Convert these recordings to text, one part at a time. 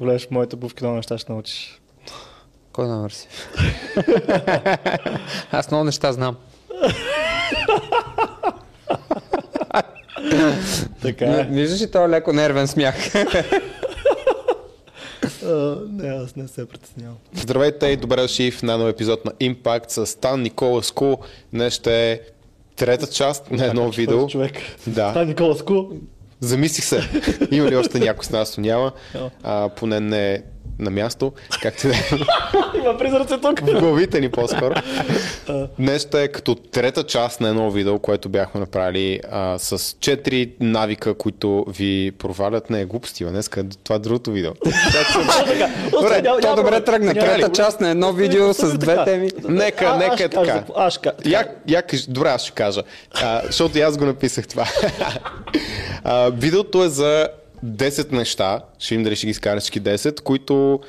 Влезеш в моите бувки, много неща ще научиш. Кой номер си? Аз много неща знам. Така е. Виждаш ли този леко нервен смях? А, не, аз не се притеснявам. Здравейте и добре дошли в нано епизод на Impact с Стан Никола Ску. Днес ще е трета част на едно видео. Човек. Да. Е Никола Ску. Замислих се, има ли още някой с нас, но няма. А, поне не на място, както и да е. Има призраци тук. в главите ни по-скоро. Днес ще е като трета част на едно видео, което бяхме направили а, с четири навика, които ви провалят. Не, глупости, бе, днес това е другото видео. Добре, То добре тръгна. Трета част на едно видео с две теми. Нека, нека е така. Добре, аз ще кажа. А, защото аз го написах това. а, видеото е за 10 неща, ще видим дали ще ги изкараш всички 10, които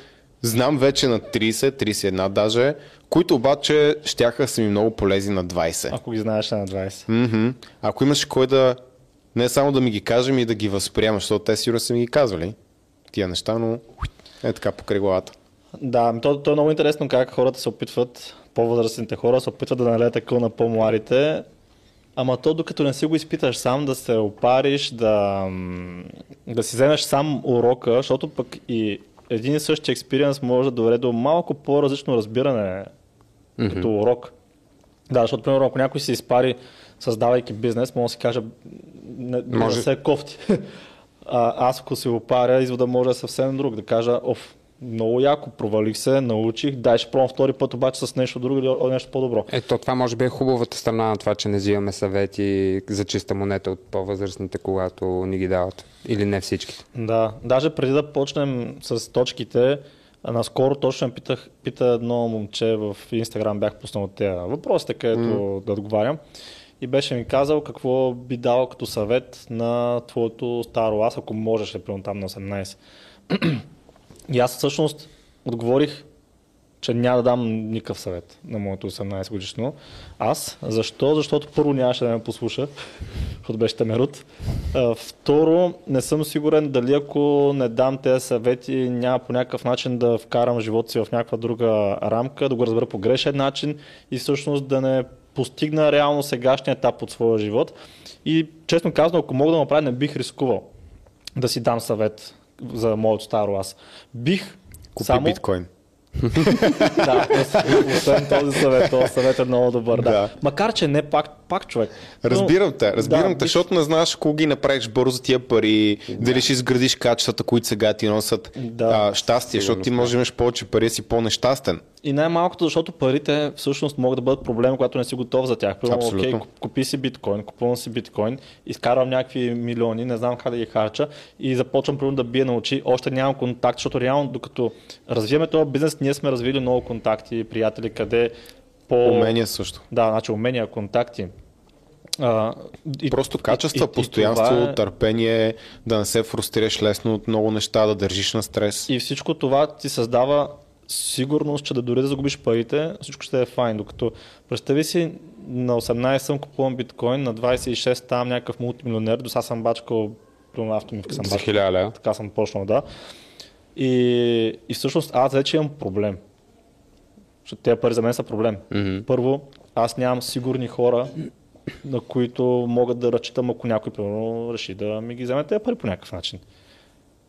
знам вече на 30, 31 даже, които обаче щяха са ми много полезни на 20. Ако ги знаеш на 20. Мгм. Ако имаш кой да не само да ми ги кажем и да ги възприемаш, защото те сигурно са ми ги казвали тия неща, но е така покрай главата. Да, ами то, то е много интересно как хората се опитват, по-възрастните хора се опитват да налеят къл на по-младите, ама то докато не си го изпиташ сам, да се опариш, да, да си вземеш сам урока, защото пък и един и същи експириенс може да доведе до малко по-различно разбиране mm-hmm. като урок. Да, защото, примерно, ако някой се изпари създавайки бизнес, може да си каже, не, може да се кофти. А, аз ако се опаря, извода може да е съвсем друг. Да кажа, оф, много яко, провалих се, научих, дай ще пробвам втори път обаче с нещо друго или нещо по-добро. Ето, това може би е хубавата страна на това, че не взимаме съвети за чиста монета от по-възрастните, когато ни ги дават. Или не всички. Да, даже преди да почнем с точките, а, наскоро точно питах, пита едно момче в Инстаграм, бях пуснал от тези въпросите, където mm. да отговарям. И беше ми казал какво би дал като съвет на твоето старо аз, ако можеш, примерно там на 18. И аз всъщност отговорих, че няма да дам никакъв съвет на моето 18 годишно. Аз. Защо? Защото първо нямаше да ме послуша, защото беше темерут. А, Второ, не съм сигурен дали ако не дам тези съвети, няма по някакъв начин да вкарам живота си в някаква друга рамка, да го разбера по грешен начин и всъщност да не постигна реално сегашния етап от своя живот. И честно казано, ако мога да направя, не бих рискувал да си дам съвет за моето старо аз. Бих Купи само... биткоин. Да, освен този съвет, този съвет е много добър. Да. Да. Макар, че не пак, пак човек. Разбирам те, разбирам да, те, защото не знаеш кога ги направиш бързо тия пари, дали ще изградиш качествата, които сега ти носят Да. а, щастие, защото ти може да имаш повече пари и си по-нещастен. И най-малкото, защото парите всъщност могат да бъдат проблем, когато не си готов за тях. Примерно, окей, куп- купи си биткоин, купувам си биткоин, изкарвам някакви милиони, не знам как да ги харча и започвам примерно да бия на очи. Още нямам контакт, защото реално докато развиваме този бизнес, ние сме развили много контакти, приятели, къде по... Умения също. Да, значи умения, контакти. А, и, Просто качества, и- и- и постоянство, това е- търпение, да не се фрустрираш лесно от много неща, да държиш на стрес. И всичко това ти създава сигурност, че да дори да загубиш парите, всичко ще е файн. Докато представи си, на 18 съм купувам биткоин, на 26 ставам някакъв мултимилионер, до сега съм бачкал, примерно автомивка съм За бачкал, така съм почнал, да. И, и всъщност аз вече имам проблем. Защото тези пари за мен са проблем. Мгм. Първо, аз нямам сигурни хора, на които могат да разчитам, ако някой примерно реши да ми ги вземе тези пари по някакъв начин.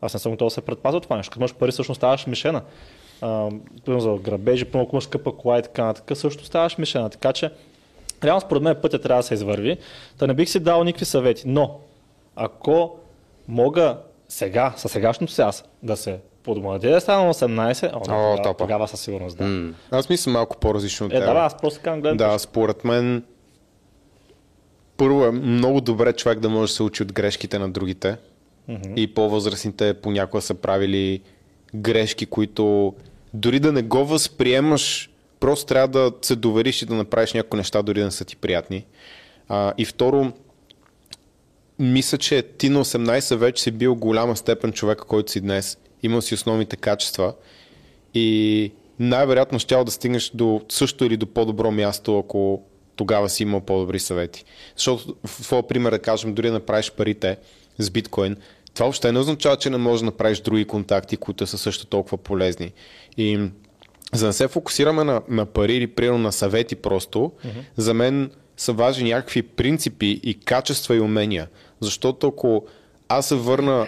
Аз не съм готов да се предпазя от това нещо. Като имаш пари, всъщност ставаш мишена. Примерно за грабежи, примерно ако имаш скъпа кола и така нататък, също ставаш мишена. Така че, реално според мен пътя трябва да се извърви. Та не бих си дал никакви съвети. Но, ако мога сега, със сегашното си аз, да се подмладя, да стана на 18, о, О, тогава, топа. тогава със сигурност, да. М. Аз мисля малко по-различно от Е, да, аз просто казвам, гледам. Да, според мен първо е много добре човек да може да се учи от грешките на другите и по-възрастните понякога са правили грешки, които дори да не го възприемаш, просто трябва да се довериш и да направиш някои неща, дори да не са ти приятни. А, и второ, мисля, че ти на 18 вече си бил голяма степен човека, който си днес. Имал си основните качества и най-вероятно ще да стигнеш до също или до по-добро място, ако тогава си имал по-добри съвети. Защото в твоя пример да кажем, дори да направиш парите с биткоин, това въобще не означава, че не можеш да направиш други контакти, които са също толкова полезни. И за да се фокусираме на, на пари или примерно на съвети просто, mm-hmm. за мен са важни някакви принципи и качества и умения. Защото ако аз се върна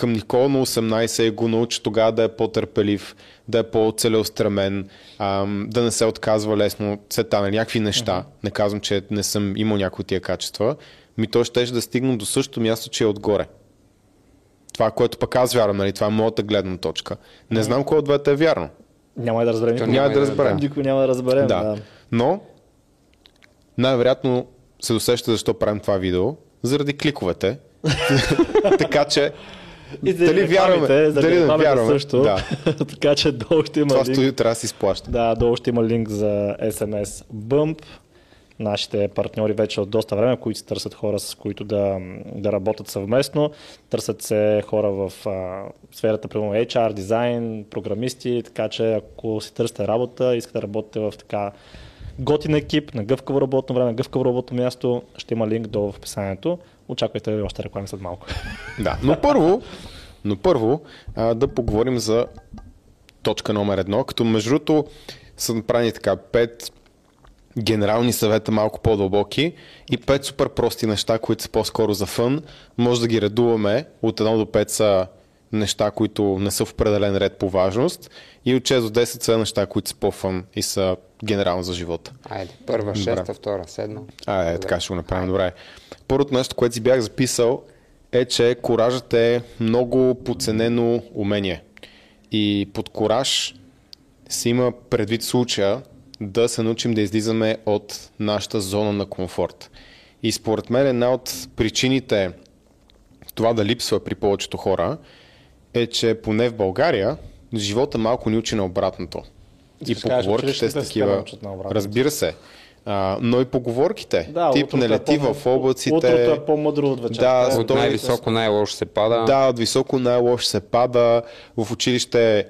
към Никола на 18 и го науча тогава да е по-търпелив, да е по-целеустремен, да не се отказва лесно, се на някакви неща. Uh-huh. Не казвам, че не съм имал някои от тия качества. Ми той ще да стигна до същото място, че е отгоре. Това, което пък аз вярвам, нали? това е моята гледна точка. Не знам кой от двете е вярно. Няма да разберем. Няма, няма да разберем. Никой няма да разберем. Да. да. Но най-вероятно се досеща защо правим това видео. Заради кликовете. така че и дали вярваме, дали не вярваме. Също. Да. така че долу ще има Това линк. студио трябва да си изплаща. Да, долу ще има линк за SMS Bump. Нашите партньори вече от доста време, които се търсят хора, с които да, да работят съвместно. Търсят се хора в а, сферата, примерно HR, дизайн, програмисти, така че ако си търсите работа, искате да работите в така готин екип, на гъвкаво работно време, гъвкаво работно място, ще има линк долу в описанието. Очаквайте още реклами след малко. Да, но първо, но първо а, да поговорим за точка номер едно, като между другото са направени така пет генерални съвета малко по-дълбоки и пет супер прости неща, които са по-скоро за фън. Може да ги редуваме. От 1 до 5 са неща, които не са в определен ред по важност и от 6 до 10 са неща, които по-фън и са генерално за живота. Айде, първа, шеста, втора, седма. А, е, така ще го направим, Айде. добре. Първото нещо, което си бях записал е, че коражът е много подценено умение. И под кораж се има предвид случая да се научим да излизаме от нашата зона на комфорт. И според мен една от причините това да липсва при повечето хора е, че поне в България живота малко ни учи на обратното. И поговорките с такива. Разбира се. А, но и поговорките. Да, Тип не лети е в облаците. Утрото е по-мъдро от вечерта. Да, от най-високо най-лошо се пада. Да, от високо най-лошо се пада. В училище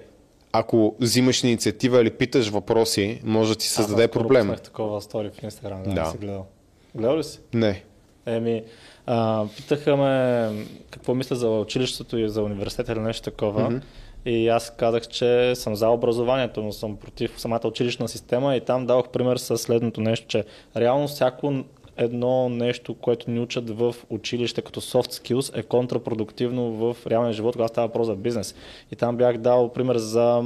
ако взимаш инициатива или питаш въпроси, може да ти създаде Аз проблем. Аз такова стори в Инстаграм, да, да. не си гледал. Гледал ли си? Не. Еми, а, питаха ме какво мисля за училището и за университета или нещо такова. Mm-hmm. И аз казах, че съм за образованието, но съм против самата училищна система и там давах пример с следното нещо, че реално всяко едно нещо, което ни учат в училище като soft skills е контрапродуктивно в реалния живот, когато става въпрос за бизнес. И там бях дал пример за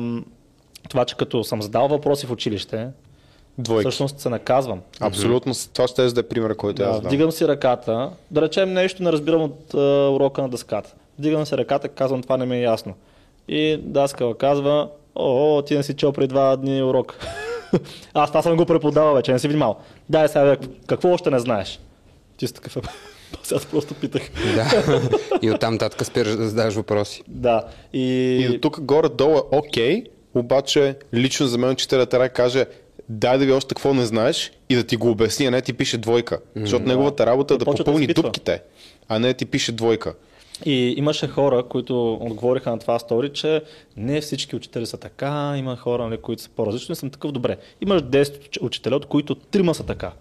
това, че като съм задал въпроси в училище, Двойки. всъщност се наказвам. Абсолютно. Това ще е пример, който да, аз знам. Вдигам си ръката, да речем нещо не разбирам от uh, урока на дъската. Вдигам си ръката, казвам това не ми е ясно. И Даскала казва, о, ти не си чел преди два дни урок. Аз това съм го преподавал вече, не си внимал. Дай сега, какво още не знаеш? Ти си такъв аз просто питах. Да. И оттам татка спираш да задаваш въпроси. Да. И, и до тук горе-долу е окей, обаче лично за мен учителят трябва да каже дай да ви още какво не знаеш и да ти го обясни, а не ти пише двойка. Mm-hmm. Защото неговата работа е да попълни да дупките, а не ти пише двойка. И имаше хора, които отговориха на това стори, че не всички учители са така, има хора, нали, които са по-различни. Съм такъв добре. Имаш 10 учителя, от които трима са така.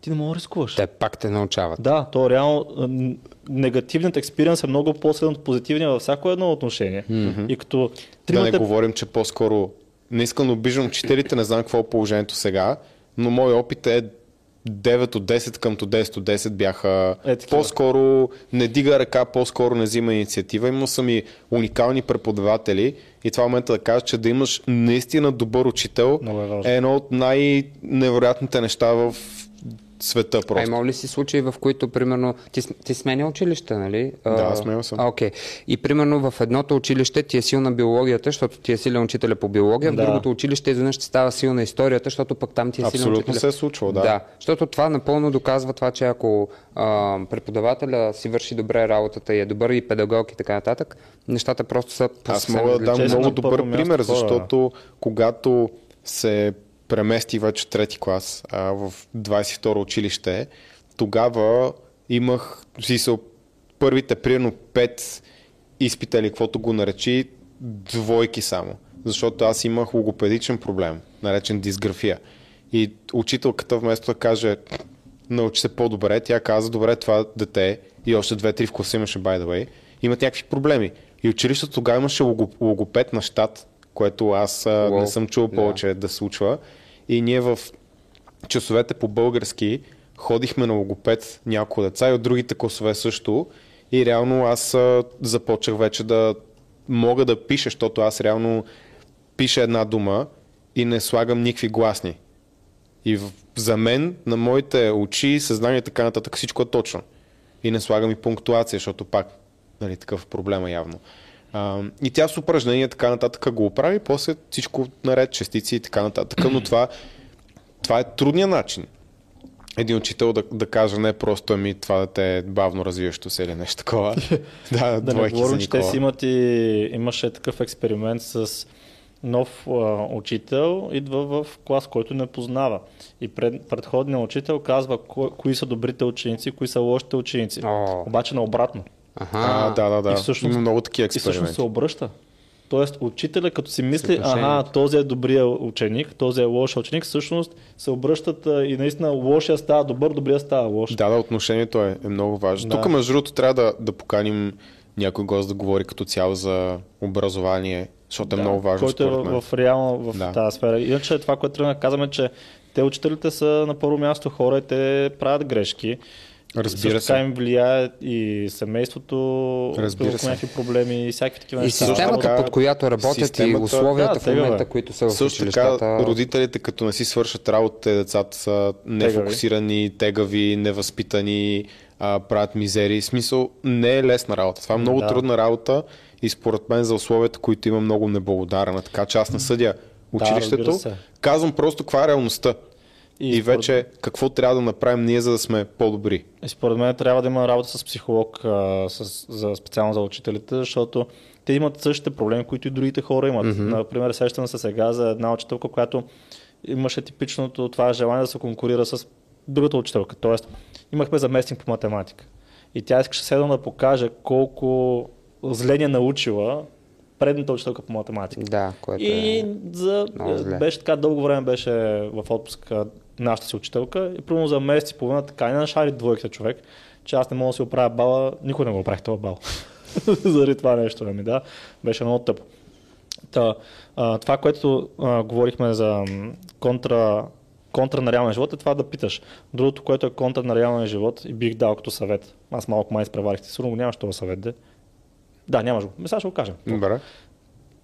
Ти не можеш да рискуваш. Те пак те научават. Да, то реално негативният експириенс е много по-силен от позитивния във всяко едно отношение. Mm-hmm. И като тримата... Да не говорим, че по-скоро не искам да обиждам учителите, не знам какво е положението сега, но мой опит е 9 от 10 къмто 10 от 10 бяха е, по-скоро не дига ръка, по-скоро не взима инициатива. Имал съм и уникални преподаватели и това е момента да кажа, че да имаш наистина добър учител е, е едно от най-невероятните неща в света просто. А има ли си случаи, в които, примерно, ти, ти сменя училище, нали? Да, сменял съм. А, окей. И примерно в едното училище ти е силна биологията, защото ти е силен учителя по биология, да. в другото училище изведнъж ти става силна историята, защото пък там ти е Абсолютно учителя. се е случвало, да. Да, защото това напълно доказва това, че ако а, преподавателя си върши добре работата и е добър и педагог и така нататък, нещата просто са Аз мога да дам много добър пример, защото когато се премести вече трети клас а, в 22 училище, тогава имах, смисъл, първите примерно 5 изпита или каквото го наречи, двойки само. Защото аз имах логопедичен проблем, наречен дисграфия. И учителката вместо да каже научи се по-добре, тя каза, добре, това дете и още две-три в класа имаше, by the way, имат някакви проблеми. И училището тогава имаше лого, логопед на щат, което аз Уау. не съм чул повече да случва. И ние в часовете по български ходихме на логопед няколко деца и от другите класове също. И реално аз започнах вече да мога да пиша, защото аз реално пиша една дума и не слагам никакви гласни. И в, за мен, на моите очи, съзнание и така нататък, всичко е точно. И не слагам и пунктуация, защото пак нали, такъв проблема явно. А, и тя с упражнения така нататък го оправи, после всичко наред, частици и така нататък. Но това, това е трудният начин. Един учител да, да каже не просто ами това дете е бавно развиващо се или нещо такова. да, Да не говорим, че те си имат и имаше такъв експеримент с нов а, учител, идва в клас, който не познава. И пред, предходният учител казва ко, кои са добрите ученици, кои са лошите ученици. О. Обаче наобратно. Аха. А, да, да, да. И всъщност- Има много такива И всъщност експерименти. се обръща. Тоест, учителя, като си мисли, ага, този е добрия ученик, този е лош ученик, всъщност се обръщат и наистина лошия става добър, добрия става лош. Да, да, отношението е, е много важно. Да. Тук, между другото, трябва да, да поканим някой гост да говори като цяло за образование, защото е много важно който е в, в реално в Да. тази сфера. Иначе това, което трябва да казваме, че те учителите са на първо място хора и те правят грешки. Разбира се. така им влияе и семейството, Разбира се. някакви проблеми и всякакви такива И неща. системата, така, под която работят системата- и условията Да, в момента, които са в Също училищата. така, родителите, като не си свършат работа, децата са нефокусирани, тегави, невъзпитани, а, правят мизери. Смисъл, не е лесна работа. Това е много Да. трудна работа и според мен за условията, които има много неблагодарна. Така че аз не съдя училището. се. Казвам просто каква е реалността. И, и според- вече какво трябва да направим ние, за да сме по-добри. И според мен трябва да има работа с психолог, а, с, за, специално за учителите, защото те имат същите проблеми, които и другите хора имат. Mm-hmm. Например, сещам се сега за една учителка, която имаше типичното това желание да се конкурира с другата учителка. Тоест, имахме заместник по математика. И тя искаше седно да покаже колко зле ни е научила предната учителка по математика. Да, което И е... за, беше така дълго време беше в отпуск нашата си учителка и примерно за месец и половина така не нашари двойките човек, че аз не мога да си оправя бала, никой не го оправих този бал. Заради това нещо, ми да. Беше много тъпо. Та, а, това, което а, говорихме за контра, контра на реалния живот е това да питаш. Другото, което е контра на реалния живот и бих дал като съвет. Аз малко май изпреварих. Ти Сигурно нямаш този съвет, де. Да, нямаш го. Ами Сега ще го кажем. Добре.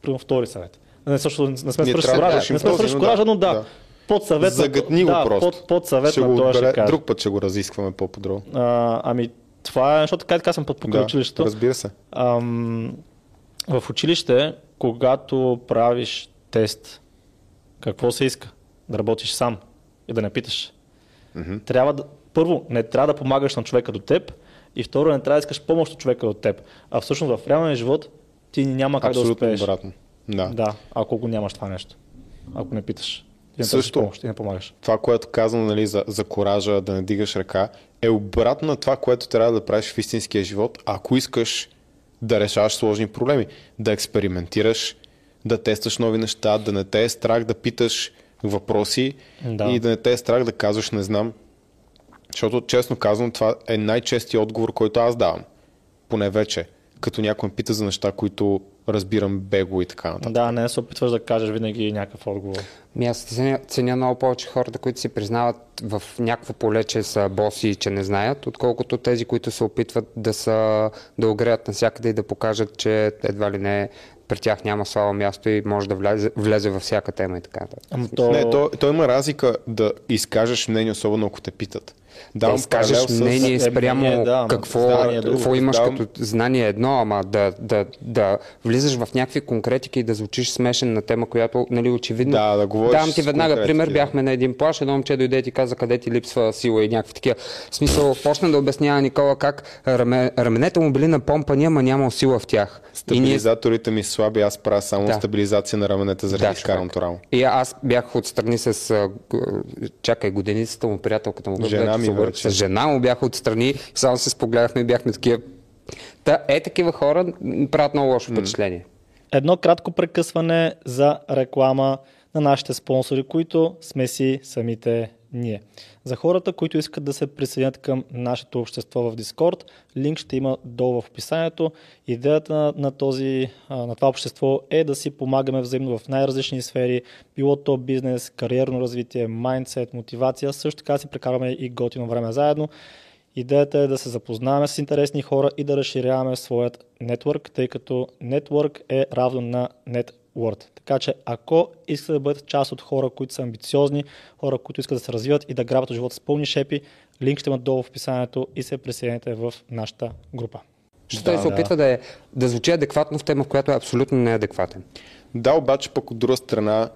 Примерно втори съвет. Не, също, не сме свършили да коража, не сме свършили коража, но да. да. Под съвет. Загътни го да, просто. Под, под съвет Ще на това ще отбере, кажа. друг път ще го разискваме по-подробно. А, ами, това е, защото така така съм под покрай училището. разбира се. Ам, в училище, когато правиш тест, какво се иска? Да работиш сам и да не питаш. Мгм. Трябва да, първо, не трябва да помагаш на човека до теб и второ, не трябва да искаш помощ от човека от теб. А всъщност в реалния живот ти няма как да Абсолютно успееш. обратно. Да. Да, ако го нямаш това нещо. Ако не питаш. Също. помощ и не помагаш. Това, което казвам нали, за, за коража, да не дигаш ръка, е обратно на това, което трябва да правиш в истинския живот, ако искаш да решаваш сложни проблеми. Да експериментираш, да тестваш нови неща, да не те е страх да питаш въпроси Да. и да не те е страх да казваш не знам. Защото, честно казвам, това е най-честият отговор, който аз давам. Поне вече. Като някой ме пита за неща, които разбирам бегло и така нататък. Да, не се опитваш да кажеш винаги някакъв отговор. Ми аз ценя, ценя много повече хората, които си признават в някакво поле, че са боси и че не знаят, отколкото тези, които се опитват да, са, да огреят навсякъде и да покажат, че едва ли не при тях няма слабо място и може да влезе, влезе във всяка тема и така. Ама то... Не, то, то има разлика да изкажеш мнение, особено ако те питат. Да Давам изкажеш мнение Е, спрямо мнение, да, какво, знание е друго. какво имаш Давам- като знание е едно, ама да, да, да влизаш в някакви конкретики и да звучиш смешен на тема, която нали, очевидно... Да, да говориш Давам ти веднага пример, да. бяхме на един плаш, едно момче дойде и ти каза къде ти липсва сила и някакви такива. В смисъл, почна да обяснява Никола как раме, раменете му били напомпани, ама нямал сила в тях. Ние Стабилизаторите ми слаби, аз правя само Да. стабилизация на раменете заради Да, човек. рамо. И аз бях отстрани с, чакай, годеницата му, приятелката му, Жена ми се с жена му бях отстрани, само се спогледахме и бяхме такива. Та, е, такива хора правят много лошо впечатление. Едно кратко прекъсване за реклама на нашите спонсори, които сме си самите ние. За хората, които искат да се присъединят към нашето общество в Discord, линк ще има долу в описанието. Идеята на, на, този, на това общество е да си помагаме взаимно в най-различни сфери, било то бизнес, кариерно развитие, майндсет, мотивация. Също така си прекарваме и готино време заедно. Идеята е да се запознаваме с интересни хора и да разширяваме своят нетворк, тъй като нетворк е равно на net Word. Така че ако искате да бъдете част от хора, които са амбициозни, хора, които искат да се развиват и да грабят живота с пълни шепи, линк ще има долу в описанието и се присъедините в нашата група. Ще той се опитва да, е, да звучи адекватно в тема, в която е абсолютно неадекватен. Да, обаче пък от друга страна,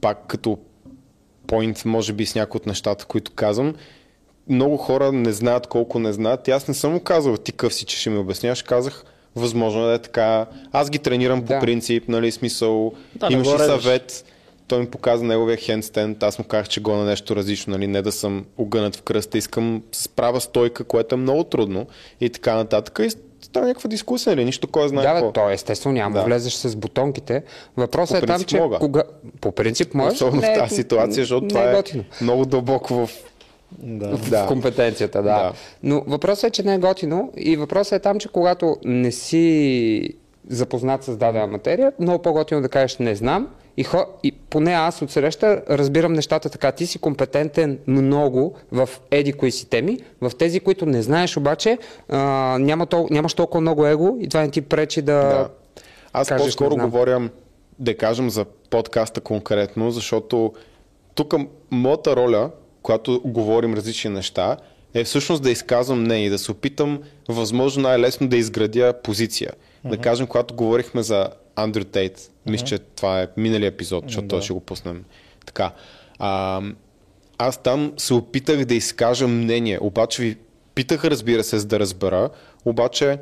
пак като поинт, може би с някои от нещата, които казвам, много хора не знаят колко не знаят. И аз не съм му казал ти къв си, че ще ми обясняваш. Казах, възможно да е така. Аз ги тренирам да. по принцип, нали, смисъл, да, имаш и съвет. Той ми показа неговия хендстенд, аз му казах, че го на нещо различно, нали, не да съм огънат в кръста, искам с права стойка, което е много трудно и така нататък. И става някаква дискусия, или нали, нищо кой знае. Да, какво. то естествено няма да влезеш с бутонките. Въпросът е там, че мога. кога... По принцип може. Особено не, в тази ситуация, защото това е, е много дълбоко в да. в компетенцията, да. да. Но въпросът е, че не е готино и въпросът е там, че когато не си запознат с дадена материя, много по-готино да кажеш не знам и, хо, и поне аз от среща разбирам нещата така. Ти си компетентен много в еди кои си теми. В тези, които не знаеш обаче, а, няма тол- нямаш толкова много его и това не ти пречи да. да. Аз кажеш, по-скоро говоря, да кажем за подкаста конкретно, защото тук моята роля когато говорим различни неща, е всъщност да изказвам не и да се опитам възможно най-лесно да изградя позиция. Uh-huh. Да кажем, когато говорихме за Андрю Тейт, uh-huh. мисля, че това е миналия епизод, защото uh-huh. той ще го пуснем. Така. А, аз там се опитах да изкажа мнение, обаче ви питах, разбира се, за да разбера, обаче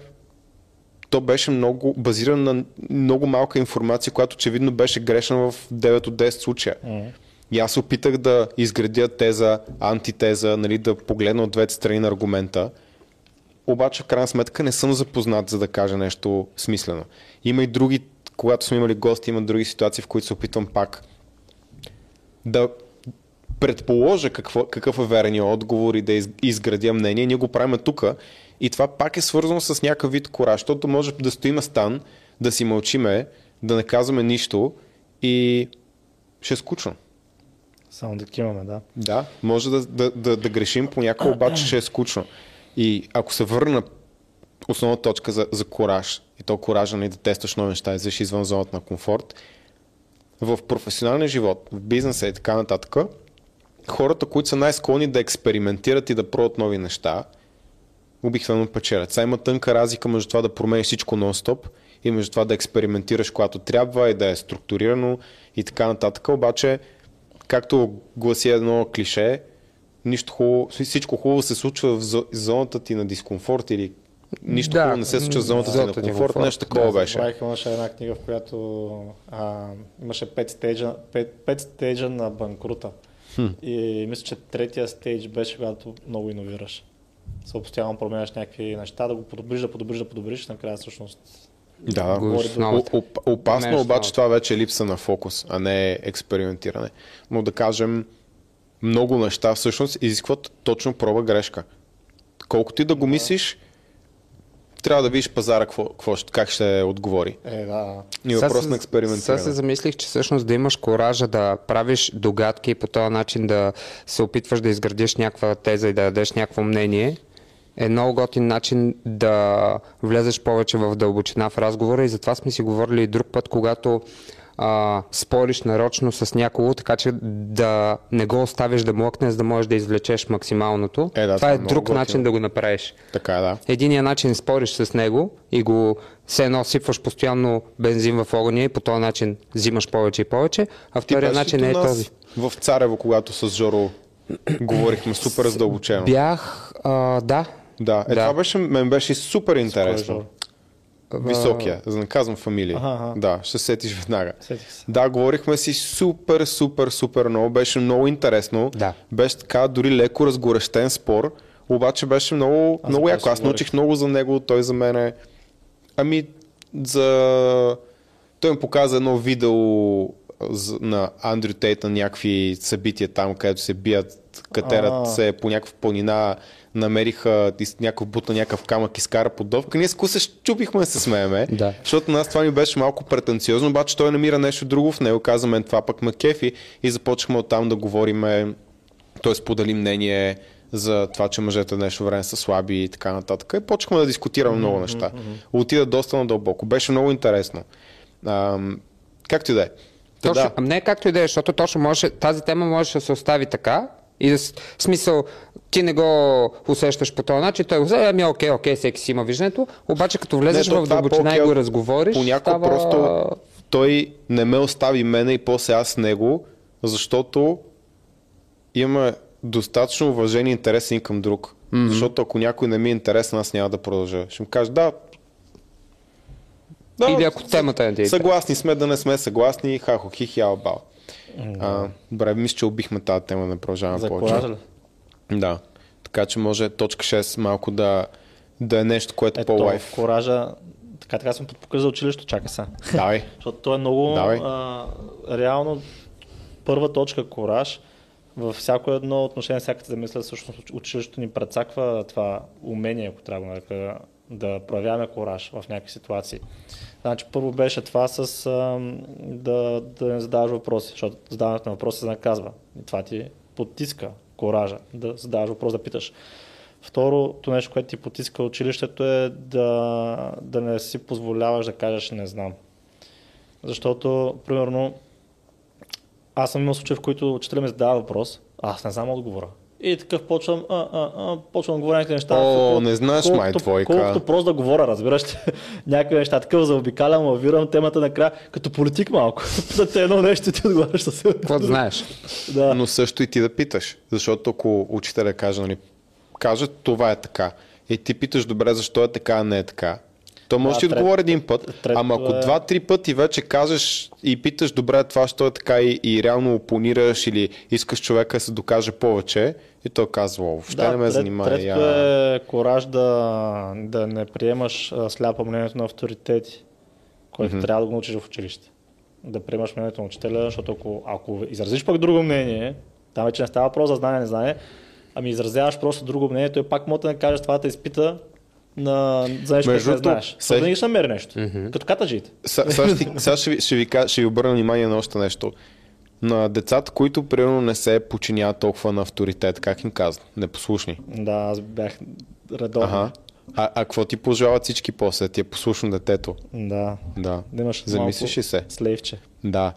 то беше много базирано на много малка информация, която очевидно беше грешна в 9 от 10 случая. Uh-huh. И аз опитах да изградя теза, антитеза, нали, да погледна от двете страни на аргумента. Обаче, в крайна сметка, не съм запознат, за да кажа нещо смислено. Има и други, когато сме имали гости, има други ситуации, в които се опитвам пак да предположа какво, какъв е верният отговор и да изградя мнение. Ние го правим тук. И това пак е свързано с някакъв вид кора, защото може да стоим стан, да си мълчиме, да не казваме нищо и ще е скучно. Само да кимаме, да. Да, може да, да, да, да грешим понякога, обаче ще е скучно. И ако се върна основна точка за, за кораж, и то коража не да тестваш нови неща, излезеш извън зоната на комфорт, в професионалния живот, в бизнеса и така нататък, хората, които са най-склонни да експериментират и да пробват нови неща, обикновено печелят. Сега има тънка разлика между това да промениш всичко нон-стоп и между това да експериментираш когато трябва и да е структурирано и така нататък. Обаче както гласи едно клише, нищо хубаво, всичко хубаво се случва в зоната ти на дискомфорт или нищо да, хубаво не се случва в зоната, зоната ти на комфорт, нещо такова да, беше. Забравих, имаше една книга, в която а, имаше пет стейджа, пет, пет стейджа на банкрута. Хм. И мисля, че третия стейдж беше, когато много иновираш. Се постоянно променяш някакви неща, да го подобриш, да подобриш, да подобриш, накрая всъщност да, оп, опасно обаче това вече е липса на фокус, а не експериментиране. Но да кажем, много неща всъщност изискват точно проба грешка. Колкото и да го мислиш, трябва да видиш пазара какво, какво, как ще отговори. Е, да. И въпрос на експериментиране. Сега се замислих, че всъщност да имаш коража да правиш догадки и по този начин да се опитваш да изградиш някаква теза и да дадеш някакво мнение, е много готин начин да влезеш повече в дълбочина в разговора и затова сме си говорили и друг път, когато а, спориш нарочно с някого, така че да не го оставиш да млъкне, за да можеш да извлечеш максималното. Е, да, това, това е друг готин. начин да го направиш. Така е, да. Единият начин спориш с него и го все едно сипваш постоянно бензин в огъня и по този начин взимаш повече и повече, а втория начин е този. В Царево, когато с Жоро говорихме супер задълбочено. Бях, а, да, да, е, да. това беше, мен беше супер интересно. Високия, за да не казвам фамилия. Ага, ага. Да, ще сетиш веднага. Да, говорихме си супер, супер, супер много. Беше много интересно. Да. Беше така дори леко разгорещен спор. Обаче беше много, Аз много яко. Аз научих много за него, той за мен Ами, за... Той ми показа едно видео на Андрю Тейт на някакви събития там, където се бият катерът А. се по някаква планина, намериха някакъв бута, някакъв камък, изкара подовка. Ние с се щупихме се смееме, Да. защото на нас това ни беше малко претенциозно, обаче той намира нещо друго в него, каза това пък ме кефи и започнахме оттам да говориме, той сподели мнение за това, че мъжете днешно време са слаби и така нататък. И почнахме да дискутираме много неща. Отида доста надълбоко. Беше много интересно. Ам, както и да е. Точно, да. Не както и да е, защото точно може, тази тема може да се остави така и в смисъл, ти не го усещаш по този начин, той го взе, ами окей, окей, всеки си има виждането, обаче като влезеш Не, в е дълбочина и го разговориш, Понякога става... просто той не ме остави мене и после аз него, защото имаме достатъчно уважение и интерес един към друг. Mm-hmm. Защото ако някой не ми е интересен, аз няма да продължа. Ще му кажа, да. да Или ако темата е Съгласни сме да не сме съгласни, хахо, хих, ял, бал. А, добре, мисля, че убихме тази тема, не продължаваме повече. Да. Така че може точка 6 малко да, да е нещо, което е по-лайф. коража, така така съм подпокъл за училището, чакай сега. Давай. Защото то е много Давай. а, реално първа точка кораж. Във всяко едно отношение, всяка се замисля, всъщност училището ни прецаква това умение, ако трябва да да проявяваме кораж в някакви ситуации. Значи първо беше това с а, да, да не задаваш въпроси, защото задаването на въпроси се наказва. И това ти потиска коража, да задаваш въпрос, да питаш. Второто нещо, което ти потиска училището е да, да не си позволяваш да кажеш не знам. Защото, примерно, аз съм имал случаи, в които учителя ми задава въпрос, аз не знам отговора. И такъв почвам, а, а, а, почвам да говоря някакви неща. О, колко- не знаеш, колкото, май, двойка. Колкото просто да говоря, разбираш ли? някакви неща. Такъв заобикалям, лавирам темата накрая, като политик малко. За те едно нещо и ти отговаряш съвсем. Какво да знаеш? Да. Но също и ти да питаш. Защото ако учителя каже, нали, каже това е така. И ти питаш, добре, защо е така, а не е така. То може Да, да, ти трет- отговори един път, третото ама ако е- два-три пъти вече кажеш и питаш, добре, това що е така и, и реално опонираш или искаш човека да се докаже повече, и той казва, «О, въобще не ме трет- занимава. Третото я... е кораж да, да не приемаш сляпо мнението на авторитети, който mm-hmm. трябва да го научиш в училище. Да приемаш мнението на учителя, защото ако, ако изразиш пък друго мнение, там вече не става въпрос за знание, не знание, ами изразяваш просто друго мнение, той пак може да не кажеш това да изпита на, нещо, Между другото, знаеш. се- Сега... Да ще намери нещо. Mm-hmm. Като катаджиите. Сега ще, сега ще, ви, ще, ви, ще ви обърна внимание на още нещо. На децата, които примерно не се подчиняват толкова на авторитет, как им казват? Непослушни. Да, аз бях редовно. Ага. А, а какво ти пожелават всички после? Ти е послушно детето. Да. Да. Да имаш Замислиш ли се? Слейвче. Да.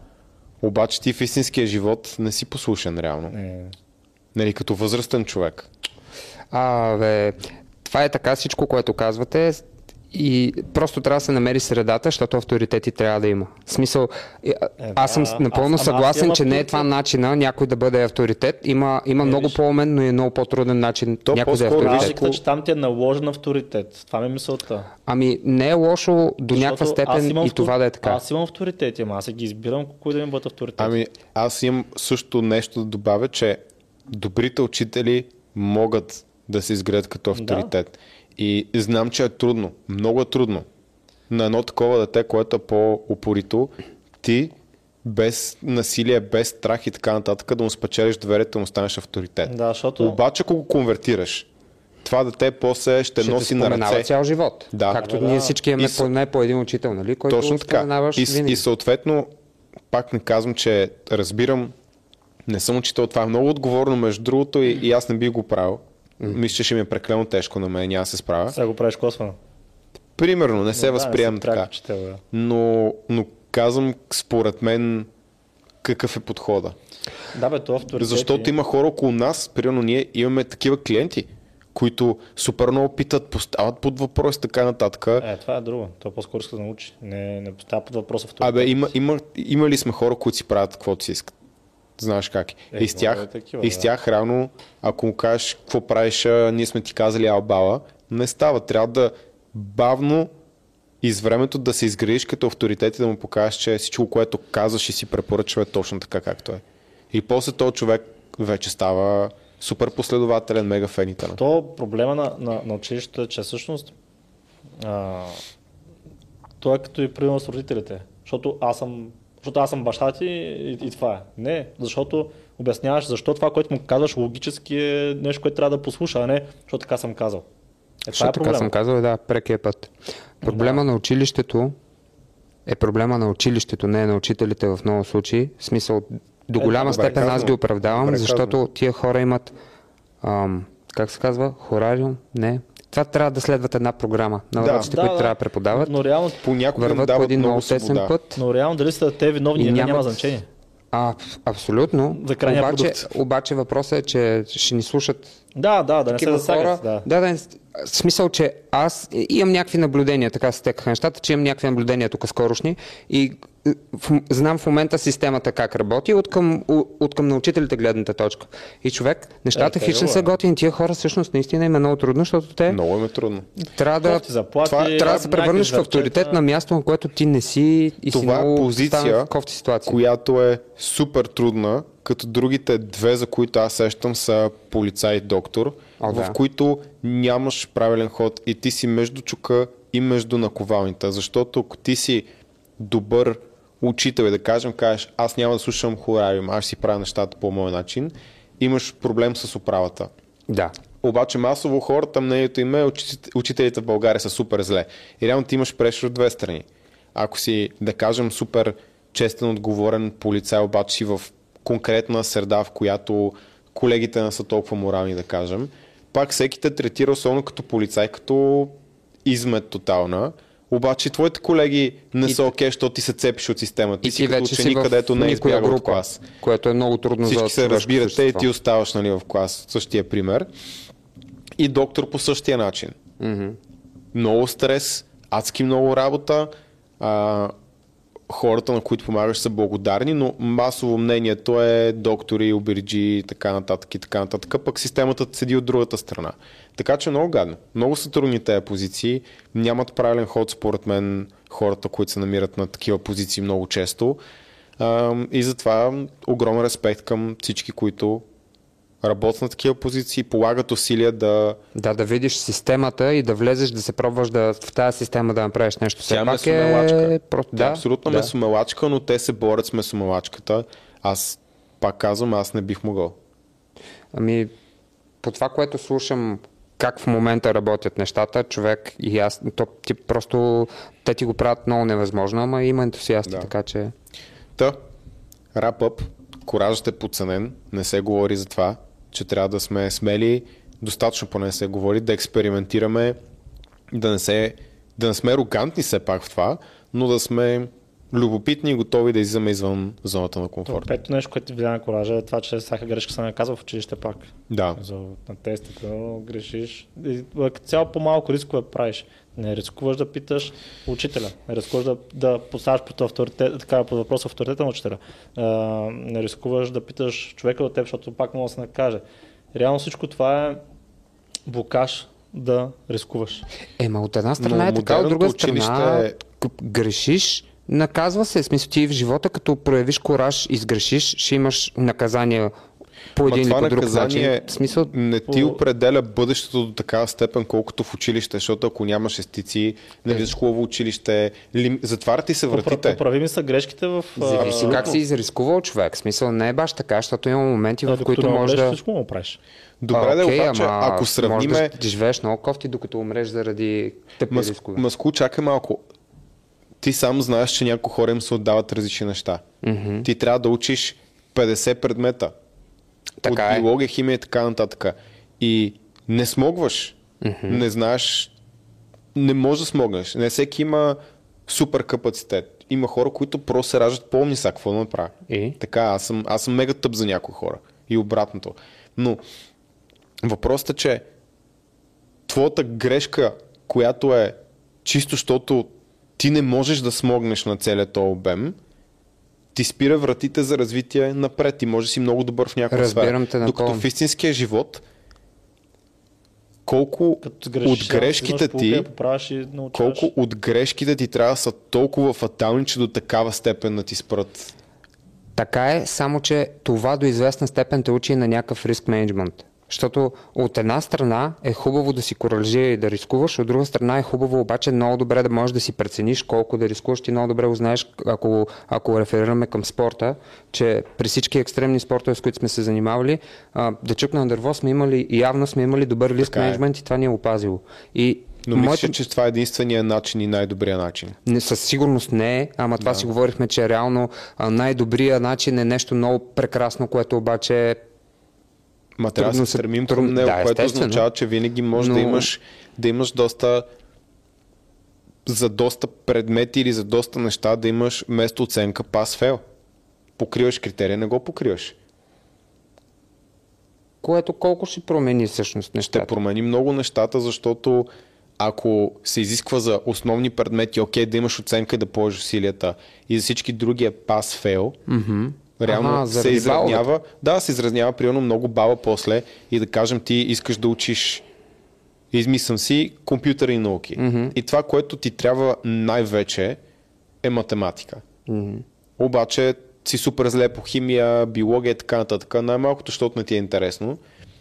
Обаче ти в истинския живот не си послушен реално. Не. Нали, като възрастен човек. А, бе, това е така всичко, което казвате. И просто трябва да се намери средата, защото авторитети трябва да има. В смисъл, е, а- Е, аз съм напълно аз- съгласен, че не е авторитет. това начина някой да бъде авторитет. Има, има много виж. по-умен, но и много по-труден начин То някой да е авторитет. Разликата, че там ти е наложен авторитет. Това ми е мисълта. Ами не е лошо до някаква Защото степен и автор- това да е така. Аз имам авторитети, ама аз ги избирам, кои да ми бъдат авторитети. Ами, аз имам също нещо да добавя, че добрите учители могат да се изградят като авторитет. И знам, че е трудно. Много е трудно. На едно такова дете, което е по-упорито, ти без насилие, без страх и така нататък, да му спечелиш доверието, да му станеш авторитет. Да, защото... Обаче, ако го конвертираш, това дете после ще, ще носи на ръце. цял живот. Да. Както Да, ние да. всички имаме И с- поне по един учител, нали? Който Точно така. И, винаги. и съответно, пак не казвам, че разбирам, не съм учител, това е много отговорно, между другото, и, и аз не би го правил. Мисля, че ще ми е прекалено тежко на мен, няма да се справя. Сега го правиш косвено. Примерно, не се Да, възприемам пряк така. да. Но, но казвам, според мен, какъв е подхода. Да, бе, то авторитет. Защото има хора около нас, примерно ние имаме такива клиенти, които супер много питат, поставят под въпрос така нататък. Е, това е друго. Той по-скоро иска да научи. Не, не поставя под въпрос авторитет. Абе, има, има, има ли сме хора, които си правят каквото си искат? Знаеш как е. Е, и с тях, е такива, и с да. тях реално, ако му кажеш какво правиш, ние сме ти казали албала, не става. Трябва да бавно и с времето да се изградиш като авторитет и да му покажеш, че всичко, което казваш и си препоръчва е точно така, както е. И после този човек вече става супер последователен, мега фенител. То проблема на, на, на училището е, че всъщност а, то е като и примерно с родителите. Защото аз съм защото аз съм баща ти и, и това е. Не, защото обясняваш защо това, което му казваш логически е нещо, което трябва да послуша, а не защото така съм казал. Е, това Защото е така съм казал, да, прекия път. Проблема на училището е проблема на училището, не на учителите в много случаи. В смисъл, до Е, голяма добре степен аз ги оправдавам, Добре защото казано. тия хора имат, ам, как се казва, хорариум? Не. Това трябва да следват една програма на Да. уроците, които трябва да преподават. Но реално, Понякога Върват по един много тесен път. но реално дали са те виновни нямат- няма значение. А, абсолютно. За крайния обаче, продукт. обаче въпросът е, че ще ни слушат Да, да, да не се засягат. хора. Да. да, да, в смисъл, че аз имам някакви наблюдения, така се стекаха нещата, че имам някакви наблюдения тук скорошни и в, знам в момента системата как работи от към, от към на учителите гледната точка. И човек, нещата Е, го са е. готини. Тия хора всъщност наистина им е много трудно, защото те Много им е трудно. трябва да, заплати, това, трябва да се превърнеш в авторитет на място, на което ти не си и си Това е много позиция, поставен в кофти ситуации. която е супер трудна, като другите две, за които аз сещам, са полицай и доктор, О, в да. които нямаш правилен ход и ти си между чука и между наковалните. Защото ако ти си добър учител и да кажем, кажеш, аз няма да слушам хорариум, аз си правя нещата по моя начин, имаш проблем с управата. Да. Обаче масово хората, мнението им е, учите- учителите в България са супер зле. И реално ти имаш прешер от две страни. Ако си, да кажем, супер честен, отговорен полицай, обаче си в конкретна среда, в която колегите не са толкова морални, да кажем, пак всеки те третира, особено като полицай, като измет тотална. Обаче твоите колеги не И са окей, защото ти се цепиш от системата. Ти И си ти като си ученик, в където не е избягал от група, клас. което е много трудно за Всички се разбирате и ти оставаш нали, в клас. Същия пример. И доктор по същия начин. Мгм. Много стрес, адски много работа. А, хората, на които помагаш, са благодарни, но масово мнението е доктори, обирджи и така нататък и така нататък. Пък системата седи от другата страна. Така че много гадно. Много са трудни тези позиции. Нямат правилен ход, според мен, хората, които се намират на такива позиции много често. И затова огромен респект към всички, които работят на такива позиции, полагат усилия да, Да, да видиш системата и да влезеш, да се пробваш да, в тази система да направиш нещо. Все Тя е пак е... Просто, Да, абсолютно да. месомелачка, но те се борят с месомелачката. Аз пак казвам, аз не бих могъл. Ами, по това, което слушам, как в момента работят нещата, човек и аз, то, ти просто, те ти го правят много невъзможно, ама има ентусиасти, Да. така че... Та, рап-ъп, коражът е подценен, не се говори за това, че трябва да сме смели, достатъчно поне се говори, да експериментираме, да не, се, да не сме арогантни все пак в това, но да сме любопитни и готови да излизаме извън зоната на комфорт. Пето нещо, което ти влияе на коража е това, че всяка грешка се наказва в училище пак. Да. За, на тестите, грешиш. И, цяло по-малко рискове правиш. Не рискуваш да питаш учителя. Не рискуваш да, да поставяш под, авторитет, така, под въпрос авторитета на учителя. А, не рискуваш да питаш човека от теб, защото пак може да се накаже. Реално всичко това е блокаж да рискуваш. Ема от една страна Но е така, от друга страна е- грешиш, наказва се. В смисъл ти в живота, като проявиш кораж и сгрешиш, ще имаш наказание по Ма един или по друг наказание начин. В смисъл, не ти определя бъдещето до такава степен, колкото в училище, защото ако нямаш естици, не влизаш в хубаво училище, лим... затварят ти се вратите. Поправими са грешките в... а, зависи как си изрискувал човек. В смисъл не е баш така, защото има моменти, в докато които не можеш умреш, да... Всичко му правиш. Добре, да, окей, обаче, ама ако сравниме... Може да живееш много кофти, докато умреш заради тъпи Мас... рискове. Маску, чакай малко. Ти сам знаеш, че някои хора им се отдават различни неща. Мгм. Ти трябва да учиш 50 предмета. Така от е. биология, химия и така нататък. И не смогваш. Не знаеш. Не можеш да смогнеш. Не всеки има супер капацитет. Има хора, които просто се раждат помни са, какво да направя. И? Така, аз съм, аз съм мега тъп за някои хора. И обратното. Но въпросът е, че твоята грешка, която е чисто, защото ти не можеш да смогнеш на целият този обем, ти спира вратите за развитие напред. Ти може да си много добър в някаква Разбирам сфера. те Докато в истинския живот, колко грешиш, от грешките ти, и колко от грешките ти трябва да са толкова фатални, че до такава степен да ти спрат. Така е, само че това до известна степен те учи на някакъв риск менеджмент. Защото от една страна е хубаво да си коражия и да рискуваш, от друга страна е хубаво обаче много добре да можеш да си прецениш колко да рискуваш. Ти много добре узнаеш, ако, ако реферираме към спорта, че при всички екстремни спортове, с които сме се занимавали, а, да чукна на дърво сме имали, явно сме имали добър риск е. менеджмент и това ни е опазило. И Но мисля, че това е единствения начин и най-добрия начин. не, със сигурност не е, ама това си говорихме, че реално а, най-добрият начин е нещо много прекрасно, което обаче Ма трябва да се стремим трудно- към него, да, което естествено. означава, че винаги можеш да Но- имаш да имаш доста за доста предмети или за доста неща да имаш вместо оценка пас-фейл. Покриваш критерия, не го покриваш. което колко ще промени всъщност Ще нещата. промени много нещата, защото ако се изисква за основни предмети, окей, да имаш оценка и да положиш усилията и за всички други е пас-фейл, Мгм. Реално Ага, се заради изравнява. Да, се изравнява примерно много бала после и да кажем ти искаш да учиш измислям си компютърни науки. Mm-hmm. И това, което ти трябва най-вече е математика. Мгм. Обаче си супер зле по химия, биология и така нататък. Най-малкото, защото не ти е интересно.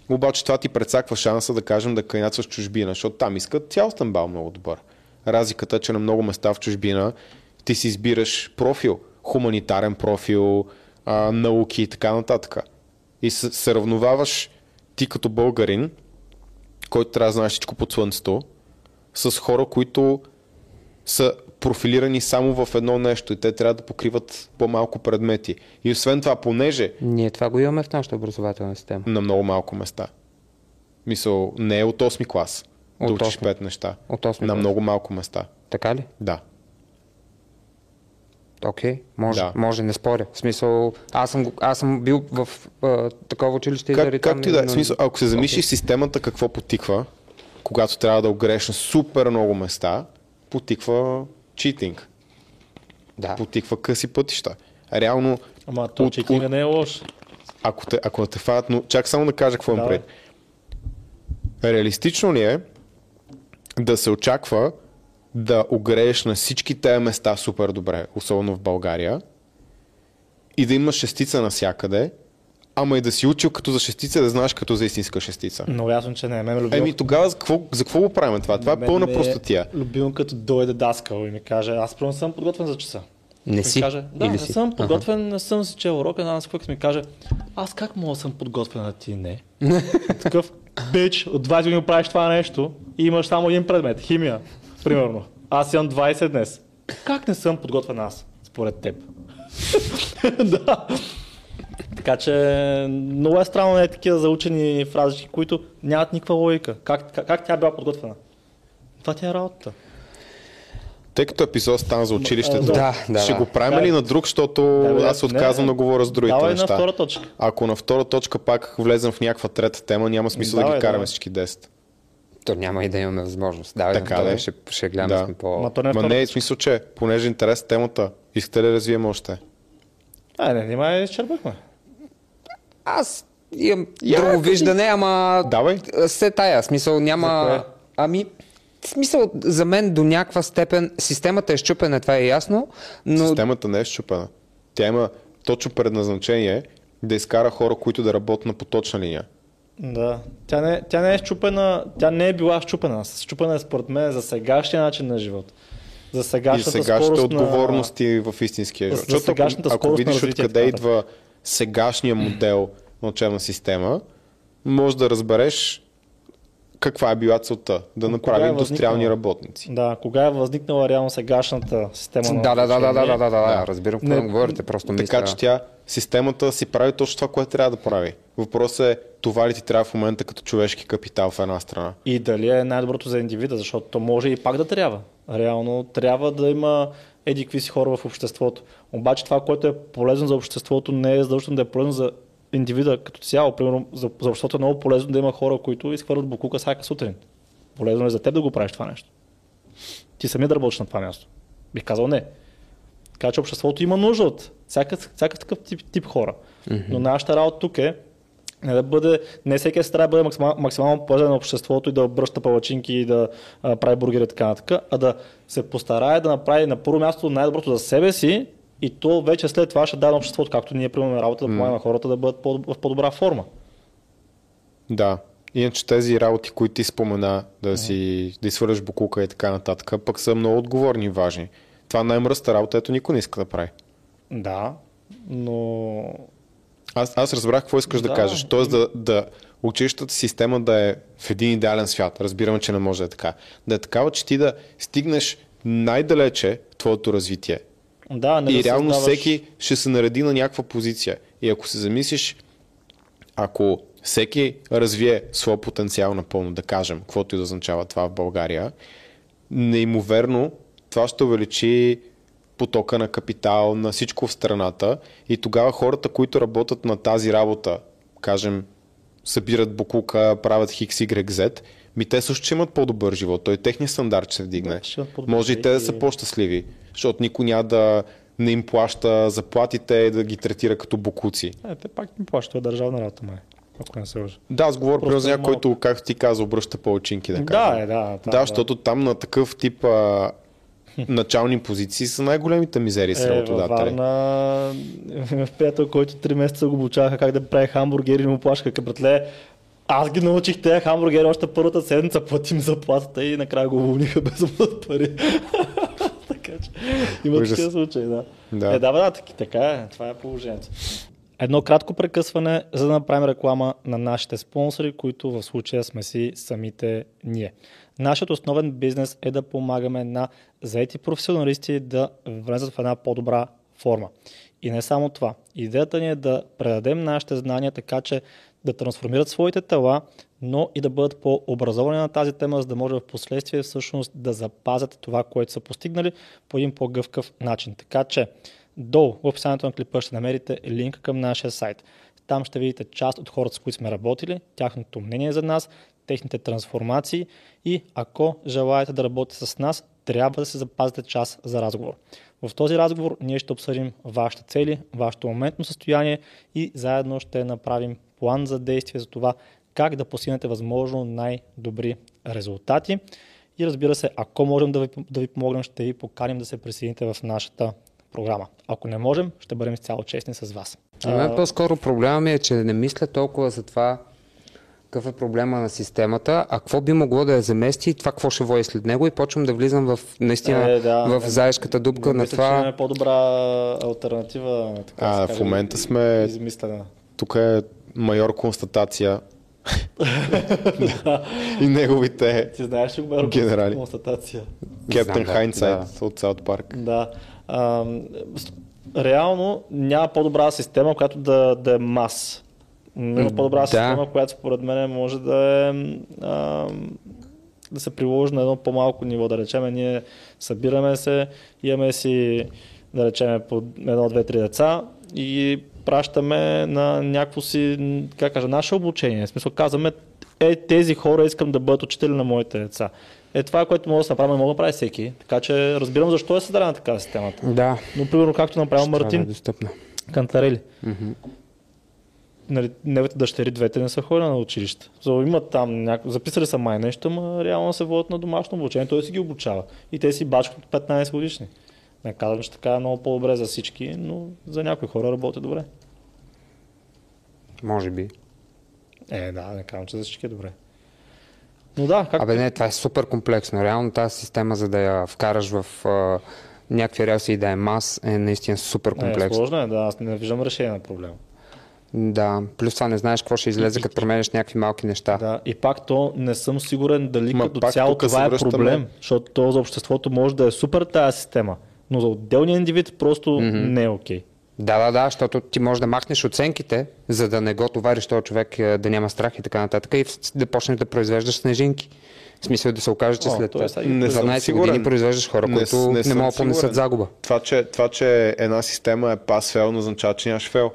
Обаче това ти прецаква шанса да кажем да кандидатстваш в чужбина, защото там искат цялостен бал много добър. Разликата е, че на много места в чужбина ти си избираш профил, хуманитарен профил, а, науки и така нататък. И се, се равноваваш ти като българин, който трябва да знаеш всичко под слънцето, с хора, които са профилирани само в едно нещо и те трябва да покриват по-малко предмети. И освен това, понеже Ние това го имаме в нашата образователна система. на много малко места. Мисъл, не е от 8 клас да От учиш 8. пет неща. От 8 На клас. много малко места. Така ли? Да. Окей, може, Да. може, не споря. В смисъл, аз съм, аз съм бил в а, такова училище и Как, заради това както и ми- да е. но- Смисъл, ако се замислиш системата какво потиква, когато трябва да огрееш на супер много места, потиква читинг. Да. Потиква къси пътища. Реално, Ама то От- чекинга не е лош. ако те, ако те фанат, но чак само да кажа какво имам Давай. пред. Реалистично ли е да се очаква да огрееш на всички тези места супер добре, особено в България, и да имаш шестица навсякъде, ама и да си учил като за шестица, да знаеш като за истинска шестица. Много ясно, че не е. Ме ме любил. Еми тогава за какво, за какво го правим това? Това е Мен пълна ме простотия. Любим като дойде даскал и ми каже, аз просто съм подготвен за часа. Не Ми си? Каже, да, Или не си? съм подготвен, не съм си чел урока, една какво ми каже, аз как мога да съм подготвен, а ти не? Такъв, бич, от 20 години правиш това нещо и имаш само един предмет, химия, примерно. Аз имам 20 днес. Как не съм подготвен аз, според теб? да. Така че много е странно не е такива заучени фразички, които нямат никаква логика. Как, как, как тя била подготвена? Това ти е работата. Тъй като епизод стана за училището, Да, да, ще да. го правим Да. ли на друг, защото Да, аз отказвам не. да говоря с другите Давай неща. на втора точка. Ако на втора точка пак влезем в някаква трета тема, няма смисъл да Давай, ги караме давай. всички 10. То няма и да имаме възможност. Да, Така да, ще, ще гледаме Да. по... Ма то не е Ма не е в смисъл, че понеже е интерес темата, искате ли да развием още? А, не, нима я изчерпахме. Аз имам Я, друго кажи. виждане, ама... Давай. Се тая, смисъл няма... Ами, в смисъл, за мен до някаква степен системата е щупена, това е ясно, но Системата не е щупена. Тя има точно предназначение да изкара хора, които да работят на поточна линия. Да. Тя не, тя не е щупена, тя не е била щупена. Щупена е според мен за сегашния начин на живот. За И сегашната сегашните скорост отговорности в истинския живот. За Защото ако, сегашната ако на видиш откъде идва сегашния модел на учебна система, може да разбереш каква е била целта. Да направи е индустриални работници. На... Да, кога е възникнала реално сегашната система на да, да, да, да, да, да, да, да, разбирам какво говорите, просто мисля. Така че тя, системата си прави точно това, което трябва да прави. Въпросът е това ли ти трябва в момента като човешки капитал в една страна. И дали е най-доброто за индивида, защото то може и пак да трябва. Реално трябва да има еди какви си хора в обществото. Обаче това, което е полезно за обществото, не е задължително да е полезно за индивида като цяло. Примерно за, за обществото е много полезно да има хора, които изхвърлят букука всяка сутрин. Полезно е за теб да го правиш това нещо. Ти сами да работиш на това място. Бих казал не. Така че обществото има нужда от всякакъв, всякакъв такъв тип, тип хора. Mm-hmm. Но нашата работа тук е не да бъде, не всеки се трябва да бъде максимално, максимално полезен на обществото и да обръща палачинки и да а, прави бургери и така нататък, а да се постарае да направи на първо място най-доброто за себе си и то вече след това ще даде на обществото, както ние приемаме работа да помагаме на хората да бъдат по- в по-добра форма. Да. Иначе тези работи, които ти спомена, да си да свърляш букука и така нататък, пък са много отговорни и важни. Това най-мръста работа, ето никой не иска да прави. Да, но Аз, аз разбрах какво искаш да, Да. кажеш. Тоест да, да училищата система да е в един идеален свят. Разбираме, че не може да е така. Да е такава, че ти да стигнеш най-далече твоето развитие. да, не и да реално създаваш- всеки ще се нареди на някаква позиция. И ако се замислиш, ако всеки развие своя потенциал напълно, да кажем, каквото и да означава това в България, неимоверно това ще увеличи потока на капитал, на всичко в страната и тогава хората, които работят на тази работа, кажем, събират букука, правят хикс, y, z, ми те също ще имат по-добър живот. Той техния стандарт ще се вдигне. Да, Може и те да са по-щастливи, защото никой няма да не им плаща заплатите и да ги третира като букуци. Е, те пак ми плащат, това е държавна работа, май. Ако не се лъжа. Да, аз говоря е някой, който, както ти каза, обръща палачинки, да Да, кажем. е, да. Да, защото там на такъв тип а, начални позиции са най-големите мизерии с Е, във работодатели. Варна имах приятел, който 3 месеца го обучаваха как да прави хамбургери и му плашаха, братле, аз ги научих тези хамбургери още първата седмица, платим заплатата и накрая го уволниха без да пари. така че има Ужас. такива случаи, да. Да. Е, да, да, таки, така е. Това е положението. Едно кратко прекъсване, за да направим реклама на нашите спонсори, които в случая сме си самите ние. Нашият основен бизнес е да помагаме на заети професионалисти да влезат в една по-добра форма. И не само това. Идеята ни е да предадем нашите знания така, че да трансформират своите тела, но и да бъдат по-образовани на тази тема, за да може в последствие всъщност да запазят това, което са постигнали по един по-гъвкав начин. Така че долу в описанието на клипа ще намерите линк към нашия сайт. Там ще видите част от хората, с които сме работили, тяхното мнение за нас, техните трансформации и ако желаете да работите с нас, трябва да се запазите час за разговор. В този разговор ние ще обсъдим вашите цели, вашето моментно състояние и заедно ще направим план за действие за това как да постигнете възможно най-добри резултати. И разбира се, ако можем да ви, да ви помогнем, ще ви поканим да се присъедините в нашата програма. Ако не можем, ще бъдем изцяло честни с вас. Мен по-скоро проблема ми е, че не мисля толкова за това какъв е проблема на системата, а какво би могло да я замести и това какво ще води след него и почвам да влизам в наистина Е, да. в заешката дупка Не на мисля, че това. имаме по-добра альтернатива. Така А, в момента сме- Измислена. Тук е майор констатация и неговите Ти знаеш ли го Генерали. констатация? Кептен Хайнсайт да. от Саут Парк. Да. А, реално няма по-добра система, която да, да е мас. Има по-добра да. система, която според мен може да е а, да се приложи на едно по-малко ниво. Да речеме, ние събираме се, имаме си, да речеме, по едно, две, три деца и пращаме на някакво си, как кажа, наше обучение. В смисъл казваме, е, тези хора искам да бъдат учители на моите деца. Е, това, което може да се направи, не може да прави всеки. Така че разбирам защо е създадена така системата. Да, Но, примерно, както да е Мартин достъпна. Кантарели. Нали, неговите дъщери, двете не са ходили на училище. So, имат там няко... Записали са май нещо, но реално се водят на домашно обучение. Той си ги обучава. И те си бачкат от 15 годишни. Не казвам, че така е много по-добре за всички, но за някои хора работи добре. Може би. Е, да, не казвам, че за всички е добре. Но да, как Абе не, това е супер комплексно. Реално тази система, за да я вкараш в а, някакви релси и да е мас, е наистина супер е, комплексно. сложно е, да, аз не виждам решение на проблема. Да, плюс това не знаеш какво ще излезе, като променеш някакви малки неща. Да, и пак то не съм сигурен дали Ма като цяло това е връщаме- проблем, защото то за обществото може да е супер тази система, но за отделния индивид просто mm-hmm. не е окей. Да, да, да, защото ти можеш да махнеш оценките, за да не го товариш този човек е, да няма страх и така нататък и да почнеш да произвеждаш снежинки. В смисъл да се окаже, че О, след то е Не съм 12 сигурен. години произвеждаш хора, Не които не не, могат да понесат сигурен. загуба. Това че, това, че една система е пас-фел, не означава, че нямаш фел.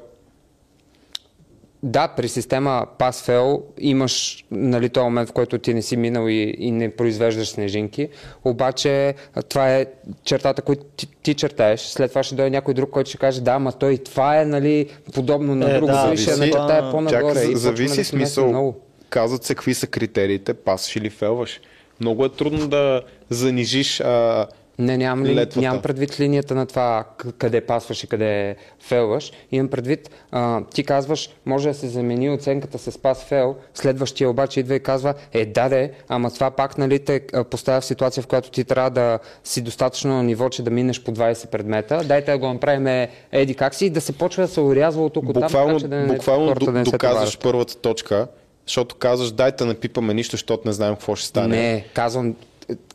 Да, при система pass-fail имаш нали, този момент, в който ти не си минал и, и не произвеждаш снежинки, обаче това е чертата, която ти, ти чертаеш. След това ще дойде някой друг, който ще каже, да, ама той това е нали, подобно на Е, друго, да, да, ще зависи. начертая по-нагоре. Чакай, и зависи да месим смисъл. Много. Казват се какви са критериите, пасваш или фелваш. Много е трудно да занижиш а, Не, нямам, ли, Летвата. нямам предвид линията на това къде пасваш и къде фелваш. Имам предвид, а, ти казваш, може да се замени оценката с пас фел, следващия обаче идва и казва, е да де, ама това пак нали, те поставя в ситуация, в която ти трябва да си достатъчно на ниво, че да минеш по 20 предмета. Дайте да го направим е, еди как си и да се почва да се урязва от от там, Буквално, така че да не, буквално хората да не доказваш първата точка, защото казваш, дайте да напипаме нищо, защото не знаем какво ще стане. Не, казвам,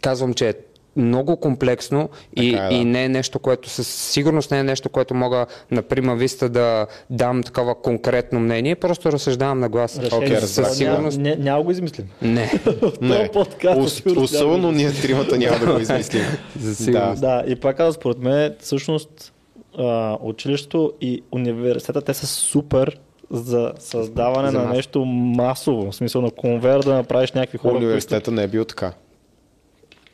казвам, че е много комплексно и, Така е, да. и не е нещо, което със сигурност не е нещо, което мога на прима виста да дам такова конкретно мнение, просто разсъждавам на глас. Разбрах. със сигурност. Няма, няма го измислим. Не, В Не. този подкаст Ос- няма особено ние тримата няма да го измислим. за сигурност. Да, и пак казвам, според мен, всъщност а, училището и университета, те са супер за създаване За на нещо масово. В смисъл на конвейер да направиш някакви хора. Университета не е бил така.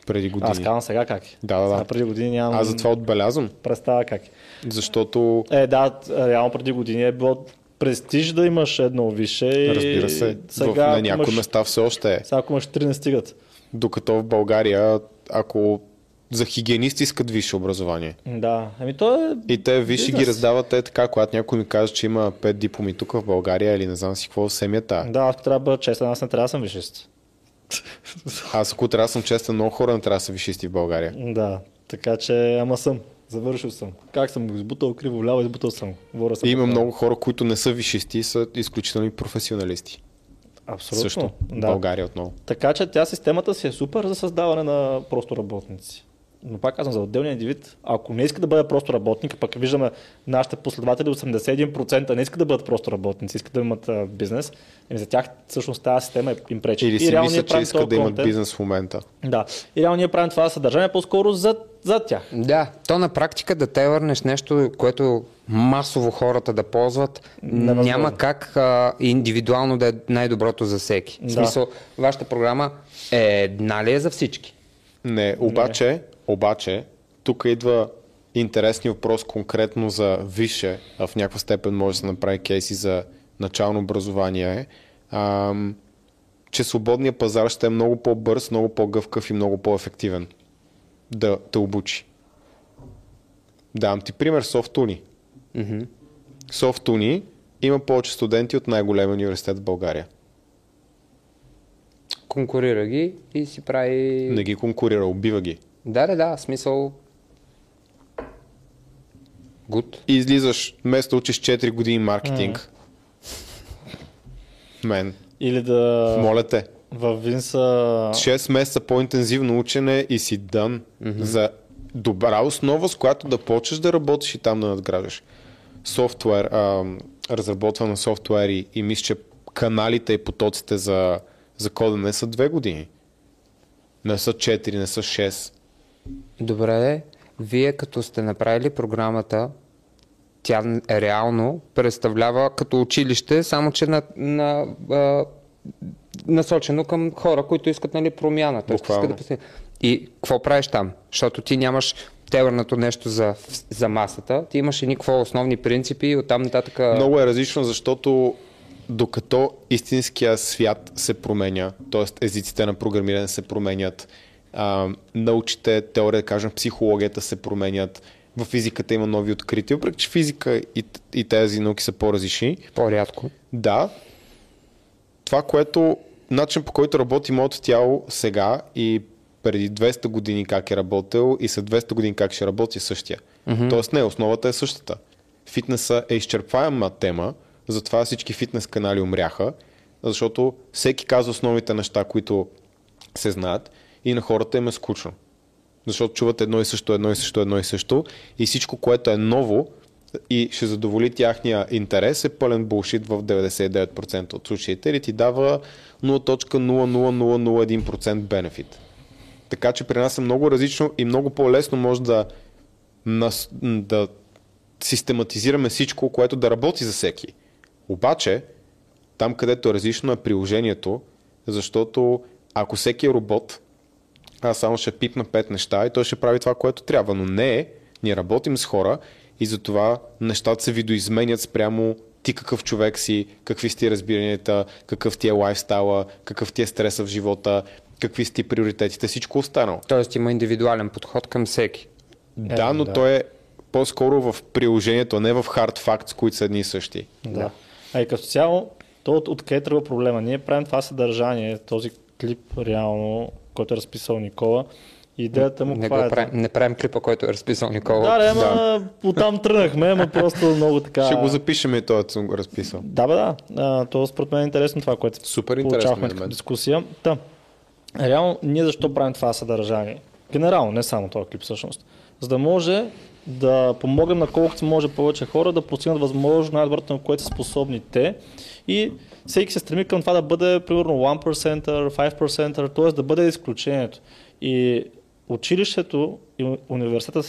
Преди години. Аз казвам сега как е. Да, да, да. Сега преди години нямам Аз затова отбелязвам, представа как е. защото Е, да, реално преди години е било престиж да имаш едно висше. и разбира се, сега, в, на някои имаш, места все още е. Сега ако имаш три не стигат. Докато в България, ако за хигиенисти искат висше образование. Да, ами то е... И те висши ги раздават те така, когато някой ми каже, че има пет дипломи тук в България или не знам си какво, семията. Да, аз трябва да бъда честен, аз не трябва да съм висшист. Аз ако трябва съм честен, много хора не трябва да са висшисти в България. Да, така че, ама съм. Завършил съм. Как съм го избутал криво вляво, избутал съм. Говоря съм И има много хора, които не са висшисти и са изключителни професионалисти. Абсолютно. Също. Да. България отново. Така че тя системата си е супер за създаване на просто работници. Но пак казвам, за отделния индивид, ако не иска да бъде просто работник, пък виждаме нашите последователи 81% не искат да бъдат просто работници, искат да имат а, бизнес, ами за тях всъщност тази система им пречи. Или И си ние че искат да имат контент. бизнес в момента. Да. И реално ние правим това съдържание по-скоро зад, зад тях. Да, то на практика да те върнеш нещо, което масово хората да ползват, Невъзможно. няма как а, индивидуално да е най-доброто за всеки. В Да. смисъл, вашата програма е една ли е за всички? Не, обаче, обаче, тук идва интересния въпрос конкретно за висше, а в някаква степен може да се направи кейси за начално образование, ам, че свободният пазар ще е много по-бърз, много по-гъвкав и много по-ефективен да те обучи. Давам ти пример Софтуни. Мгм. Софтуни има повече студенти от най-големия университет в България. Конкурира ги и си прави... Не ги конкурира, убива ги. Да, да, да, смисъл... Гуд. И излизаш, вместо учиш 4 години маркетинг. Мен, Или да моля те, в Винса... 6 месеца по-интензивно учене и си дън за добра основа, с която да почнеш да работиш и там да надграждаш. Софтуер, а, разработване на софтуери и мисля, че каналите и потоците за, за кодене са 2 години. Не са 4, не са 6. Добре, вие като сте направили програмата, тя реално представлява като училище, само че на, на, а, насочено към хора, които искат нали, промяна. Искат да посе- И какво правиш там? Защото ти нямаш телърнато нещо за, за масата, ти имаш едни какво основни принципи и оттам нататък... Много е различно, защото докато истинския свят се променя, т.е. езиците на програмиране се променят, а, научите, теория, да кажем, психологията се променят, в физиката има нови открития, въпреки че физика и, и тези науки са по-различни. По-рядко. Да, това, което, начин по който работи моето тяло сега и преди 200 години как е работил и след 200 години как ще работи е същия. Mm-hmm. Тоест не, основата е същата. Фитнеса е изчерпаема тема, затова всички фитнес канали умряха, защото всеки казва основните неща, които се знаят и на хората им е скучно. Защото чуват едно и също, едно и също, едно и също и всичко, което е ново и ще задоволи тяхния интерес е пълен булшит в 99% от случаите или ти дава 0.00001% бенефит. Така че при нас е много различно и много по-лесно може да, нас, да систематизираме всичко, което да работи за всеки. Обаче, там където е различно е приложението, защото ако всеки е робот, аз само ще пипна пет неща и той ще прави това, което трябва. Но не е. Ние работим с хора и затова нещата се видоизменят спрямо ти какъв човек си, какви си ти разбиранията, какъв ти е лайфстайла, какъв ти е стреса в живота, какви са ти приоритетите, всичко останало. Тоест има индивидуален подход към всеки. Да, но да. той е по-скоро в приложението, а не в hard facts, които са едни и същи. Да. А и като цяло, то от, откъде тръгва проблема? Ние правим това съдържание, този клип реално, който е разписал Никола. Идеята му Не, каква го е? правим, не правим клипа, който е разписал Никола. Да, да, ама оттам тръгнахме, ама просто много така... Ще го запишем и той съм го разписал. Да, бе, да. А, то според мен е интересно това, което Супер получавахме като дискусия. Та, реално, ние защо правим това съдържание? Генерално, не само този клип всъщност. За да може да помогнем на колкото се може повече хора да постигнат възможно най-доброто, на което са способни те. И всеки се стреми към това да бъде примерно 1%, 5%, т.е. да бъде изключението. И училището и университета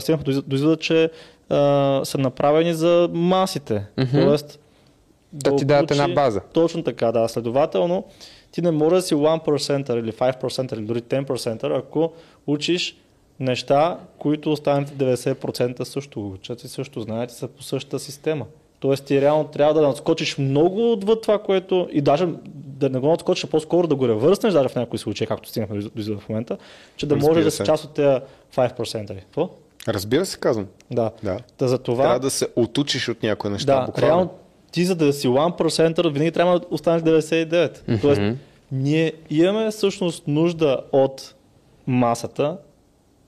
стигнаха до из- до извода, че а, са направени за масите. Тоест, Да ти дадат една база. Точно така, да. Следователно, ти не можеш да си 1% или 5% или дори 10%, ако учиш неща, които останалите 90% също учат и също знаят и са по същата система. Тоест ти реално трябва да надскочиш много отвъд това, което и даже да не го надскочиш, а по-скоро да го ревърснеш, даже в някои случаи, както стигнахме до в момента, че да можеш да си част от тези 5%. Какво? Разбира се, казвам. Да. Да. Та за това... Трябва да се отучиш от някои неща. Да, буквално. реално ти за да си 1%, винаги трябва да останеш 99%. Тоест, ние имаме всъщност нужда от масата,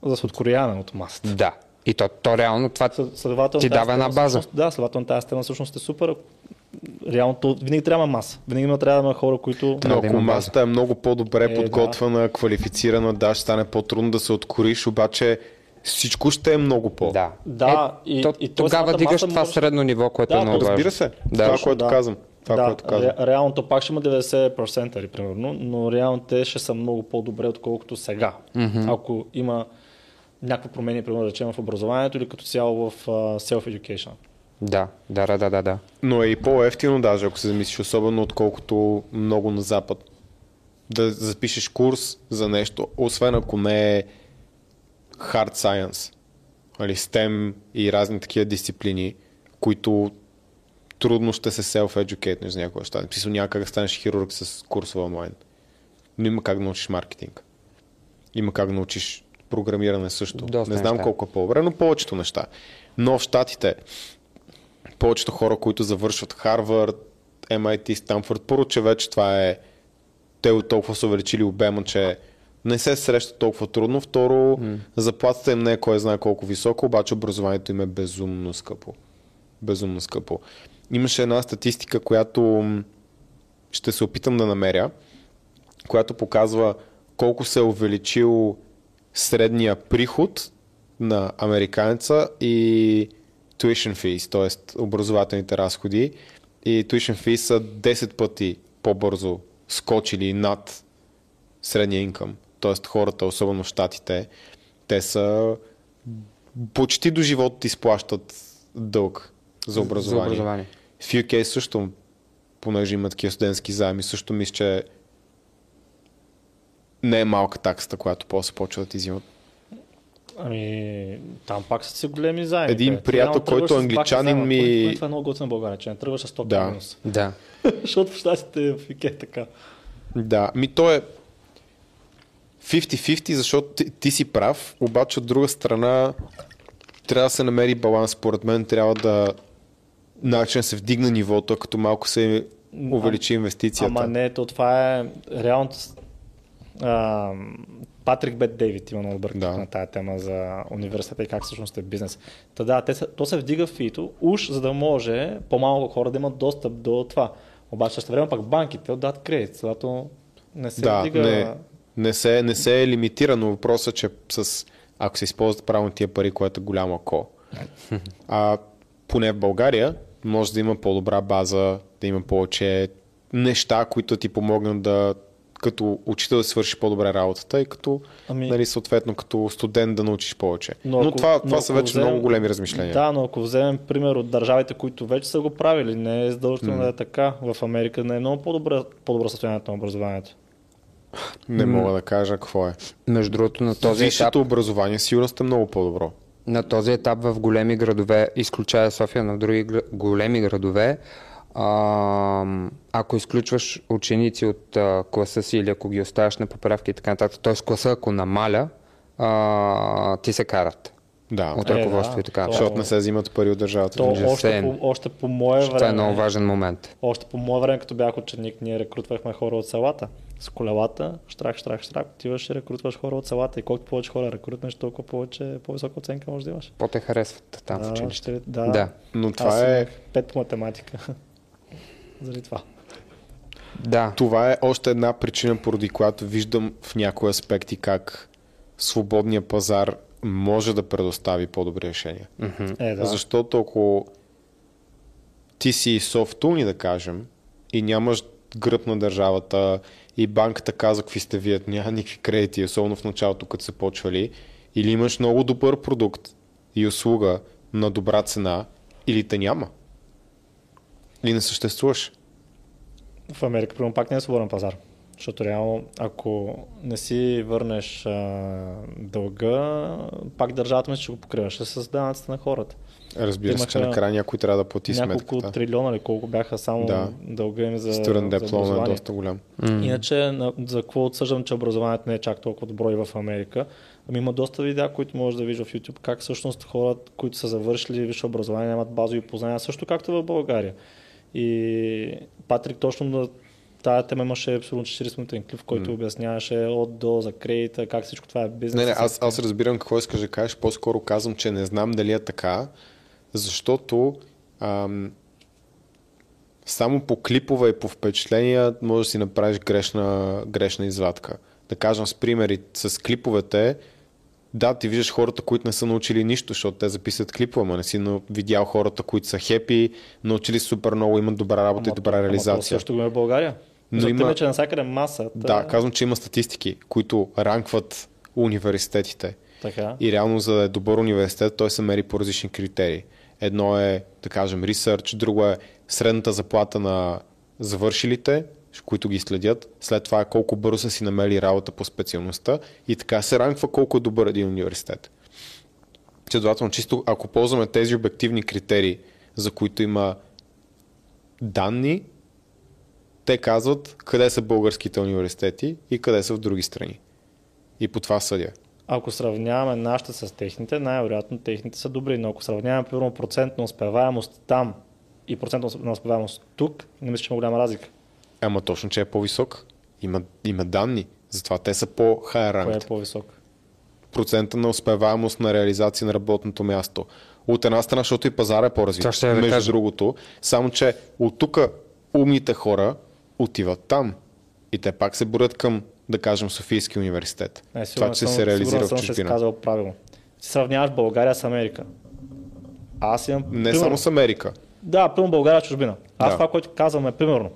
за да от масата. Да. И то, то реално това След- Следователно, ти дава една база. всъщност- Да, следователно тази система всъщност е супер. Реално то, винаги трябва маса. Винаги има трябва да има хора, които... Но да ако база. масата е много по-добре Е, подготвена, квалифицирана, да, ще стане по-трудно да се откориш, обаче всичко ще е много по. Да. Да, е, и- то, и тогава дигаш това може- средно ниво, което Да, е много то важно. Разбира се. Да. това, което да. казвам. Това, да, което казвам. ре, реално то пак ще има 90% ли, примерно, но реално те ще са много по-добре, отколкото сега. Mm-hmm. Ако има някакви промени, примерно да речем в образованието или като цяло в uh, self-education. Да, да, да, да, да, да. Но е и по-ефтино даже, ако се замислиш, особено отколкото много на запад. Да запишеш курс за нещо, освен ако не е hard science, или STEM и разни такива дисциплини, които трудно ще се self-educate за някои неща. В смисъл няма как да станеш хирург с курсове онлайн. Но има как да научиш маркетинг. Има как да научиш програмиране също. Доста не знам неща. колко е по-добре, но повечето неща. Но в Штатите повечето хора, които завършват Харвард, MIT, Станфорд, първо, че вече това е те толкова са увеличили обема, че не се среща толкова трудно. Второ, mm. заплатата им не е кой знае колко високо, обаче образованието им е безумно скъпо. Безумно скъпо. Имаше една статистика, която ще се опитам да намеря, която показва колко се е увеличил средния приход на американеца и tuition fees, т.е. образователните разходи. И tuition fees са 10 пъти по-бързо скочили над средния инкъм. Т.е. хората, особено в Штатите, те са почти до живота ти изплащат дълг за образование. За образование. В UK също, понеже има такива студентски заеми, също мисля, че не е малка таксата, която после почва да ти взимат. Ами, там пак са си големи заеми. Един приятел, който с англичанин заема. ми- поне Това е много готино в България, че не тръгваш с 100 Да. минус. Да. Защото в щатите в ИКЕ е така. Да, ми то е 50-50, защото ти, ти си прав, обаче от друга страна трябва да се намери баланс. Според мен трябва да начин да се вдигне нивото, като малко се увеличи инвестицията. Ама не, то това е реално... А, Патрик Бет Дейвид има много добър Да. на тази тема за университета и как всъщност е бизнес. Та да, те, то се вдига в фито, уж за да може по-малко хора да имат достъп до това. Обаче също време пак банките отдават кредит, защото не се да, вдига... не, не, се, не се е лимитира, но въпросът е, че с, ако се използват правилно тия пари, което е голямо ако. А поне в България може да има по-добра база, да има повече неща, които ти помогнат да като учител да свършиш по-добре работата и като, ами... Нали, съответно, като студент да научиш повече. Но, Но но ако- това, но това са ако вече вземем- много големи размишления. Да, но ако вземем пример от държавите, които вече са го правили, не е задължително да е така. В Америка не е много по-добро, по-добро състоянието на образованието. Не мога да кажа какво е. Между другото, на този етап Висшето образование сигурно е много по-добро. на този етап в големи градове, изключая София, на други големи градове, А, ако изключваш ученици от а, класа си или ако ги оставяш на поправки и така нататък, т.е. класа ако намаля, а, ти се карат Да, от Е, ръководство да, и така. то- защото не се взимат пари от държавата. То още saying. по, още по мое Това е много време, важен момент. още по мое време, като бях ученик, ние рекрутвахме хора от селата. С колелата, штрак, штрак, штрак, отиваш и рекрутваш хора от селата. И колкото повече хора рекрутнеш, толкова повече, по-висока оценка можеш да имаш. По-те харесват там в да, училище. ще- да. Да. Но Аз това е, имах пет по математика. Заради това. Да. това е още една причина, поради която виждам в някои аспекти как свободния пазар може да предостави по-добри решения. Е, да. Защото ако ти си софтуни, да кажем, и нямаш гръб на държавата и банката каза какви сте вие, няма никакви кредити, особено в началото, като са почвали, или имаш много добър продукт и услуга на добра цена, или те няма. Или не съществуваш. В Америка, примерно, пак не е свободен пазар. Защото реално, ако не си върнеш а, дълга, пак държавата ми ще го покриваше с данъците на хората. Разбира се, че накрая някой трябва да плати Няколко сметката. трилиона или колко бяха само Да. дълга им за, за диплом е доста голям. Иначе, на, за какво отсъждам, че образованието не е чак толкова добро и в Америка? Ами има доста видеа, които можеш да видиш в YouTube, как всъщност хората, които са завършили висше образование, нямат базови познания, също както в България. И Патрик точно на тая тема имаше абсолютно 40 минутен клип, в който обясняваше от до за кредита, как всичко това е бизнес. Не, не, аз, аз разбирам какво искаш да кажеш. По-скоро казвам, че не знам дали е така, защото ам, само по клипове и по впечатления може да си направиш грешна, грешна извадка. Да кажем с примери, с клиповете, да, ти виждаш хората, които не са научили нищо, защото те записват клипове, ама не си видял хората, които са хепи, научили супер много, имат добра работа и добра Ама то реализация. също го има в България. Но Но има- има... че навсякъде масата. Да, казвам, че има статистики, които ранкват университетите. Така. И реално, за да е добър университет, той се мери по различни критерии. Едно е, да кажем, ресърч, друго е средната заплата на завършилите, които ги следят. След това колко бързо са си намели работа по специалността и така се ранква колко е добър един университет. Следователно, чисто ако ползваме тези обективни критерии, за които има данни, те казват къде са българските университети и къде са в други страни. И по това съдя. Ако сравняваме нашите с техните, най-вероятно техните са добри, но ако сравняваме процент на успеваемост там и процент на успеваемост тук, не мисля, че има голяма разлика. Ама точно, че е по-висок. Има, има данни. Затова те са по-high Кое е по-висок? Процента на успеваемост на реализация на работното място. От една страна, защото и пазара е по-развит. Ще Между кажа. другото, само че от тук умните хора отиват там. И те пак се борят към, да кажем, Софийски университет. Не, Това, че съм, се реализира в съм, че чужбина. казал правилно. Сравняваш България с Америка. Аз имам... Не примерно- само с Америка. Да, примерно България с чужбина. Аз Да. това, което казвам е примерно.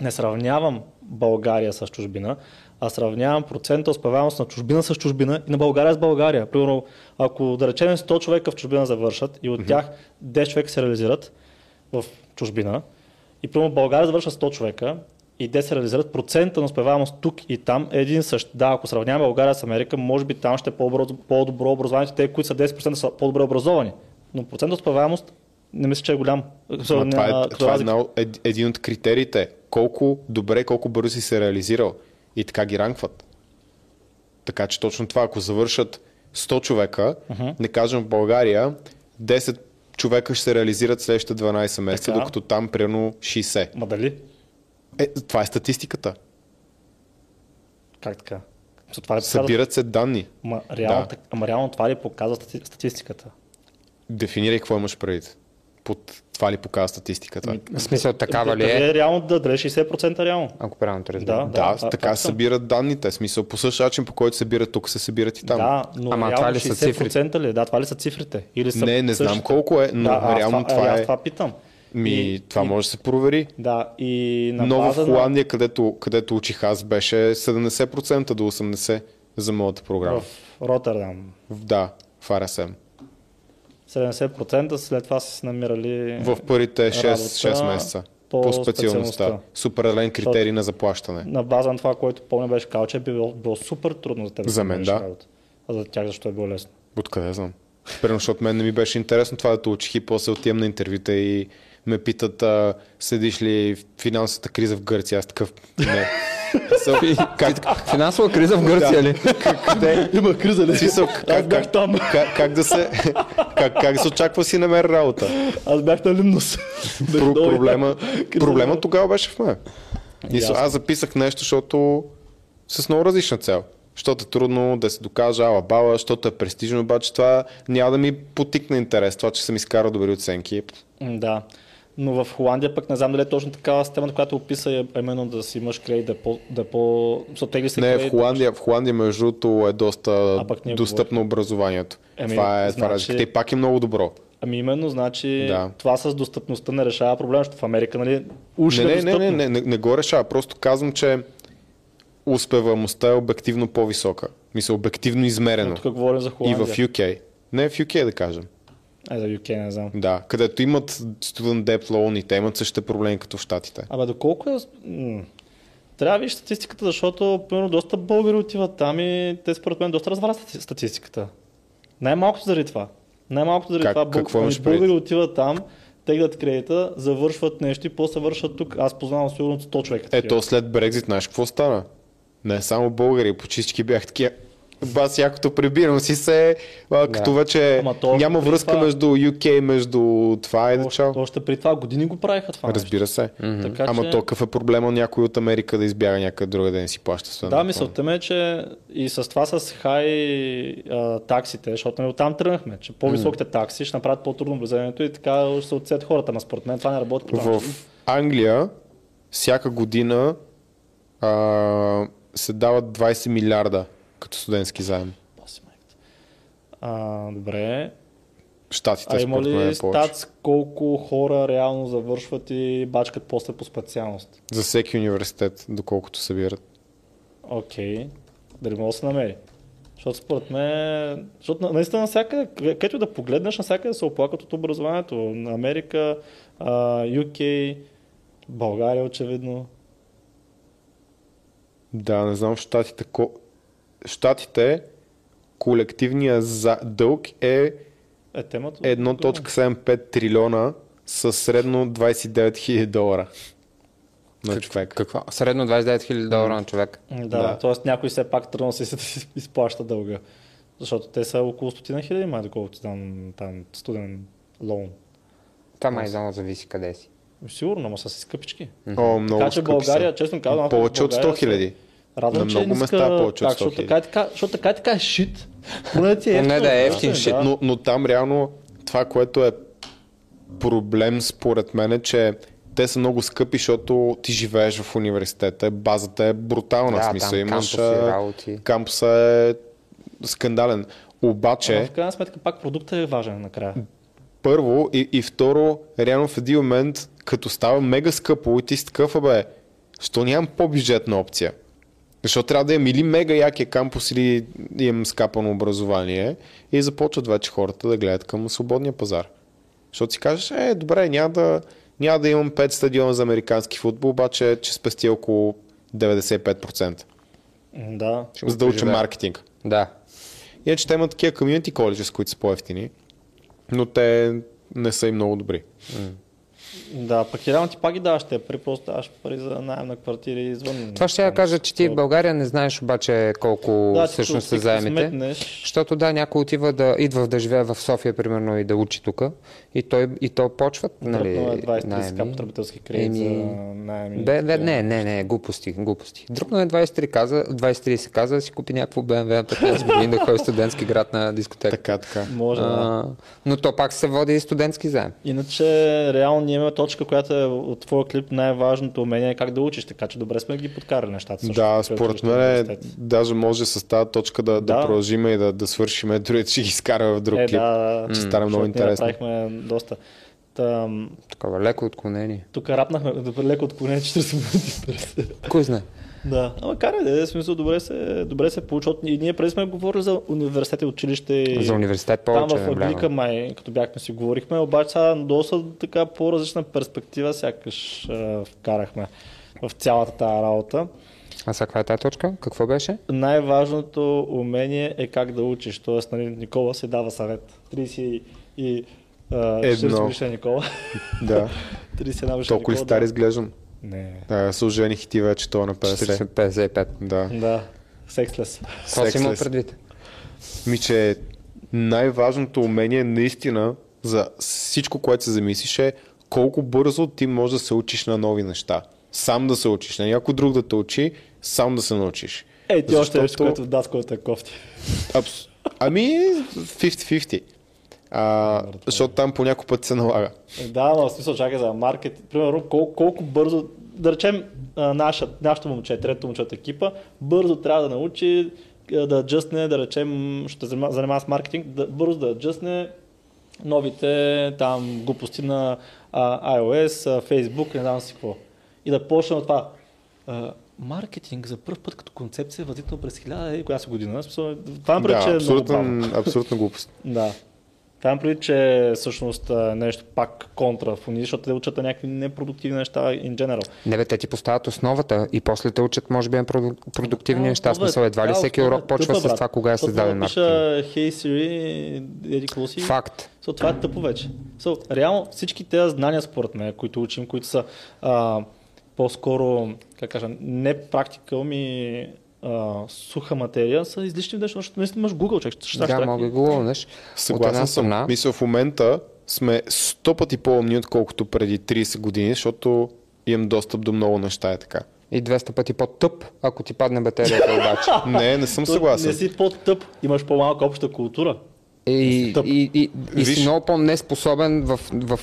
Не сравнявам България с чужбина, а сравнявам процента успеваемост на чужбина с чужбина и на България с България. Примерно, ако да речем 100 човека в чужбина завършат и от тях 10 човека се реализират в чужбина и примерно България завършат 100 човека и 10 се реализират, процента на успеваемост тук и там е един същ. Да, ако сравняваме България с Америка, може би там ще е по-добро, образование, те, които са 10% са по-добре образовани. Но процентът успеваемост не мисля, че е голям. Това е, това е разлика. една, от- ед- един от критериите. Колко добре, колко бързо си се реализирал. И така ги ранкват. Така че точно това, ако завършат 100 човека, не кажем в България, 10 човека ще се реализират следващите 12 месеца, Така. докато там примерно 60. Ма дали? Е, това е статистиката. Как така? Това ли показва- Събират се данни. Ма, реално, Да. ама реално това ли показва стати- статистиката? Дефинирай какво имаш предвид. Под това ли показва статистиката? В смисъл такава ли Дали е, е реално да дадеш 60% реално? ако правилно те разбирам. Да. Да, това- така това се събират данните. Смисъл, по същия начин, по който се събират тук, се събират и там. Да, но Ама реално това ли са 60% ли? е? Да, това ли са цифрите? Или са Не, не знам същите? колко е, но да, аз реално това, това аз е- това питам. Ми, И- това и- може да се провери. Да, и на Но в база на... Холандия, където, където учих аз, беше 70% до 80% за моята програма. В Роттердам. В... Да, в RSM. 70% след това са се намирали В първите 6, работа 6 месеца. по По, специалността. С определен критерий на заплащане. на база на това, което помня беше казал, че е било, било супер трудно за теб. За мен, да. работа. А за тях защо е било лесно? Откъде знам? Примерно, защото мен не ми беше интересно това да те учих и после отивам на интервюта и ме питат, а, следиш ли финансовата криза в Гърция, аз такъв не. Как, Финансова криза в Гърция ли? къде? Има криза, ли? Смисъл, как, бях как, там. как, как, да се, как, как да се очаква си намери работа? Аз бях на Лимнос. Про, проблема, проблема тогава беше в мен. И Ясно. аз записах нещо, защото с много различна цел. Защото е трудно да се докажа ала бала, защото е престижно, обаче това няма да ми потикне интерес. Това, че съм изкарал добри оценки. Да. Но в Холандия пък не знам дали е точно такава системата, която описа е именно да си имаш кредит, да е по... Да е по... се Не, в кредит, Холандия, в Холандия между другото е доста достъпно образованието. Еми, това е, това значи- разликата и пак е много добро. Ами именно, значи Да. това с достъпността не решава проблема, защото в Америка, нали, уж Не, е не, не, не, достъпно. не, не, не го решава. Просто казвам, че успеваемостта е обективно по-висока. Мисля, обективно измерено. Но Тук говорим за И Холандия. в UK. Не, в UK да кажем. Е, за UK не знам. Да, където имат student debt loan и те имат същите проблеми като в Штатите. Абе, доколко е... Трябва да видиш статистиката, защото примерно доста българи отиват там и те според мен доста развалят стати- статистиката. Най-малкото заради това. Най-малкото заради Как- това. какво ами, българи предвид? отиват там, теглят кредита, завършват нещо и после вършат тук. Аз познавам сигурно 100 човека. Ето след Брекзит, знаеш какво стана? Не само българи, всички бях такива. Бас якото прибирам си се, а, като вече Ама то няма връзка това- между UK, между това и да още, чао. още при това години го правиха това. Разбира се. Така, Ама че... то какъв е проблема някой от Америка да избяга някъде друга да не си плаща студент? Да, мисълта ми е, че и с това с хай а, таксите, защото нали, оттам тръгнахме, че по-високите такси ще направят по-трудно влизането и така ще се отсеят хората, но според мен това не работи В Англия всяка година а, се дават 20 милиарда като студентски заем. А, добре. Штатите А има ли е стац колко хора реално завършват и бачкат после по специалност? За всеки университет, доколкото събират. Окей. Дали може да се намери? Защото според мен, защото на- наистина навсякъде, къде- където да погледнеш, навсякъде се оплакват от образованието. На Америка, UK, България очевидно. Да, не знам в Штатите. Ко... Штатите колективния за... дълг е Е, темата. 1.75 трилиона с средно 29 000 долара на човек. Какво? Средно 29 000 долара на човек. Да, Да. да. т.е. някой все пак тръгна да си си изплаща дълга. Защото те са около стотина хиляди, май доколкото там, там студен лоун. Това май само зависи къде си. Сигурно, но са си скъпички. О, много така че скъпи България, са. честно казвам, Повече от 100 България хиляди. Радвам, На много места повече от такса, 100 защото така, и така, защото така, и така е шит. Поне ти е Поне да е ефтин шит, да. Но, но там реално това, което е проблем според мен е, че те са много скъпи, защото ти живееш в университета, базата е брутална. Да, смисъл, там имаш, кампуси, кампуса е скандален. Обаче, Ама в крайна сметка пак продуктът е важен накрая. първо и, и второ, реално в един момент, като става мега скъпо и ти си такъв, бе, що нямам по-бюджетна опция? Защото трябва да имам или мега якия кампус, или имам скапано образование и започват вече хората да гледат към свободния пазар. Защото си кажеш, е, добре, няма да, няма да имам 5 стадиона за американски футбол, обаче че спести около 95%. М, Да. За да уча маркетинг. Да. Иначе те имат такива комьюнити коледжи, които са по-ефтини, но те не са и много добри. Да, пък реално ти пак ги даваш те пари, просто даваш пари за найем на квартири извън. Това ще я кажа, че ти в България не знаеш обаче колко да, всъщност са заемите. Защото да, някой отива да идва да живее в София, примерно, и да учи тук. И, той, и то почват, нали, нали, 20-30 наеми. потребителски кредит за Еми, найеми. Бе, бе, не, не, не, глупости, глупости. Дръпна е 23, каза, 23 се каза да си купи някакво BMW на 15 години да ходи студентски град на дискотека. Така, така. Може, да. А, но то пак се води и студентски заем. Иначе, реално ние имаме точка, която е от твоя клип най-важното умение е как да учиш, така че добре сме ги подкарали нещата. също, Да, според мен е, даже може с тази точка да, да. Да. продължим и да, да свършим, другите ще ги изкараме в друг Е, клип. да, Ще стане много интересно. Направихме доста. Там, Такова леко отклонение. тук рапнахме добре леко отклонение 40 минути. Кой знае? да, ама карай да в смисъл добре се, добре се получи. И ние преди сме говорили за университет и училище. За университет Там повече в наблягам. Аглика май, като бяхме си говорихме, обаче сега доста така по-различна перспектива сякаш е, вкарахме в цялата тази работа. А сега каква е тази точка? Какво беше? Най-важното умение е как да учиш. Тоест, нали, Никола се дава съвет. 30 и а, 40 Едно. годишен Никола. Да. 31 беше Толкова ли рекорд, стари да. изглеждам? Не. А, с ожених ти вече, то е на 50. 40-55. Да. Да. Секслес. Това си има Sexless. предвид. Ми, че най-важното умение наистина за всичко, което се замислиш е колко бързо ти можеш да се учиш на нови неща. Сам да се учиш, не някой друг да те учи, сам да се научиш. Ей, ти още нещо, Защото- което в даскалата е кофти. Абс... Ами, 50-50. А, защото там по някой път се налага. Е, Да, но в смисъл чакай за маркет. Примерно, колко, колко бързо, да речем, наша, нашето момче, трето момче от екипа, бързо трябва да научи да аджъстне, да речем, ще занима- занимава с маркетинг, да, бързо да аджъстне новите там глупости на а, iOS, а, Facebook, не знам си какво. И да почне от това. А, маркетинг за първ път като концепция е възникнал през 1000 и коя си година. Това ме Да, че е много абсолютно, абсолютно глупост. Да. Това имам предвид, че всъщност нещо пак контра в уни, защото те учат някакви непродуктивни неща in general. Не бе, те ти поставят основата и после те учат, може би, продуктивни Да, неща. е- Смисъл, едва ли да, всеки урок почва тъпа, с това, кога е създаден да маркетинг. пиша Hey Siri, еди си. Факт. So, това е тъпо вече. So, реално всички тези знания, според мен, които учим, които са а, по-скоро, как кажа, не практикал ми а, суха материя, са излишни в защото наистина имаш Google, човек. ще Да, мога да една Съгласен съм. страна, Мисля, в момента сме 100 пъти по-умни, отколкото преди 30 години, защото имам достъп до много неща е така. и 200 пъти по-тъп, ако ти падне батерията обаче. Не, не съм съгласен. Не си по-тъп, имаш по-малка обща култура. И, Тъп. и, и, и си много по-неспособен в, в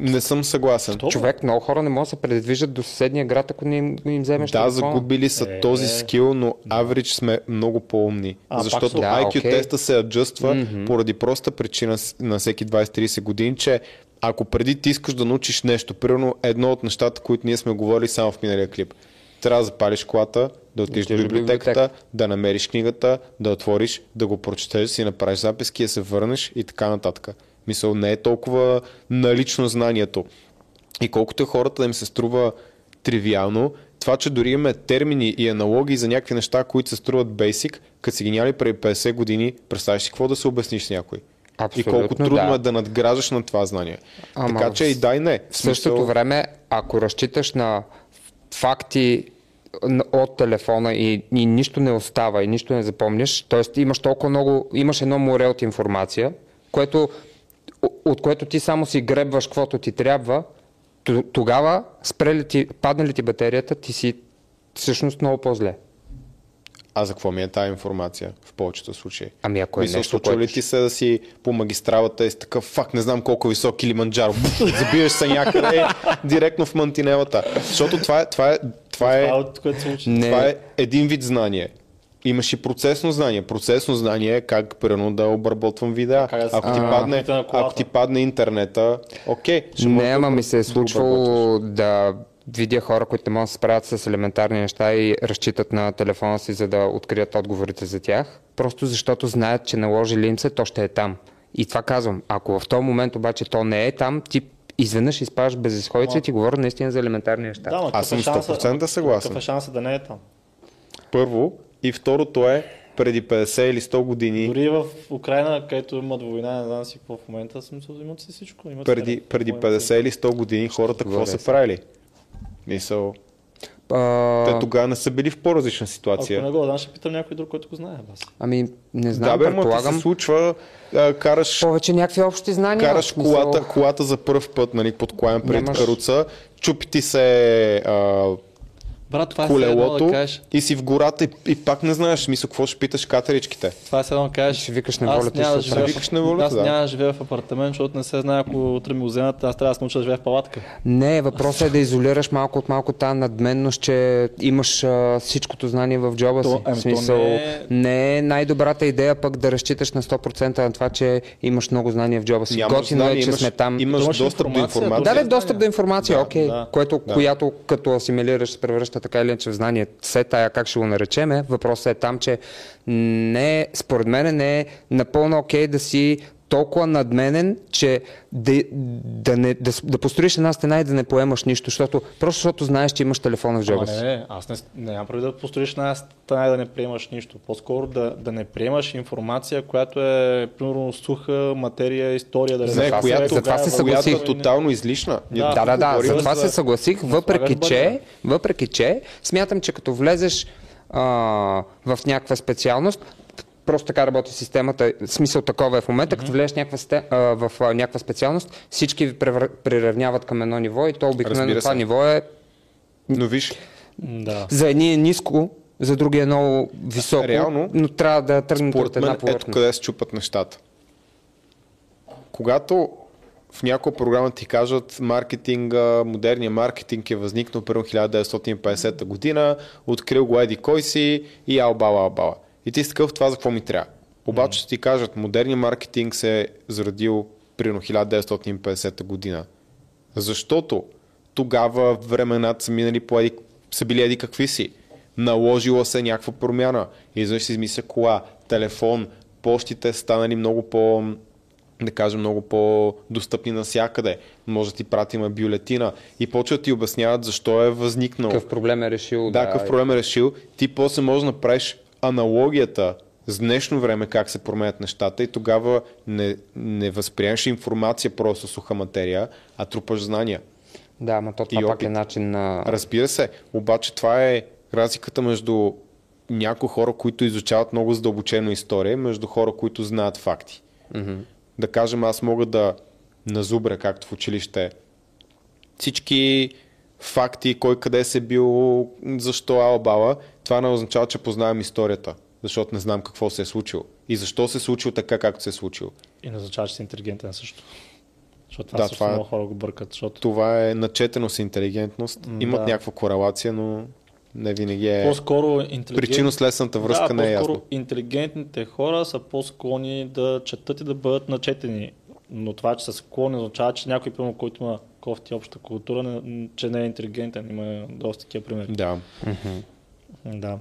Не съм съгласен. Човек. Много хора не могат да се предвижат до съседния град, ако не им, не им вземеш Да, телефона. загубили са Е, този е. скил, но average сме много по-умни. А, защото са- Да, IQ окей. теста се аджъства поради проста причина на всеки 20-30 години, че ако преди ти искаш да научиш нещо, примерно едно от нещата, които ние сме говорили само в миналия клип, трябва да запалиш колата, да отидеш до библиотеката, библиотека. да намериш книгата, да отвориш, да го прочетеш, да си направиш записки, да се върнеш и така нататък. Мисъл, не е толкова налично знанието. И колкото е хората да им се струва тривиално, това, че дори имаме термини и аналогии за някакви неща, които се струват basic, като си ги няли преди 50 години, представяш си какво да се обясниш с някой. Абсолютно, и колко трудно да. е да надграждаш на това знание. Ама така че и дай не. В същото време, ако разчиташ на факти от телефона и, и нищо не остава и нищо не запомняш, т.е. имаш толкова много, имаш едно море от информация, което, от което ти само си гребваш каквото ти трябва, тогава спре ли ти, падне ли ти батерията, ти си всъщност много по-зле. А за какво ми е тази информация в повечето случаи? Ами ако е Мисля, нещо, случва ли което... ти се да си по магистралата и си такъв, фак, не знам колко висок Килиманджаро, забиваш се някъде директно в мантинелата. Защото това е, това е, това е, Това е е един вид знание. Имаш и процесно знание. Процесно знание е как примерно да обработвам видеа. Как да Ако ти, падне, ако ти падне интернета, окей. можеш Не, да ама го- ми се е да случвало да видя хора, които не могат да се справят с елементарни неща и разчитат на телефона си, за да открият отговорите за тях, просто защото знаят, че наложи ли им се, то ще е там. И това казвам. Ако в този момент обаче то не е там, ти изведнъж изпадаш безисходица и ти говоря наистина за елементарни неща. Да, Аз съм какъв е шанса- 100% съгласен. Какъв е шанса да не е там? Първо. И второто е, преди 50 или 100 години, Дори в Украина, където имат война, не знам си какво в момента, съм имат си всичко. Имат преди, преди какво имат си. 50 или 100 години хората какво са правили? Мисъл, А, те тогава не са били в по-различна Ако ситуация. не го знам, ще питам някой друг, който го знае. Бас. Ами, не Да, знам, бе, ма ти предполагам. се случва, а, караш, Повече някакви общи знания. караш колата, колата за първ път, нали, под колан пред Нямаш- каруца, чупи ти се а, Брат, това е колелото да кажеш. и си в гората и, и пак не знаеш, мисъл, какво ще питаш катеричките. Това е едно да кажеш. Ще викаш на аз волята, няма да ще живея, викаш в... на волята, аз да. няма да живея в апартамент, защото не се знае, ако утре ми го вземат, аз трябва да се науча да живея в палатка. Не, въпросът е да изолираш малко от малко тази надменност, че имаш а, всичкото знание в джоба То- си. ами, смисъл, не е- не е най-добрата идея пък да разчиташ на 100% на това, че имаш много знание в джоба си. Нямаш Готино е, знание, че имаш, сме там. имаш Имаш достъп до информация. Да, достъп до информация, Да, окей, да. което, Да. която като асимилираш се превръща така или иначе в знание. Все тая как ще го наречеме, въпросът е там, че не, според мен не е напълно окей да си толкова надменен, че да, да, не, да, да построиш една стена и да не поемаш нищо, защото, просто защото знаеш, че имаш телефона в джоба си. не, не, аз не, не нямам прави да построиш една стана и да не приемаш нищо. По-скоро да, да не приемаш информация, която е, примерно, суха материя, история, да не знаеш която, къде, затова кога се е, която съгласих. е тотално излишна. Да. Да, да, да, за това за- се съгласих, въпреки слагаш че, въпреки че, смятам, че като влезеш а, в някаква специалност, просто така работи системата, смисъл такова е в момента, като влезеш някаква сте, а, в а, някаква специалност, всички ви превър- приравняват към едно ниво и то обикновено това ниво е Но виж, Да. за едни е ниско, за други е много високо, Реално, но трябва да тръгнете от една ето повърхност. къде се чупат нещата. Когато в някоя програма ти кажат маркетинга, модерния маркетинг е възникнал първо 1950 година, открил го еди кой си и албала, албала. И ти си такъв това за какво ми трябва. Обаче ще ти кажат, модерният маркетинг се е зародил примерно 1950 година. Защото тогава времената са минали по еди, са били еди какви си. Наложила се някаква промяна. И изведнъж се измисля кола, телефон, почтите станали много по да кажем, много по-достъпни навсякъде. Може да ти пратим бюлетина и почват да ти обясняват защо е възникнал. Какъв проблем е решил Да, какъв проблем е решил. Ти после можеш да направиш аналогията с днешно време как се променят нещата и тогава не, не възприемаш информация просто суха материя, а трупаш знания. Да, ама то това И пак опит. е начин на... Разбира се, обаче това е разликата между някои хора, които изучават много задълбочено история, между хора, които знаят факти. Мгм. Да кажем, аз мога да назубря, както в училище, всички факти, кой къде се бил, защо албала, това не означава, че познавам историята, защото не знам какво се е случило и защо се е случило така, както се е случило. И не означава, че си интелигентен също. Защото това Да, също това е- много хора го бъркат. Защото Това е начетеност и интелигентност. М, Имат да. някаква корелация, но не винаги е... по-скоро интелигент... Причинно-следствената връзка да, не е по-скоро ясна. интелигентните хора са по-склонни да четат и да бъдат начетени. Но това, че са склонни, означава, че някой, примерно, който има кофти обща култура, не, че не е интелигентен. Има доста такива примери. Да. Да.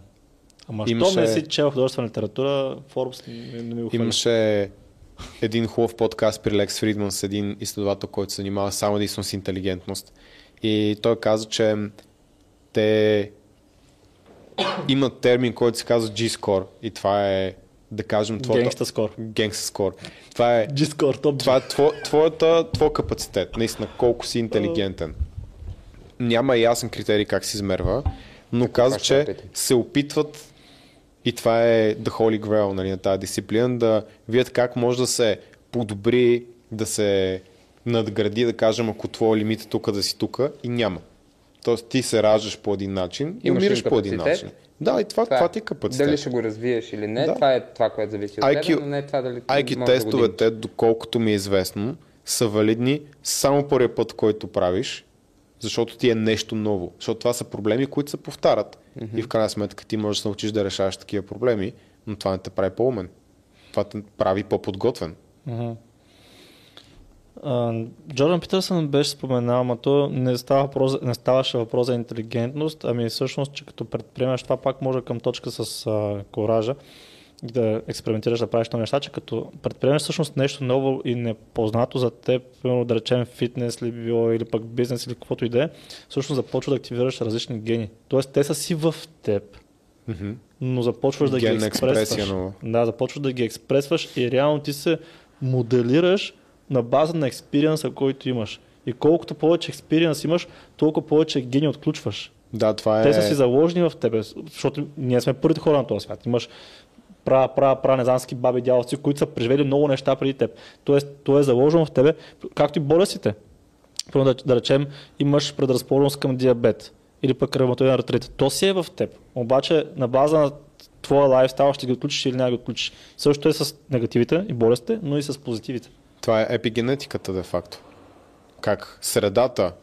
Ама Имаше- що не си чел художествена литература, Forbes не, не ми го хвали. Имаше един хубав подкаст при Лекс Фридман с един изследовател, който се занимава само единствено с интелигентност. И той каза, че те имат термин, който се казва G-score. И това е, да кажем, твоята... Генгста скор. Gangsta score. Това е, G-score, топ това е тво, твоята, твой капацитет, наистина, колко си интелигентен. Няма ясен критерий как се измерва, но каза, че се опитват и това е the holy grail нали, на тази дисциплина, да видят как може да се подобри, да се надгради, да кажем, ако твой лимит е тук, да си тук и няма. Тоест ти се раждаш по един начин и Имаш умираш по един начин. Да, и това, това, това ти е капацитет. Дали ще го развиеш или не, Да. това е това, което зависи от IQ теб, но не е това дали IQ можеш да тестовете, доколкото ми е известно, са валидни само първия път, който правиш, защото ти е нещо ново. Защото това са проблеми, които се повтарят. И в крайна сметка ти можеш да се научиш да решаваш такива проблеми, но това не те прави по-умен. Това те прави по-подготвен. А, Джордан Питърсън беше споменал, ама то не, става въпрос, не ставаше въпрос за интелигентност, ами всъщност, че като предприемаш това пак може към точка с а, коража да експериментираш, да правиш нови неща, че като предприемеш всъщност нещо ново и непознато за теб, примерно да речем фитнес ли било, или пък бизнес или каквото и да е, всъщност започва да активираш различни гени. Тоест те са си в теб, но започваш да Генна ги експресваш. нова. Да, започваш да ги експресваш и реално ти се моделираш на база на експириенса, който имаш. И колкото повече експириенс имаш, толкова повече гени отключваш. Да, това е... Те са си заложени в тебе, защото ние сме първите хора на този свят. Имаш пра, пра, пра, незански баби дяволци, които са преживели много неща преди теб. Тоест, то е заложено в тебе, както и болестите. Първо да, да речем, имаш предразположеност към диабет или пък ревматоиден артрит. То си е в теб. Обаче на база на твоя лайфстайл ще ги отключиш или няма ги отключиш. Също е с негативите и болестите, но и с позитивите. Това е епигенетиката, де факто. Как средата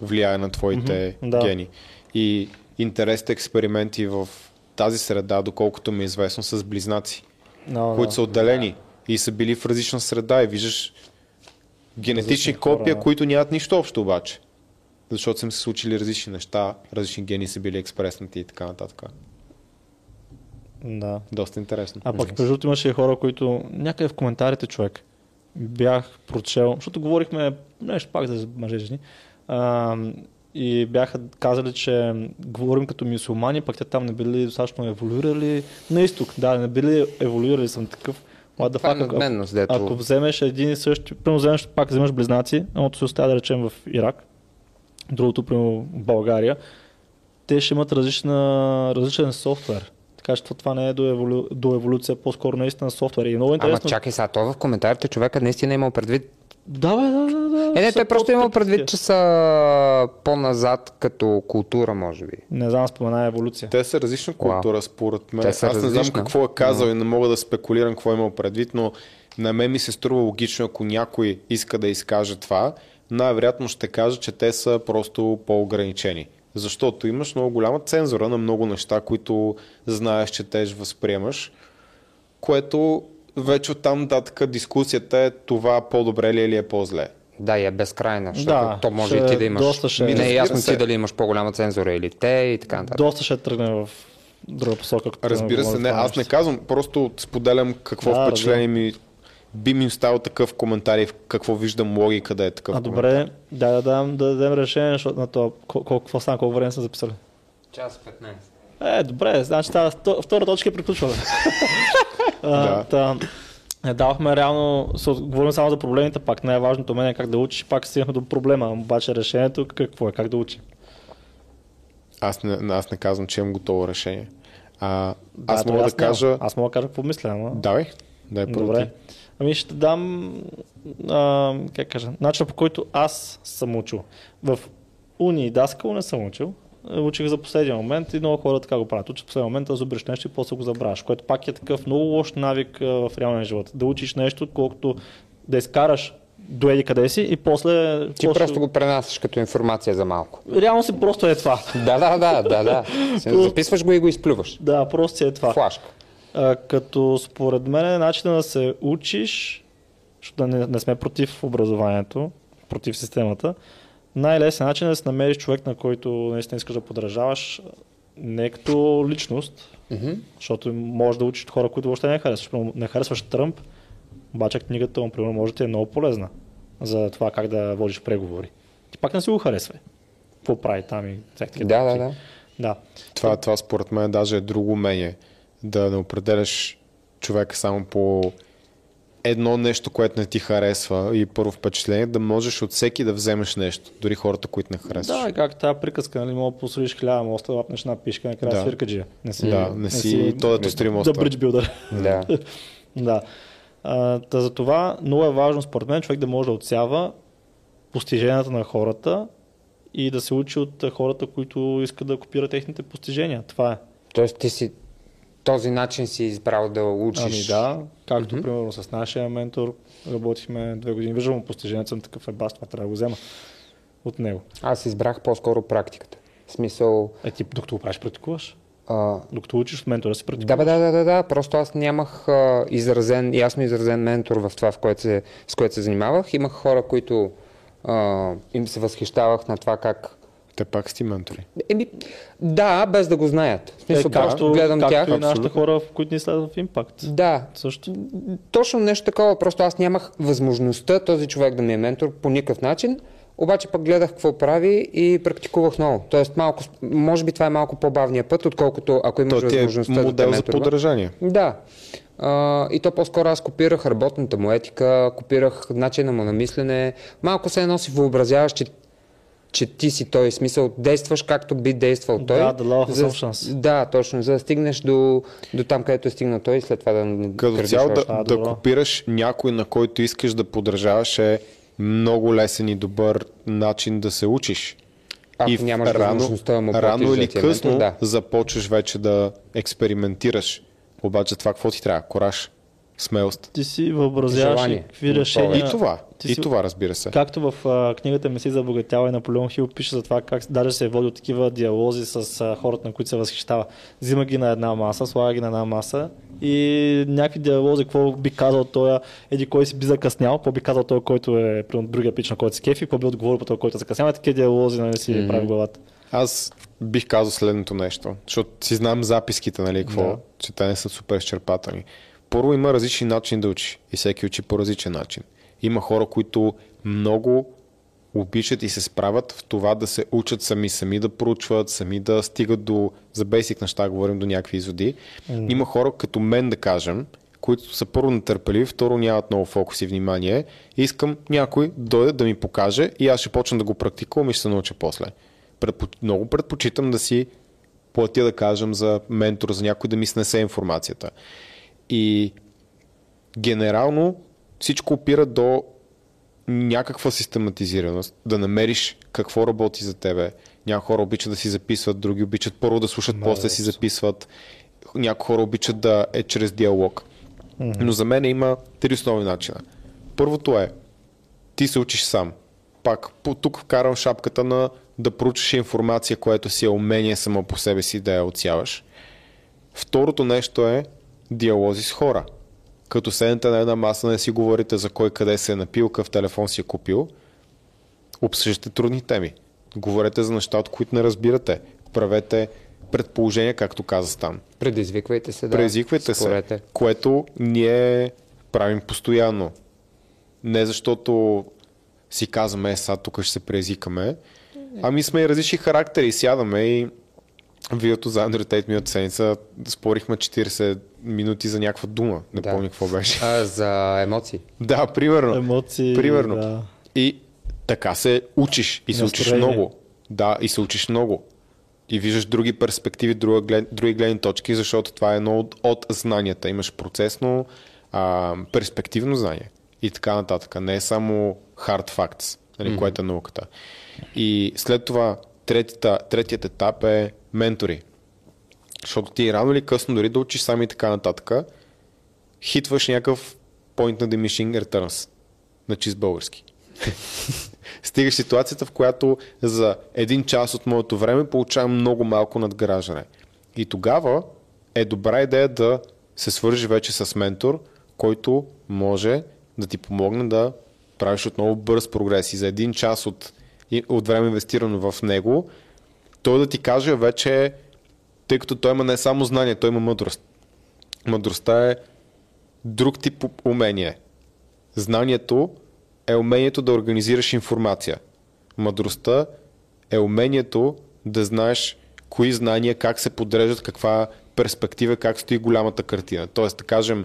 влияе на твоите Мгм, да. гени. И интересните експерименти в тази среда, доколкото ми е известно, с близнаци, No, които са отделени и са били в различна среда и виждаш генетични хора, копия, да. които нямат нищо общо обаче. Защото са им се случили различни неща, различни гени са били експреснати и така нататък. да. Доста интересно. А пък между другото имаше и хора, които някъде в коментарите човек бях прочел, защото говорихме нещо пак за мъже и жени, и бяха казали, че говорим като мюсулмани, пък те там не били достатъчно еволюирали. На изток, да, не били еволюирали, съм такъв. What the Това е fuck, ако, дето... ако вземеш един и същи, примерно вземеш пак вземеш близнаци, едното се оставя да речем в Ирак, другото примерно в България, те ще имат различна, различен софтуер. Така че това не е до, еволю, до еволюция, по-скоро наистина софтуер. И е много Ама интересно. чакай сега, то в коментарите човека наистина е имал предвид. Да, бе, да, да, да. Е, не, той просто имал по-критики. предвид, че са по-назад като култура, може би. Не знам, спомена еволюция. Те са различна култура, според мен. Те са Аз не знам различна, какво е казал и не мога да спекулирам какво е имал предвид, но на мен ми се струва логично, ако някой иска да изкаже това, най-вероятно ще каже, че те са просто по-ограничени. Защото имаш много голяма цензура на много неща, които знаеш, че теж възприемаш, което вече оттам нататък дискусията е това по-добре ли е или е по-зле. Да, и е безкрайна, защото Да, то може ще и ти да имаш. доста ще- Не е ясно се. ти дали имаш по-голяма цензура или те и така нататък. Доста ще тръгне в друга посока. като Разбира се, не, аз не казвам, просто споделям какво Да, впечатление ми би ми оставил такъв коментар и в какво виждам логика да е такъв А коментар. добре, дай да, дам, да дадем решение защото на това. Кол- Колко, стана, колко време са записали? Час 15. Е, добре, значи тази вто- втора точка е приключваме. Да. Та, не давахме реално, се- говорим само за проблемите, пак най-важното мен е как да учиш, пак стигнахме до проблема, обаче решението какво е, как да учи. Аз не, аз не казвам, че имам готово решение. А, Да, аз мога да нямам. кажа... Аз мога да кажа какво мисля, ама... Давай, дай първо Добре. ти. Ами ще дам, а, как кажа, начин по който аз съм учил. В уни и даскал не съм учил. Е, Учих за последния момент и много хора така го правят. Учат в последния момент да забереш нещо и после го забравяш, което пак е такъв много лош навик а, в реалния живот. Да учиш нещо, колкото да изкараш до еди къде си и после... Ти после- просто го пренасяш като информация за малко. Реално си просто е това. Да, да, да, да, да. Записваш го и го изплюваш. Да, просто си е това. Флашка. А, като според мен е начинът да се учиш, защото да не, не сме против образованието, против системата, най-лесният начин е да се намериш човек, на който наистина искаш да подражаваш, не като личност, Мгм. защото може да учиш хора, които въобще не харесваш. Не харесваш Тръмп, обаче книгата му, примерно, може да ти е много полезна за това как да водиш преговори. Ти пак не си го харесвай. Какво прави там и всякакви Да, да, да. да. Това, това според мен даже е друго умение. Да не определяш човека само по едно нещо, което не ти харесва и първо впечатление, да можеш от всеки да вземеш нещо, дори хората, които не харесваш. Да, как тази приказка, нали, мога да посолиш хиляда моста, лапнеш една пишка, накрая Да. да. свирка джия. Не си, Да, не си той да строи моста. Да бридж билдър. Да. да. А, та за това много е важно според мен човек да може да отсява постиженията на хората и да се учи от хората, които искат да копират техните постижения. Това е. Тоест ти си този начин си избрал да учиш. Ами да, както mm-hmm. примерно с нашия ментор работихме две години. Виждам му постиженията, съм такъв е бас, това трябва да го взема от него. Аз избрах по-скоро практиката. В смисъл... Е, ти докато го правиш, практикуваш. А, Докато учиш в ментора си да, практикуваш. бе, да, да, да, да, просто аз нямах а, изразен, ясно изразен ментор в това, в което се, с което се занимавах. Имах хора, които а, им се възхищавах на това как Те пак си ментори. Еми, да, без да го знаят. В Е, смисъл, просто както, гледам както тях. и нашите хора, в които ни следват в импакт. Да, Също. точно нещо такова. Просто аз нямах възможността този човек да ми е ментор по никакъв начин. Обаче пък гледах какво прави и практикувах много. Тоест, малко, може би това е малко по-бавния път, отколкото ако имаш То е възможността да те модел за менторва. подражание. Да. А, и то по-скоро аз копирах работната му етика, копирах начина му на мислене. Малко се едно си въобразяваш, че, че ти си той. Смисъл, действаш както би действал той. Да, the law за, assumptions. да, точно. За да стигнеш до, до там, където е стигнал той и след това да Като цяло да, да добро. копираш някой, на който искаш да подражаваш е много лесен и добър начин да се учиш. Ако и нямаш възможността да му рано или късно да. започваш вече да експериментираш. Обаче това какво ти трябва? Кораж, смелост. Ти си въобразяваш какви И решения. И това, ти и си- това разбира се. Както в а, книгата ми си за богатява и Наполеон Хил пише за това как даже се е водил такива диалози с а, хората, на които се възхищава. Взима ги на една маса, слага ги на една маса и някакви диалози, какво би казал той, еди кой си би закъснял, какво би казал той, който е примерно, другия пич, на който се кефи, какво би отговорил по този, който е закъснял. И такива диалози нали, си mm-hmm. прави главата. Аз бих казал следното нещо, защото си знам записките, нали, какво, Да. че те не са супер изчерпателни. Първо има различни начини да учи и всеки учи по различен начин. Има хора, които много обичат и се справят в това да се учат сами, сами да проучват, сами да стигат до, за бейсик неща, говорим до някакви изводи. Mm. Има хора като мен, да кажем, които са първо нетърпеливи, второ нямат много фокус и внимание. Искам някой да дойде да ми покаже и аз ще почна да го практикувам и ще се науча после. Предпо... Много предпочитам да си платя, да кажем, за ментор, за някой да ми снесе информацията. И генерално всичко опира до някаква систематизираност, да намериш какво работи за тебе. Някои хора обичат да си записват, други обичат първо да слушат, Малец. после си записват. Някои хора обичат да е чрез диалог. Mm-hmm. Но за мен има три основни начина. Първото е, ти се учиш сам. Пак, тук вкарам шапката на да проучиш информация, което си е умение само по себе си да я отсяваш. Второто нещо е диалози с хора. Като седнете на една маса, не си говорите за кой къде се е напил, какъв телефон си е купил, обсъждате трудни теми. Говорете за неща, от които не разбирате. Правете предположения, както каза Стан. Предизвиквайте се, да. Предизвиквайте спорете. се, което ние правим постоянно. Не защото си казваме, е, сега тук ще се преизикаме, ами сме и различни характери. Сядаме и Вието за Andrew Tate миналата седмица спорихме 40 минути за някаква дума. Не да. помня какво беше. А, за емоции. Да, примерно. Емоции. Примерно. Да. И така се учиш. И се учиш много. Да, и се учиш много. И виждаш други перспективи, други, глед, други гледни точки, защото това е едно от, от знанията. Имаш процесно, а, перспективно знание. И така нататък. Не е само hard facts, нали, mm-hmm. което е науката. И след това третията, третият етап е ментори. Защото ти рано или късно, дори да учиш сами и така нататък, хитваш някакъв point на diminishing returns на чист български. Стигаш ситуацията, в която за един час от моето време получавам много малко надграждане. И тогава е добра идея да се свържи вече с ментор, който може да ти помогне да правиш отново бърз прогрес. И за един час от, от време инвестирано в него, той да ти каже вече, тъй като той има не само знание, той има мъдрост. Мъдростта е друг тип умение. Знанието е умението да организираш информация. Мъдростта е умението да знаеш кои знания, как се подреждат, каква перспектива, как стои голямата картина. Тоест, да кажем,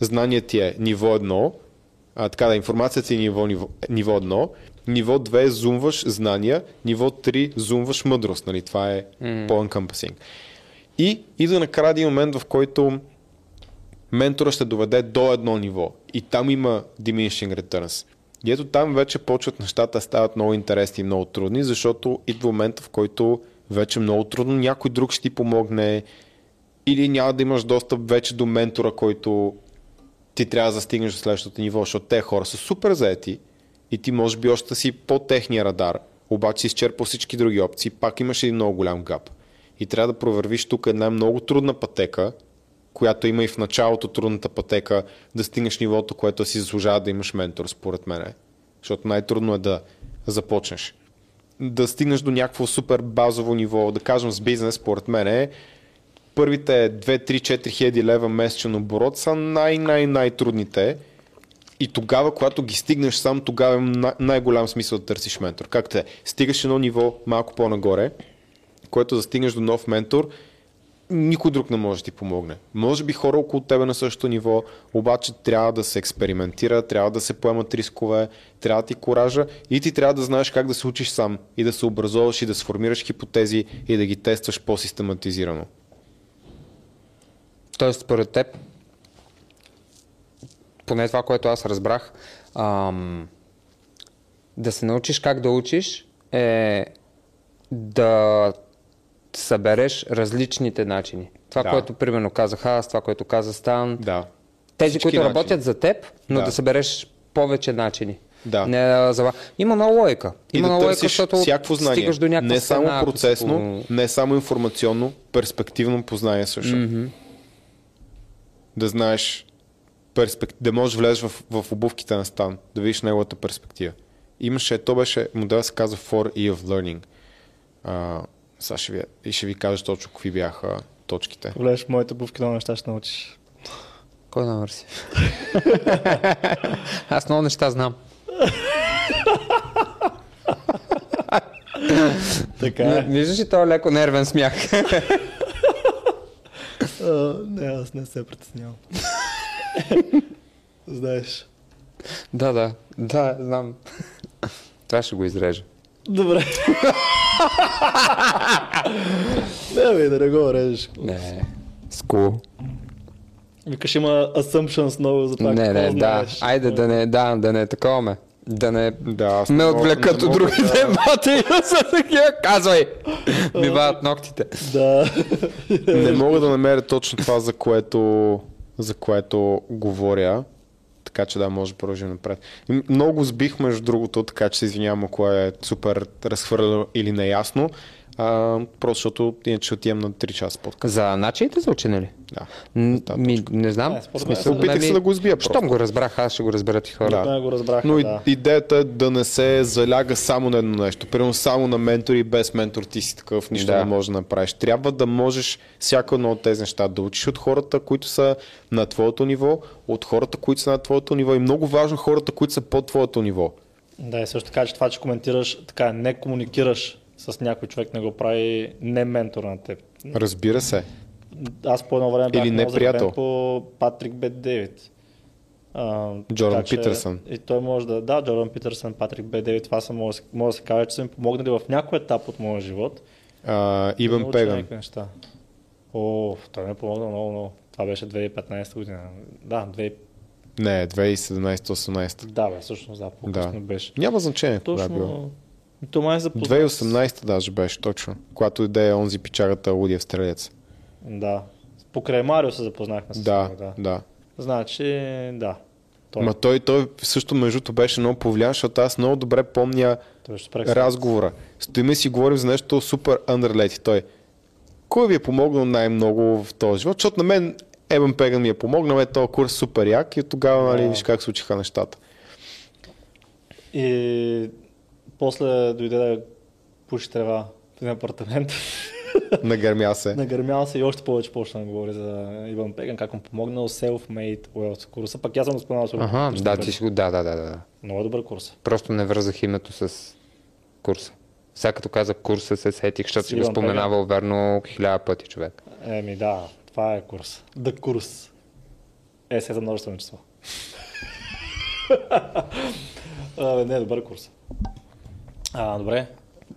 знанието ти е ниво едно, а, така да, информацията е ниво, ниво, ниво едно, Ниво 2 зумваш знания, ниво 3 зумваш мъдрост. Нали? Това е mm. по-encompassing. И идва накрая един момент, в който ментора ще доведе до едно ниво. И там има diminishing returns. И ето там вече почват нещата стават много интересни и много трудни, защото идва момент, в който вече много трудно някой друг ще ти помогне или няма да имаш достъп вече до ментора, който ти трябва да стигнеш до следващото ниво, защото те хора са супер заети и ти може би още си по техния радар, обаче си изчерпал всички други опции, пак имаш един много голям гап. И трябва да провървиш тук една много трудна пътека, която има и в началото трудната пътека, да стигнеш нивото, което си заслужава да имаш ментор, според мен. Защото най-трудно е да започнеш. Да стигнеш до някакво супер базово ниво, да кажем с бизнес, според мен е първите 2-3-4 хиляди лева месечен оборот са най-най-най-трудните и тогава, когато ги стигнеш сам, тогава има най-голям смисъл да търсиш ментор. Както е, стигаш едно ниво малко по-нагоре, което да стигнеш до нов ментор, никой друг не може да ти помогне. Може би хора около тебе на същото ниво, обаче трябва да се експериментира, трябва да се поемат рискове, трябва да ти коража и ти трябва да знаеш как да се учиш сам и да се образоваш и да сформираш хипотези и да ги тестваш по-систематизирано. Тоест, според теб, поне това, което аз разбрах, ам, да се научиш как да учиш е да събереш различните начини. Това, да. което примерно казах аз, това, което каза Стан. Да. Тези, Всички които начини. работят за теб, но да, да събереш повече начини. Да. Не, за... Има много лойка. Има да много защото всяко знание. стигаш до някаква Не само стена, процесно, по... не само информационно, перспективно познание също. Mm-hmm. Да знаеш перспект... да можеш влезеш в, в обувките на Стан, да видиш неговата перспектива. Имаше, то беше, модел се казва 4E of Learning. А, сега ще ви, и ще ви кажа точно какви бяха точките. В моите обувки, много неща ще научиш. Кой номер си? Аз много неща знам. Така е. виждаш ли този леко нервен смях? А, не, аз не се притеснявам. Знаеш. да, да. Да, знам. Това ще го изрежа. Добре. Не, бе, да не го режеш. Не. Скул. Викаш има assumptions много за това. Не, не, да. знаеш. Айде да не, да, да не такова ме. Да не Да, ме отвлекат от другите да- бати и да са такива. Казвай! Ми вадат ногтите. Да. Не мога да намеря точно това, за което, за което говоря. Така че да, може да продължим напред. Много сбих между другото, така че се извинявам, ако е супер разхвърляно или неясно. А, просто защото иначе ще отивам на 3 часа подкаст. За начините за учене ли? Да. Тази Ми, не знам. Не, смисъл, Опитах нали, се да го избия просто. Щом го разбрах, аз ще го разберат и хората. Да, го разбрах. Но и, да. идеята е да не се заляга само на едно нещо. Примерно само на ментори и без ментор ти си такъв, нищо Да. не можеш да направиш. Трябва да можеш всяко едно от тези неща да учиш от хората, които са на твоето ниво, от хората, които са на твоето ниво и много важно хората, които са под твоето ниво. Да, и също така, че това, че коментираш, така, не комуникираш с някой човек, не го прави не ментор на теб. Разбира се. Аз по едно време бях Или неприятел. залюбен по Патрик Бет Дейвид. А, Джордан че- Питърсън. И той може да, да, Джордан Питърсън, Патрик Бет Дейвид, това са, може, да може да се каже, че са ми помогнали в някой етап от моя живот. А, Иван Науча Пеган. Неща. О, той ми е помогнал много, много. Това беше 2015 година. Да, 2... Не, 2017-18. да, бе, всъщност, да, по-късно Да. беше. Няма значение кога е било. То май запознах. 2018 даже беше точно, когато иде онзи пичагата Лудиев стрелец. Да. Покрай Марио се запознахме с Да, да. да. Значи, да. Той, Ма той, той също между другото беше много повлиян, защото аз много добре помня разговора. Стоиме си говорим за нещо супер underrated. Той, кой ви е помогнал най-много в този живот? Защото на мен Ебен Пеган ми е помогнал, е този курс супер як и тогава, нали, виж как се учиха нещата. И после дойде да пуши трева в един апартамент. Нагърмя се. Нагърмял се и още повече почна да говори за Иван Пеган, как му помогнал self-made wealth курса. Пак аз съм го споменал. с Аха, да, ти си го, да, да, да, да. Много е добър курс. Просто не вързах името с курса. Сега като казах курса се сетих, защото си го споменавал верно хиляда пъти човек. Еми да, това е курс. Да курс. Е, се за множествено число. не, добър курс. А, добре.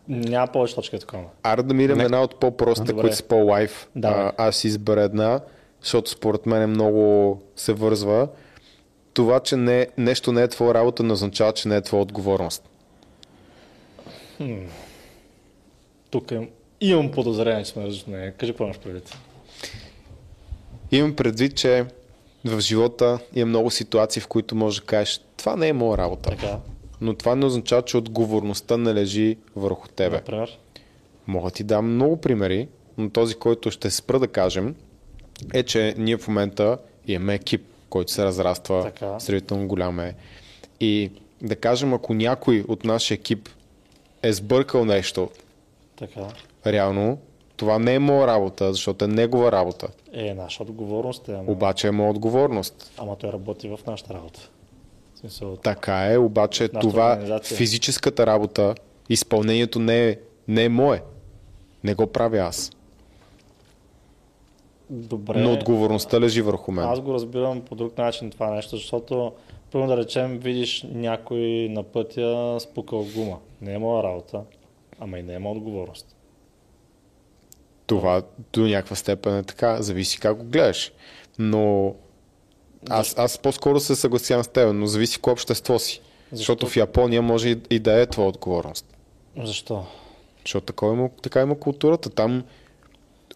Няма повече точки такова. Аре да мирам една от по-простите, които са по-лайф. Давай. А, аз избера една, защото според мен много се вързва. Това, че не, нещо не е твоя работа, не означава, че не е твоя отговорност. Тук им, имам подозрение, че сме различно. мнение. Кажи какво имаш предвид. Имам предвид, че в живота има много ситуации, в които можеш да кажеш, това не е моя работа. Така, Но това не означава, че отговорността не лежи върху тебе. например. Мога ти дам много примери, но този, който ще спра да кажем, е, че ние в момента имаме екип, който се разраства, Така. сравнително голям е. И да кажем, ако някой от нашия екип е сбъркал нещо, Така. реално, това не е моя работа, защото е негова работа. Е, наша отговорност е, ама, Обаче е моя отговорност. ама той работи в нашата работа. Смисъл, Така е, обаче това, физическата работа, изпълнението не е, не е мое. Не го правя аз. добре. Но отговорността лежи върху мен. Аз го разбирам по друг начин това нещо, защото, първо да речем, видиш някой на пътя спукал гума. Не е моя работа, ама и не е моя отговорност. Това до някаква степен е така, зависи как го гледаш. Но аз, аз по-скоро се съгласявам с теб, но зависи кое общество си. Защото Защо? в Япония може и, и да е твоя отговорност. Защо? Защото такова има, така има културата. Там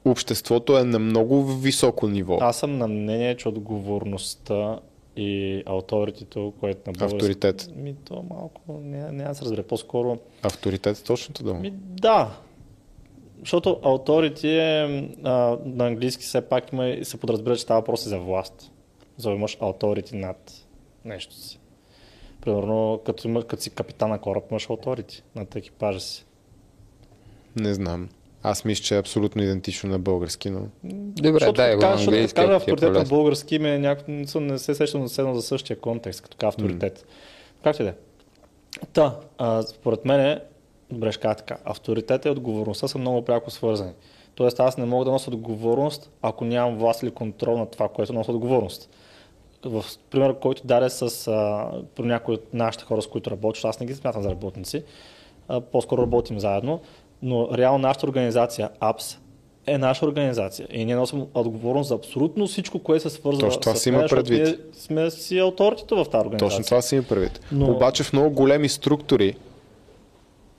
обществото е на много високо ниво. Аз съм на мнение, че отговорността и авторитето, което на български... Авторитет. Ми, то малко, не, не аз разбере, по-скоро... Авторитет е точното дума. Ми, да. Защото authority е, а, на английски все пак има, и се подразбира, че става въпрос и за власт. За да имаш authority над нещо си. Примерно, като, има, като си капитан на кораб, имаш authority над екипажа си. Не знам. Аз мисля, че е абсолютно идентично на български, но... Добре, защото дай го на английски. ти е авторитет на български ме няк... не се сещам за седно за същия контекст, като така авторитет. Как ти да е? Та, а, според мен е, добре ще кажа така, авторитет и отговорността са много пряко свързани. Тоест аз не мога да нося отговорност, ако нямам власт или контрол на това, което нося отговорност. В пример, който даде с а, про някои от нашите хора, с които работиш, аз не ги смятам за работници, а, по-скоро работим заедно, но реално нашата организация, АПС, е наша организация и ние носим отговорност за абсолютно всичко, което се свързва Точно това с си има предвид. Ние сме си авторитето в тази организация. Точно това си има предвид. Но- Обаче в много големи структури,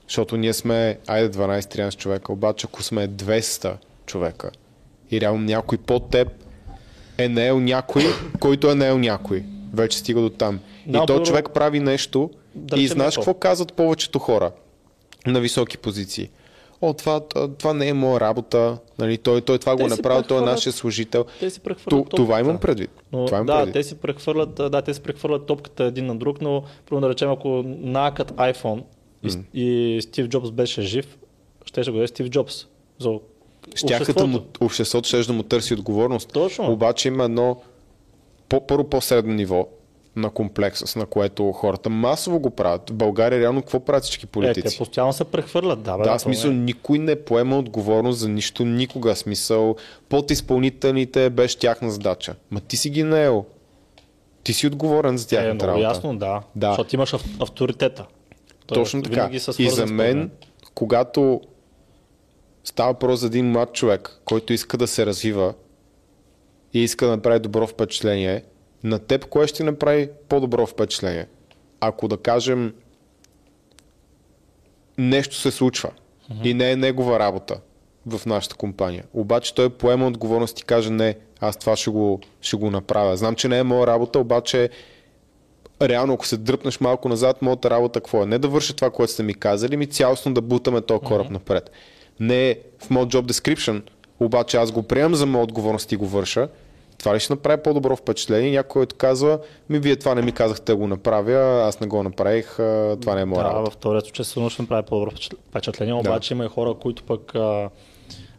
защото ние сме, айде 12-13 човека, обаче ако сме 200 човека и реално някой под теб е наел някой, който е наел някой. Вече стига до там. Да, и то първо- човек прави нещо Да и знаеш какво? казват повечето хора на високи позиции. О, това, това не е моя работа, нали, той, той това Те го си направил, той е нашия служител. Те си прехвърлят Ту, това имам предвид. Но, това имам да, предвид. те си прехвърлят, да, те си прехвърлят топката един на друг, но примерно да речем, ако накът iPhone и, и Стив Джобс беше жив, ще ще го даде Стив Джобс. За Щяха да му, обществото ще да му търси отговорност. Точно. Обаче има едно по, първо по-средно ниво на комплекс, на което хората масово го правят. В България реално какво правят всички Е, те политици? постоянно се прехвърлят, да, бе, да, смисъл, не е. никой не поема отговорност за нищо никога. Смисъл, подизпълнителните беше тяхна задача. Ма ти си ги наел. Ти си отговорен за Е, тяхната много работа. ясно, да. Да. Защото имаш ав- авторитета. Точно така. И за мен, когато става въпрос за един млад човек, който иска да се развива и иска да направи добро впечатление, на теб кое ще направи по-добро впечатление? Ако да кажем нещо се случва и не е негова работа в нашата компания, обаче той поема отговорност и каже не, аз това ще го, ще го направя. Знам, че не е моя работа, обаче реално, ако се дръпнеш малко назад, моята работа какво е? Не да върша това, което сте ми казали, ми цялостно да бутаме този кораб mm-hmm. напред. Не е в моят job description, обаче аз го приемам за моя отговорност и го върша. Това ли ще направи по-добро впечатление? Някой, който казва, ми вие това не ми казахте да го направя, аз не го направих, това не е моя Да, работа. във втория случай сигурно ще направи по-добро впечат- впечатление, обаче има и хора, които пък, а,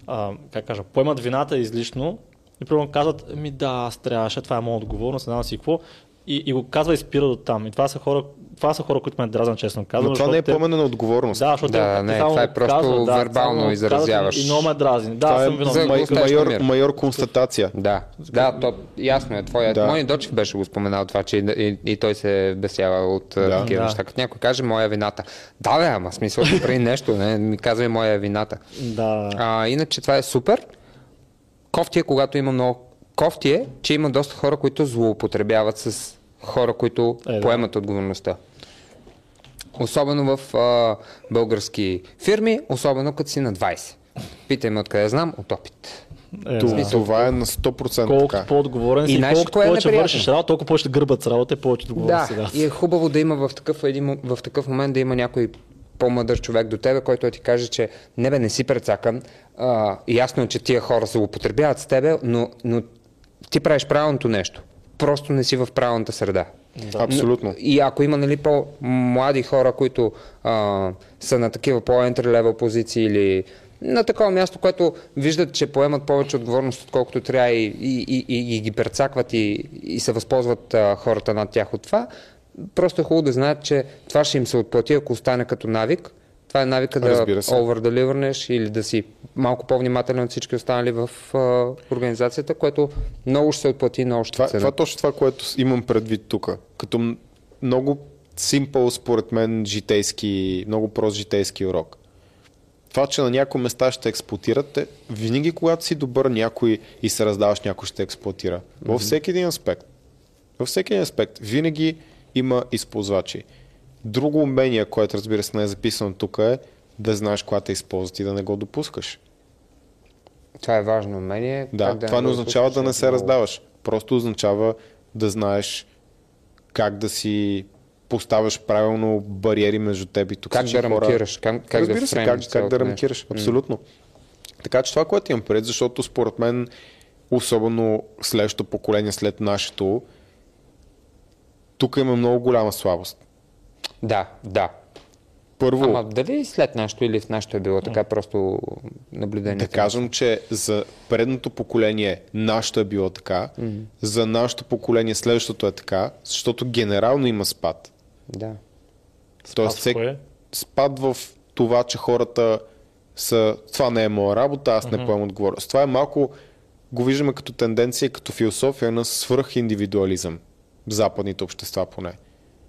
а, как кажа, поемат вината излишно и примерно казват, ми да, аз трябваше, това е моя отговорност, не знам си какво. И, и го казва и спира до там. И това са хора, това са хора които ме дразнат, честно казвам. Но това не е те- поемане на отговорност. Да, защото Да, те, не, само това е просто казват, да, вербално само изразяваш. И много ме дразни. Да, това е съм виновен. за май, майор, майор констатация. Да, да, то ясно е. Твоя, Да. да. Моят Дочев беше го споменал това, че и, и, и той се бесява от Да. да. такива Да. неща. Като някой каже моя е вината. Да, бе, ама смисъл да прави нещо, не, ми казва и моя е вината. Да. А, иначе това е супер. Кофти е, когато има много... Кофти е, че има доста хора, които злоупотребяват с хора, които Е, да. поемат отговорността. Особено в а, български фирми, особено като си на 20. Питай ме откъде знам, от опит. Е, Това, да. това е на 100% Колкото така. по-отговорен си, И колкото кое е повече неприятно? вършиш работа, толкова повече гърбат с работа и повече отговорност Да, си. и е хубаво да има в такъв, един, в такъв момент да има някой по-мъдър човек до тебе, който ти каже, че не бе, не си прецакан. А, ясно е, че тия хора се употребяват с тебе, но, но ти правиш правилното нещо. Просто не си в правилната среда. Абсолютно. И ако има нали, по-млади хора, които а, са на такива level позиции или на такова място, което виждат, че поемат повече отговорност, отколкото трябва и, и, и, и, и ги прецакват и, и се възползват а, хората над тях от това, просто е хубаво да знаят, че това ще им се отплати, ако остане като навик. Това е навика да Разбира се. оверделивернеш или да си малко по-внимателен от всички останали в а, организацията, което много ще се отплати, много ще Това, цена. това е точно това, което имам предвид тук. Като много симпъл, според мен, житейски, много прост житейски урок. Това, че на някои места ще експлуатират, е, винаги когато си добър някой и се раздаваш, някой ще експлуатира. Във всеки един аспект. Във всеки един аспект. Винаги има използвачи. Друго умение, което разбира се не е записано тук е да знаеш кога те използват и да не го допускаш. Това е важно умение. Да, Как това не го означава да не е се много- раздаваш. Просто означава да знаеш как да си поставяш правилно бариери между теб и Как токсични да хора. рамкираш, как, как Разбира да се, как, как да рамкираш. Абсолютно. Така че това, което имам пред, защото според мен, особено следващото поколение след нашето, тук има много голяма слабост. Да, да. Първо, Ама дали след нашето или в нашето е било така, просто наблюдение. Да кажем, че за предното поколение нашето е било така, mm-hmm. за нашето поколение следващото е така, защото генерално има спад. Да. Тоест, Спад в кое? спад в това, че хората са, това не е моя работа, аз не поемам отговорност. Това е малко, го виждаме като тенденция, като философия на свръхиндивидуализъм в западните общества поне.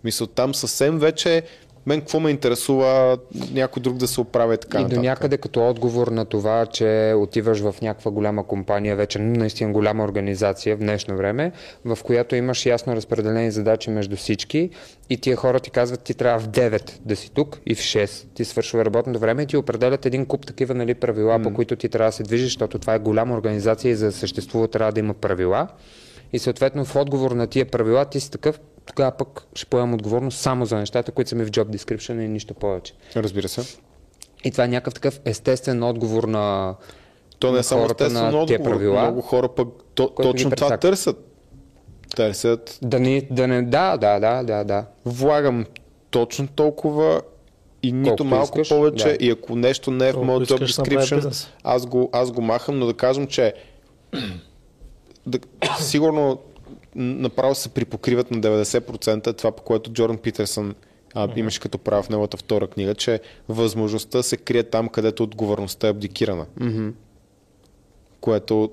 Мисля, там съвсем вече мен какво ме интересува някой друг да се оправя така И нататък. до някъде като отговор на това, че отиваш в някаква голяма компания, вече наистина голяма организация в днешно време, в която имаш ясно разпределени задачи между всички и тия хора ти казват, ти трябва в 9 да си тук и в 6 ти свършва работното време и ти определят един куп такива нали, правила, mm. по които ти трябва да се движиш, защото това е голяма организация и за да съществува трябва да има правила. И съответно в отговор на тия правила ти си такъв, тогава пък ще поемам отговорност само за нещата, които са ми в job description и нищо повече. Разбира се. И това е някакъв такъв естествен отговор на То не е само хората естествено на тия отговор. правила, Много хора пък то, точно това търсят. Търсят, да не, да не, да, да, да, да, да. влагам точно толкова и нито Колкото малко искаш, повече да. и ако нещо не е в Колко моят job направиш description, аз го, аз го махам, но да кажем, че да, сигурно направо се припокриват на 90% това, по което Джордан Питерсън а, имаше като прав в неговата втора книга, че възможността се крие там, където отговорността е абдикирана. Което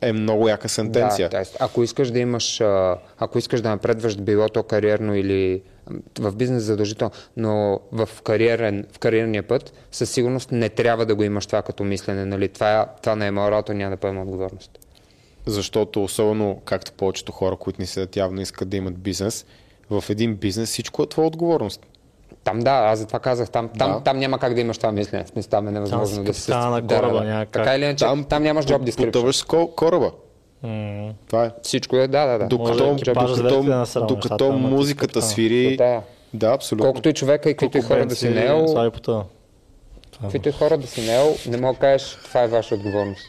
е много яка сентенция. Да, т.е. ако искаш да имаш, ако искаш да напредваш било то кариерно или в бизнес задължително, но в, кариерен, в кариерния път, със сигурност не трябва да го имаш това като мислене. Нали? Това, това не е моя работа, няма да поема отговорност. Защото особено, както повечето хора, които ни седят явно искат да имат бизнес, в един бизнес всичко е твоя отговорност. Там да, аз затова казах, там, там, Да. там няма как да имаш това мислене. Смисъл, там е невъзможно си да се... капитана на кораба, да, да. няма как. Така или иначе, там, там нямаш job description. Потъваш с ко- кораба. М, Това е. Всичко е, да, да, да. Докато, Може докато, докато си музиката свири, Да. да, абсолютно. Колкото и човека и каквито и хора да си потъна. каквито и хора да си неел, не мога да кажеш, това е ваша отговорност.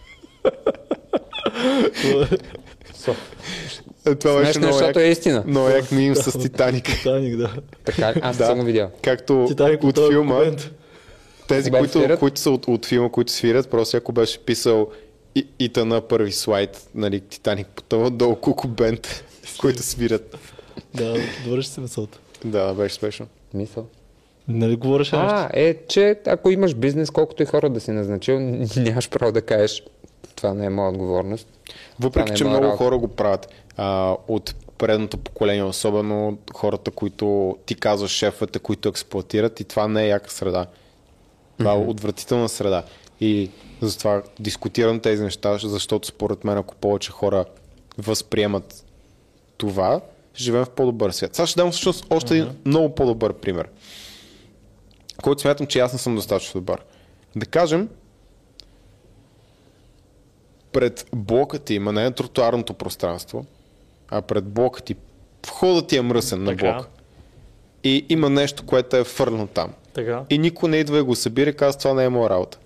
Е, това беше Смешно, много защото як, е истина. много як мим с Титаник. Титаник, да. Така, аз Да. съм го видял. Както Титаник от филма, тези, Когато които, свирят? които са от, от филма, които свирят, просто ако беше писал и, Ита на първи слайд, нали, Титаник потъва, долу Куку Бенд, които свирят. Да, довърши си мисълта. Да, беше смешно. Мисъл. Нали говориш нещо? А, е, че ако имаш бизнес, колкото и хора да си назначил, нямаш право да кажеш, това не е моя отговорност. Въпреки, е че много работа. хора го правят. А, от предното поколение, особено хората, които ти казваш шефовете, които експлуатират и това не е яка среда. Това е отвратителна среда. И затова дискутирам тези неща, защото според мен, ако повече хора възприемат това, живеем в по-добър свят. Сега ще дам всъщност още един много по-добър пример, който смятам, че аз не съм достатъчно добър. Да кажем, пред блока ти има не е тротуарното пространство, а пред блока ти входът ти е мръсен на Така. блок. И има нещо, което е фърлено там. Така, И никой не идва и го събира и казва, това не е моя работа.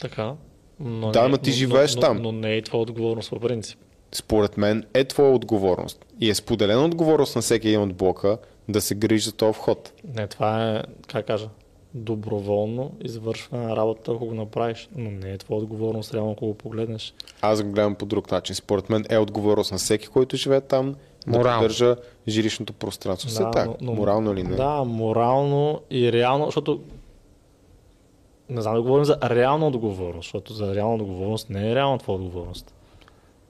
така. Но Да, ама ти но- живееш но, там. Но, но не е твоя отговорност по принцип. Според мен е твоя отговорност. И е споделена отговорност на всеки един от блока да се грижи за този вход. Не, това е, как кажа, доброволно извършване на работа, ако го направиш. Но не е твоя отговорност, реално, ако го погледнеш. Аз го гледам по друг начин. Според мен е отговорност на всеки, който живее там, да Морално. поддържа жилищното пространство. Все така. Морално или не? Да, морално и реално, защото не знам да говорим за реална отговорност, защото за реална отговорност не е реална твоя отговорност.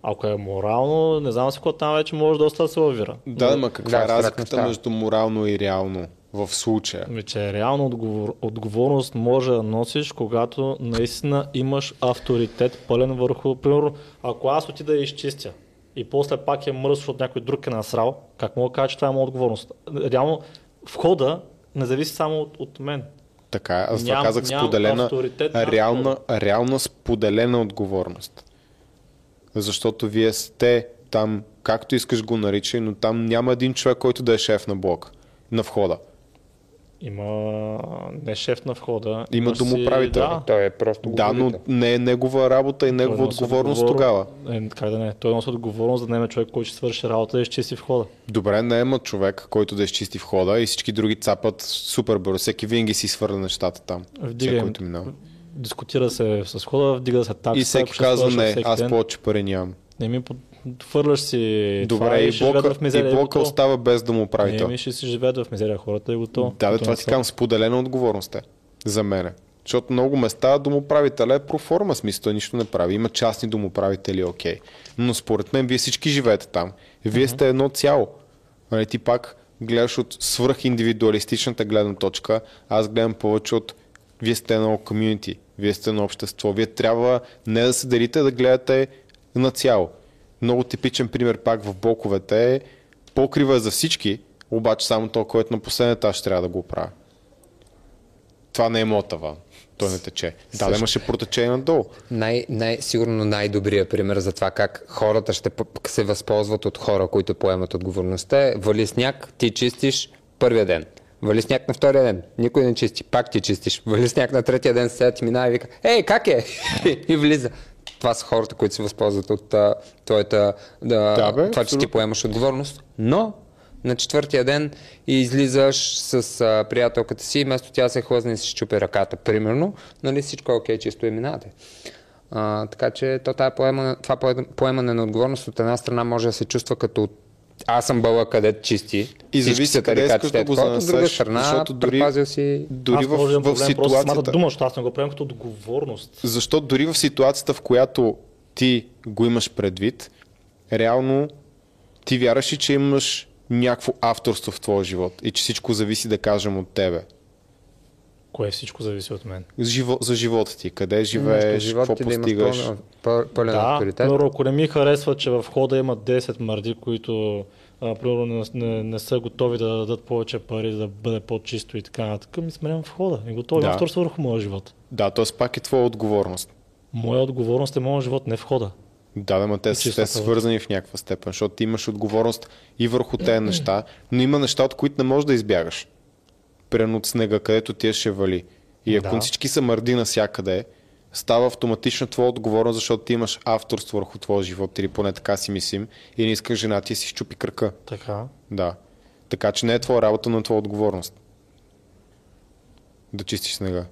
Ако е морално, не знам си какво там вече може доста да се лавира. Да, ама каква Да, е разликата между морално и реално в случая? Ами, че реална отговор... отговорност може да носиш, когато наистина имаш авторитет пълен върху, примерно, ако аз отида да я изчистя и после пак е мръс, защото някой друг е насрал, как мога да кажа, че това е моя отговорност? Реално, входа не зависи само от, от мен. Така е. Аз това Ням- казах нямам споделена, реална, реална споделена отговорност. Защото вие сте там, както искаш го наричай, но там няма един човек, който да е шеф на блок, на входа. Има не шеф на входа. Има домоуправител. Да, Той е просто Да, но не е негова работа и негова Той отговорност отговор- тогава. Е, как да не? Той носи отговорност да наеме човек, който ще свърши работа и изчисти входа. Добре, не има човек, който да изчисти входа и всички други цапат супер бързо. Всеки винаги си свърля нещата там. Вдига Всеки, им, който минава. дискутира се с хода, вдига се такса. И всеки казва, не, всеки аз повече пари нямам. Не ми хвърляш си Добре, това и и блока, в мизерия. и блока готово. остава без да му прави Не, то. ми ще си живеят в мизерия хората и готово. Да, бе, това ти казвам, споделена отговорност е за мене. Защото много места домоправителя е проформа, смисъл, той нищо не прави. Има частни домоправители, окей. Но според мен вие всички живеете там. Вие сте едно цяло. Нали, ти пак гледаш от свръхиндивидуалистичната гледна точка, аз гледам повече от вие сте едно комюнити, вие сте едно общество. Вие трябва не да се делите, да гледате на цяло. Много типичен пример пак в блоковете е покрива за всички, обаче само то, който на последния етаж трябва да го оправя. Това не е моят таван. Той не тече. Да, да имаше протечение надолу. Най, най, сигурно най-добрият пример за това как хората ще се възползват от хора, които поемат отговорността е вали сняг, ти чистиш първия ден. Вали сняг на втория ден, никой не чисти, пак ти чистиш. Вали сняг на третия ден, сега ти минава и вика, ей, как е? и влиза. Това са хората, които се възползват от а, твоята, да, Да, бе, това, че ти поемаш отговорност. Но на четвъртия ден и излизаш с а, приятелката си, вместо тя се хлъзне и си щупи ръката, примерно, нали всичко е окей, чисто и минавате. А, така че то тая поемане, това поемане на отговорност от една страна може да се чувства като аз съм бъла където чисти. И зависи къде искаш да те го такова, От друга занесеш, страна, защото дори- си... Дори аз в, в проблем просто с самата ситуацията. дума, защото аз не го приемам като отговорност. Защото дори в ситуацията, в която ти го имаш предвид, реално ти вярваш ли, че имаш някакво авторство в твоя живот и че всичко зависи, да кажем, от тебе. Кое всичко зависи от мен. За, живо, за живота ти, къде живееш, какво ти да постигаш. пълен, пъл- пълен Да, авторитет. но ако не ми харесва, че в хода има 10 мърди, които а, примерно не, не, не, са готови да дадат повече пари, да бъде по-чисто и така нататък, ми сменям в хода. И готови Да. да. авторство върху моя живот. Да, т.е. пак е твоя отговорност. Моя отговорност е моят живот, не в хода. Да, да, ма те, са- те са свързани в някаква степен, защото ти имаш отговорност и върху тези неща, но има неща, от които не можеш да избягаш. Примерно от снега, където ти ще вали. И ако Да. всички са мърди навсякъде, става автоматично твоя отговорност, защото ти имаш авторство върху твоя живот, или поне така си мислим, и не искаш жена ти си щупи кръка. Така. Да. Така че не е твоя работа, но е твоя отговорност. Да чистиш снега.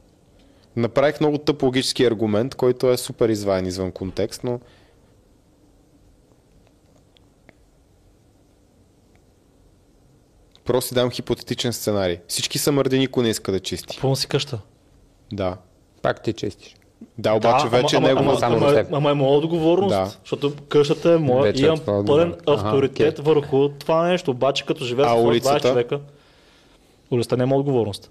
Направих много тъп логически аргумент, който е супер изваян извън контекст, но Просто си дам хипотетичен сценарий. Всички са мърди, никой не иска да чисти. Пълно си къща. Да. Пак ти чистиш. Да, обаче да, вече ама, е ама, само ама, за ама, теб. ама е моя отговорност, Да. защото къщата е моя Вече и е имам твоя пълен авторитет окей. върху това нещо. Обаче като живея А с 20 улицата? човека, улицата няма отговорност.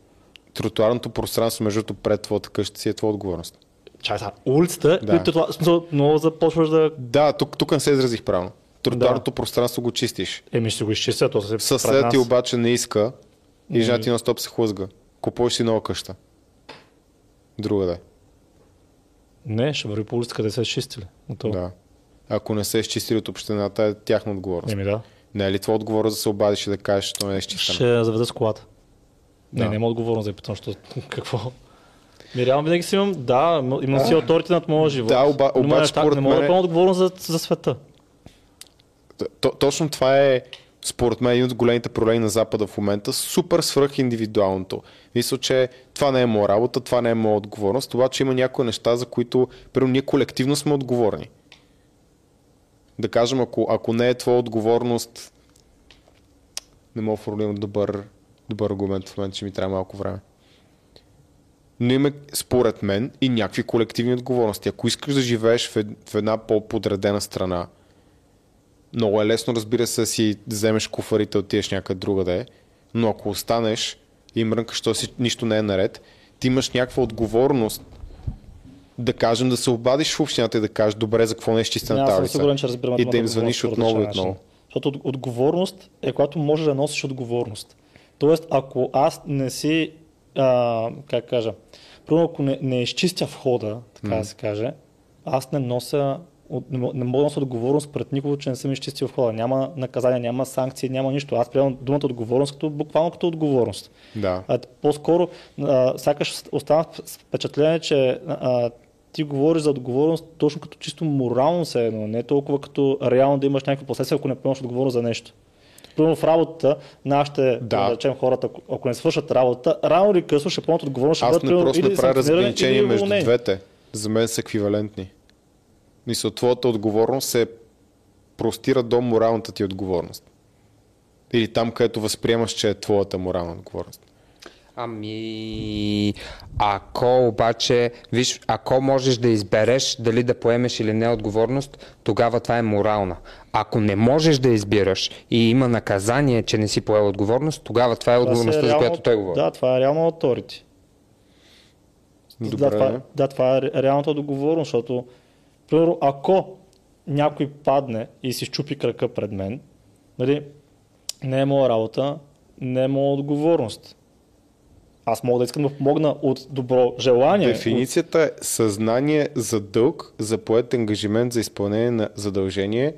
тротуарното пространство между пред твоята къща си е твоя отговорност. Чай сега, улицата, Да. да. това, в смисъл, много започваш да... Да, тук, тук не се изразих правилно. Тротуарното пространство го чистиш. Еми ще го изчистя, то се Съседът ти обаче не иска и жена ти на стоп се хлъзга. Купуваш си нова къща. Друга да. е. Не, ще върви по улицата, къде се е изчистили. Готово. Да. Ако не се е изчистили от общината, е тяхна отговорност. Еми да. Не е ли твоя отговорност да се обадиш и да кажеш, че не е изчистено? Ще заведа с колата. Не, Да. няма отговорност да я питам, защото какво. Ми реално винаги си имам, да, имам си авторитет над моя живот. Да, оба- но обаче неща, според не мога мен- да отговорност за, за света. Точно това е, според мен, един от големите проблеми на Запада в момента. Супер свръх индивидуалното. Мисля, че това не е моя работа, това не е моя отговорност, обаче има някои неща, за които, примерно, ние колективно сме отговорни. Да кажем, ако, ако не е твоя отговорност, не мога да формулирам добър, добър аргумент в момента, че ми трябва малко време. Но има, според мен, и някакви колективни отговорности. Ако искаш да живееш в, в една по-подредена страна, много е лесно, разбира се, си вземеш куфарите, отидеш някъде друга да е, но ако останеш и мрънкаш, що си, нищо не е наред, ти имаш някаква отговорност да кажем да се обадиш в общината и да кажеш добре за какво не е изчистена улица. сигурен, че разбирам И да им звъниш отново и отново. Защото от- отговорност е когато можеш да носиш отговорност. Тоест, ако аз не си, а, как кажа, примерно ако не, не изчистя входа, така да се каже, аз не нося, от- не, мо- не мога да нося отговорност пред никого, че не съм изчистил входа. Няма наказание, няма санкции, няма нищо. Аз приемам думата отговорност като, буквално като отговорност. Да. А, по-скоро, а, сякаш остана впечатление, че а, ти говориш за отговорност точно като чисто морално се едно, не толкова като реално да имаш някакви последствия, ако не поемаш отговорност за нещо. Примерно в работата, нашите, да. Да. речем хората, ако- не свършат работа, рано или късно ще поемат отговорност, ще Аз бъдат не примерно просто не правя разграничение между двете. За мен са еквивалентни. Мисля, твоята отговорност се простира до моралната ти отговорност. Или там, където възприемаш, че е твоята морална отговорност. Ами, ако обаче, виж, ако можеш да избереш дали да поемеш или не отговорност, тогава това е морална. Ако не можеш да избираш и има наказание, че не си поел отговорност, тогава това е Това отговорността, за реално- която той говори. Да, това е реално authority. Добре. Да, това, да, това е ре- реалната договорност, защото, примерно, ако някой падне и си щупи крака пред мен, нали, не е моя работа, не е моя отговорност. Аз мога да искам да помогна от добро желание. Дефиницията е съзнание за дълг, за поет ангажимент за изпълнение на задължение,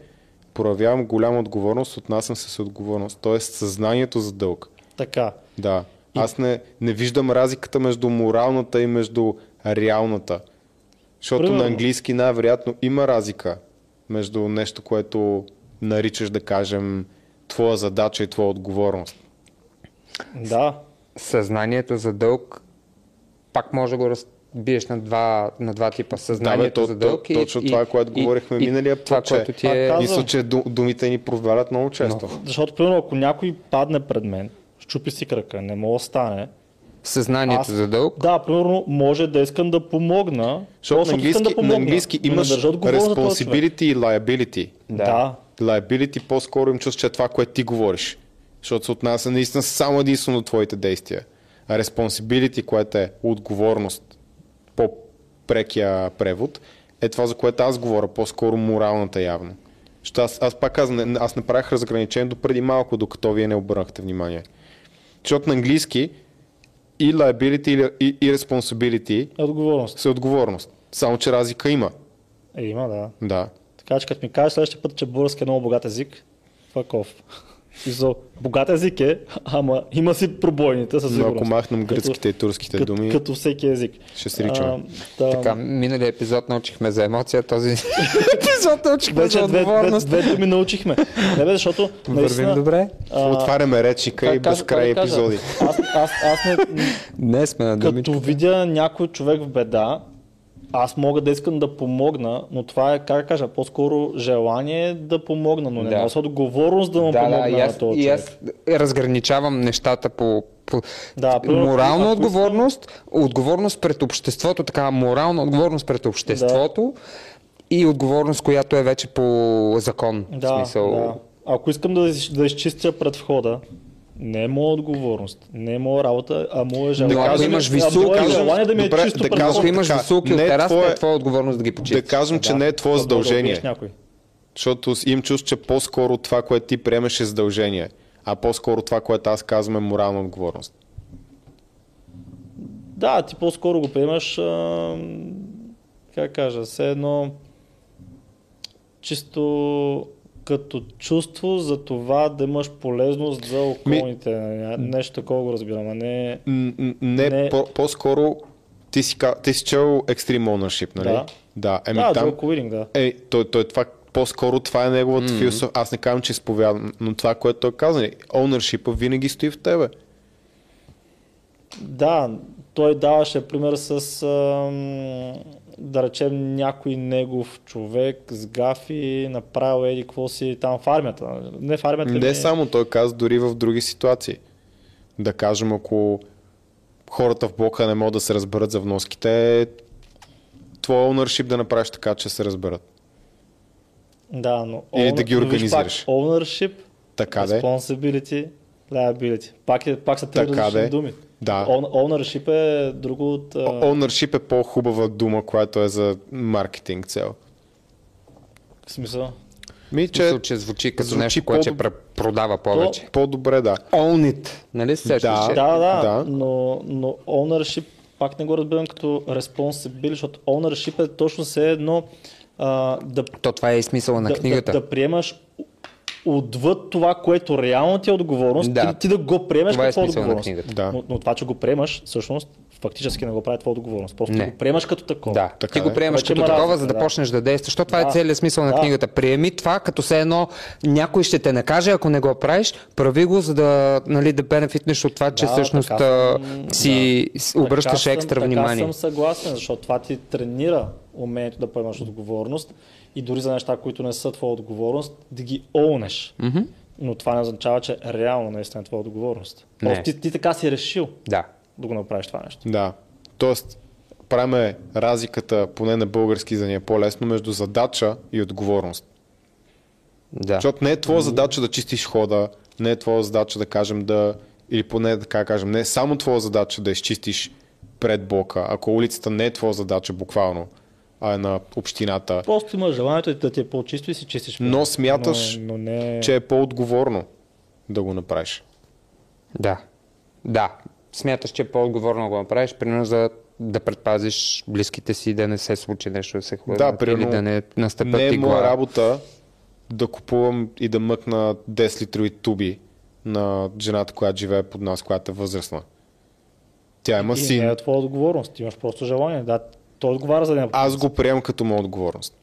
проявявам голяма отговорност, отнасям се с отговорност. Тоест съзнанието за дълг. От... Така. Да. Аз не, не виждам разликата между моралната и между реалната. Защото Примерно. на английски най-вероятно има разлика между нещо, което наричаш да кажем твоя задача и твоя отговорност. Да. Съзнанието за дълг, пак може да го разбиеш на два, на два типа. Съзнанието то- за то- дълг и, точно и, това, което и- говорихме и миналия Това, път, че- което ти е... Мисля, че ду- думите ни провалят много често. Защото, примерно, ако някой падне пред мен, щупи си крака, не мога да стане. Съзнанието Аз- за дълг. Да, примерно, може да искам да помогна. Защото на английски, да на помогна, английски но не имаш responsibility и liability. Да. да. Liability по-скоро им чувства, че е това, което ти говориш. Защото се отнася наистина само единствено до твоите действия. А responsibility, което е отговорност, по-прекия превод, е това, за което аз говоря, по-скоро моралната явно. Защото аз, аз пак казвам, аз направих разграничение до преди малко, докато вие не обърнахте внимание. Защото на английски и liability и, и, и responsibility отговорност. са отговорност. Само, че разлика има. Е, има, да. Да. Така че като ми кажеш следващия път, че български е много богат език, fuck off. Смисъл, богат език е, ама има си пробойните със Но сигурност. ако махнем Като- гръцките и турските като, думи, Като всеки език. ще сричаме. А, да, Така, миналия епизод научихме за емоция, този епизод научихме Вече за две, две, отговорност. две думи научихме. Не бе, защото Вървим наистина... добре. а, Отваряме речника и безкрай епизоди. Аз, аз, аз не, Днес сме на думичка. като видя някой човек в беда, аз мога да искам да помогна, но това е, как да кажа, по-скоро желание да помогна, но не Да. нося отговорност да му Да, помогна да, и на аз, този и аз разграничавам нещата по, по Да, морална ако искам- отговорност, отговорност пред обществото, така морална отговорност пред обществото и отговорност, която е вече по закон. Да, в смисъл, да. Ако искам да, да изчистя пред входа, не е моя отговорност, не е моя работа, а мое желание. ако да ми- имаш високи- желание да ми е Добре, чисто да. Ако имаш високи от не е терасата, твое- е твоя отговорност да ги почистиш. Да кажем, че не е твое Да, да задължение. някой. Защото им чувство, че по-скоро това, което ти приемеш е задължение, а по-скоро това, което аз казвам е морална отговорност. Да, ти по-скоро го приемаш, а, как кажа, все едно чисто като чувство за това да имаш полезност за околните. Ми... Нещо такова го разбирам, а не... Не, Не. По- по-скоро ти си, ти си чел Extreme Ownership, нали? Да. Да, еми да, там... Да. Е, той, той това, по-скоро това е неговата mm-hmm. философия. Аз не казвам, че изповядам, но това, което той каза, нали, ownership винаги стои в тебе. Да, той даваше пример с, ам, да речем, някой негов човек с гафи, направил еди какво си там в армията. Не в армията. Не ми- само, той каза дори в други ситуации. Да кажем, ако хората в блока не могат да се разберат за вноските, твой ownership да направиш така, че се разберат. Да, но... Или owner- да ги но виж организираш. Пак, ownership, Така де. responsibility, liability. Пак, е, пак са три различни думи. Да. Own- Ownership е друго от... Ownership е по-хубава дума, която е за маркетинг цел. В смисъл. Ми, Че, че че звучи като звучи нещо, което ще по-доб- пр- продава повече. по-добре, да. Own it. Нали се Да. Да, да, да. Но, но ownership пак не го разбирам като responsibility, защото ownership е точно все едно а, да, То това е и смисъла на да, книгата. да, да приемаш отвъд това, което реално ти е отговорност, Да. ти, ти да го приемеш Това е какво е отговорност. Да. Но, но това, че го приемаш, всъщност, фактически не го прави твоя отговорност. Просто Не. го приемаш като такова. Да, Така ти го е. приемаш Вече като има такова, разлика, за да, да. почнеш да действаш. Защото това Да. е целият смисъл на Да. книгата. Приеми това, като все едно някой ще те накаже, ако не го правиш, прави го, за да, нали, да бенефитнеш от това, че Да, всъщност така съм- си с- обръщаш Така съм- екстра така внимание. съм съгласен, защото това ти тренира умението да поемаш отговорност и дори за неща, които не са твоя отговорност, да ги оунеш. Мгм. Но това не означава, че реално наистина е твоя отговорност. Не. Просто ти, ти така си решил Да. да го направиш това нещо. Да. Тоест, правиме разликата, поне на български, за ни е по-лесно, между задача и отговорност. Да. Защото не е твоя задача да чистиш хода, не е твоя задача да кажем да, или поне така да кажем, не е само твоя задача да изчистиш пред блока, ако улицата не е твоя задача буквално, а е на общината, Просто имаш желанието да ти е по-чисто и си чистиш. но смяташ, но, но не... че е по-отговорно да го направиш. Да. Да. Смяташ, че е по-отговорно да го направиш, примерно за да предпазиш близките си да не се случи нещо, да се хвърля, Да, или примерно, да не настъпят Не е моя работа да купувам и да мъкна 10 литрови туби на жената, която живее под нас, която е възрастна. Тя има и син. не е твоя отговорност. Ти имаш просто желание. Да, той отговаря за нея. Аз го приемам като моя отговорност.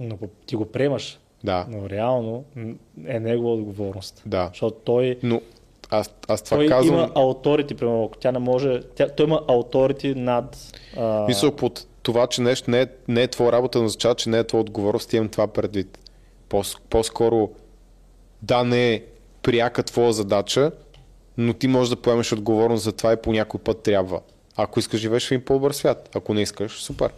Но ти го приемаш. Да, Но реално е негова отговорност. да. Защото той, Но аз, аз това той казвам, има ауторити, примерно, тя не може, тя, той има ауторити над... А, мисля под това, че нещо не е, не е твоя работа, но означава, че не е твоя отговорност, имам това предвид. По, по-скоро, да, не е пряка твоя задача, но ти можеш да поемеш отговорност за това и по някой път трябва. Ако искаш, живееш в един по-добър свят. Ако не искаш, супер.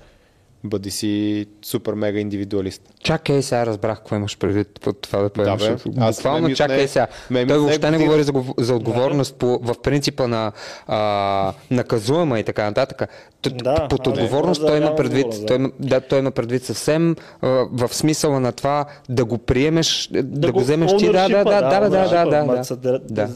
Бъди си супер мега индивидуалист. Чакай, сега разбрах какво имаш предвид под това да поемаш. бе. Аз- Буквално ме ми чакай сега. ме Той въобще не говори за, за отговорност по, в принципа на а, наказуема и така нататък. Т- Да, под а, отговорност не, той има предвид, да. той има, да, той има предвид съвсем а, в смисъла на това да го приемеш, да, да го вземеш ти. Да, да, да, да, да, да, да, да. Да.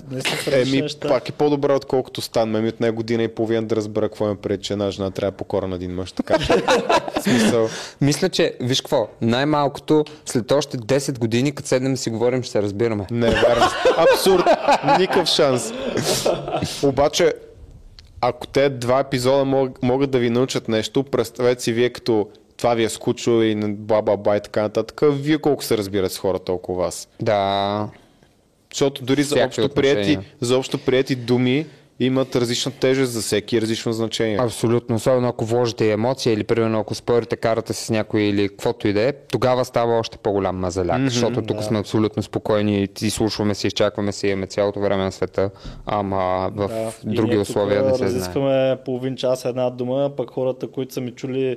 Еми, неща. пак е по-добре, отколкото стан. Ме ми от нея година и половина да разбера какво ме пред, че една жена трябва да покора на един мъж. Така смисъл, Мисля, че, виж какво, най-малкото след още 10 години, като седнем си говорим, ще се разбираме. не е вярно. Абсурд. Никакъв шанс. Обаче, ако те два епизода мог, могат да ви научат нещо, представете си вие като това ви е скучно и бла бла бла и така нататък, вие колко се разбирате с хората около вас. Да, Защото дори за общо, прияти, за общо прияти думи имат различна тежест за всеки и различно значение. Абсолютно, особено ако вложите и емоция или примерно ако спорите карата с някой или каквото и да е, тогава става още по-голям мазаляк, mm-hmm, защото тук сме абсолютно спокойни, и слушваме се, изчакваме се, имаме цялото време на света, ама в Да. Други ние условия не се знае. разискваме половин час една дума, пък хората, които са ми чули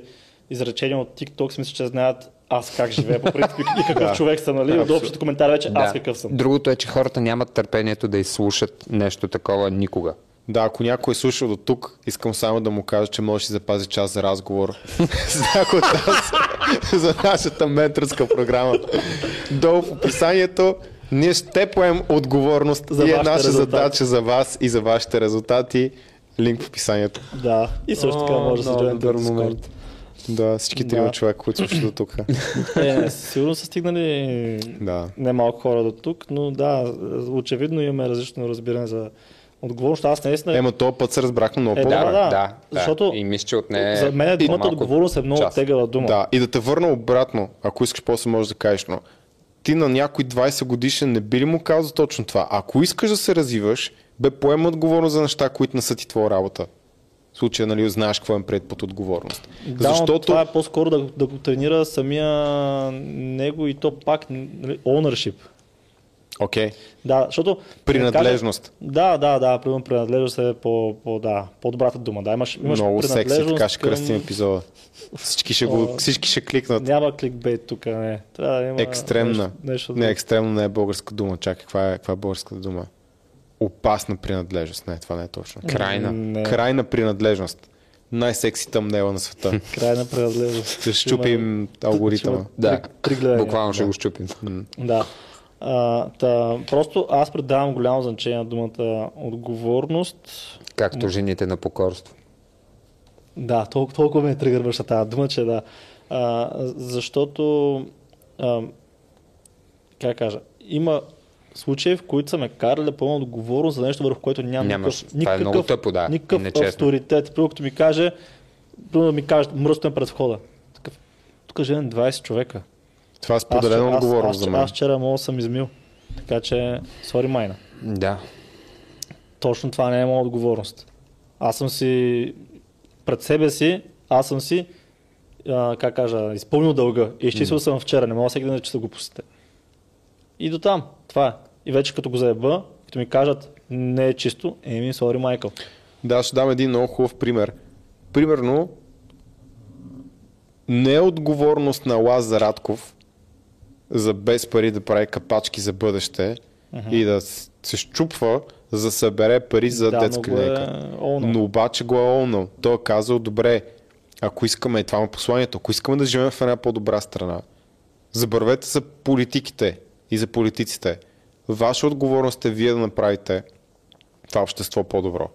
изречения от TikTok, си мисля, че знаят аз как живея по принцип и какъв Да. човек съм, нали? От общите коментари вече аз какъв съм. Другото е, че хората нямат търпението да изслушат нещо такова никога. Да, ако някой е слушал до тук, искам само да му кажа, че може да си запази час за разговор с някой от нас за нашата менторска програма. Долу в описанието ние ще поем отговорност За и е наша резултати. задача за вас и за вашите резултати. Линк в описанието. Да. И също така може да се добър в момент. Да, всички трима Да. човека, които слушат до тук. Е, сигурно са стигнали Да. немалко хора до тук, но да, очевидно имаме различно разбиране за отговорност. Аз наистина... Ема този път се разбрахме много Е, по-добре. да, да, да, да, защото И мисля, че отне за мен думата по-малко отговорност е много час. тегава дума. Да, и да те върна обратно, ако искаш после можеш да кажеш, но ти на някой 20 годишен не би ли му казал точно това? Ако искаш да се развиваш, бе поема отговорност за неща, които не са ти твоя работа. В случая, нали, знаеш какво е пред под отговорност. Да, но Защото... това е по-скоро да, да го тренира самия него и то пак нали, ownership. Окей. Да, защото... Принадлежност. Да, да, да, примерно принадлежност е по, по, да, по-добрата дума. Да, имаш, имаш Много секси, така ще към- кръстим епизода. Всички ще, го, всички ще кликнат. Няма кликбейт тук, не. Трябва да има Екстремна. Нещо, нещо Не, екстремно не е българска дума. Чакай, каква е, каква е българската дума? Опасна принадлежност. Не, това не е точно. Крайна. Не, Крайна принадлежност. Най-секси тъмнела на света. крайна принадлежност. Ще щупим алгоритъма. Да, буквално ще го щупим. Да. А, та, просто аз предавам голямо значение на думата отговорност. Както жените на покорство. Да, толкова, толкова ме тригърваща тази дума, че да. А, защото, а, как кажа, има случаи, в които са ме карали да поема отговорност за нещо, върху което нямам Нямаш. никакъв, Това е много тъпо, да, никакъв нечестно. авторитет. Като ми каже, да ми каже, мръсно е пред входа. Такъв, тук живеем 20 човека. Това е споделена отговорност за мен. аз вчера мога съм измил. Така че, сори майна. Да. Точно това не е моя отговорност. Аз съм си пред себе си, аз съм си, а, как кажа, изпълнил дълга. Изчислил съм вчера, не мога всеки ден да чета глупостите. И до там, това е. И вече като го заеба, като ми кажат, не е чисто, еми, сори, Майкъл. Да, ще дам един много хубав пример. Примерно, не е отговорност на Лазар Радков за без пари да прави капачки за бъдеще и да се щупва, за да събере пари за Да, детска го е. Но обаче го е олнал. Той е казал, добре, ако искаме, и това му е посланието, ако искаме да живеем в една по-добра страна, забравете за политиките и за политиците. Ваша отговорност е вие да направите това общество по-добро.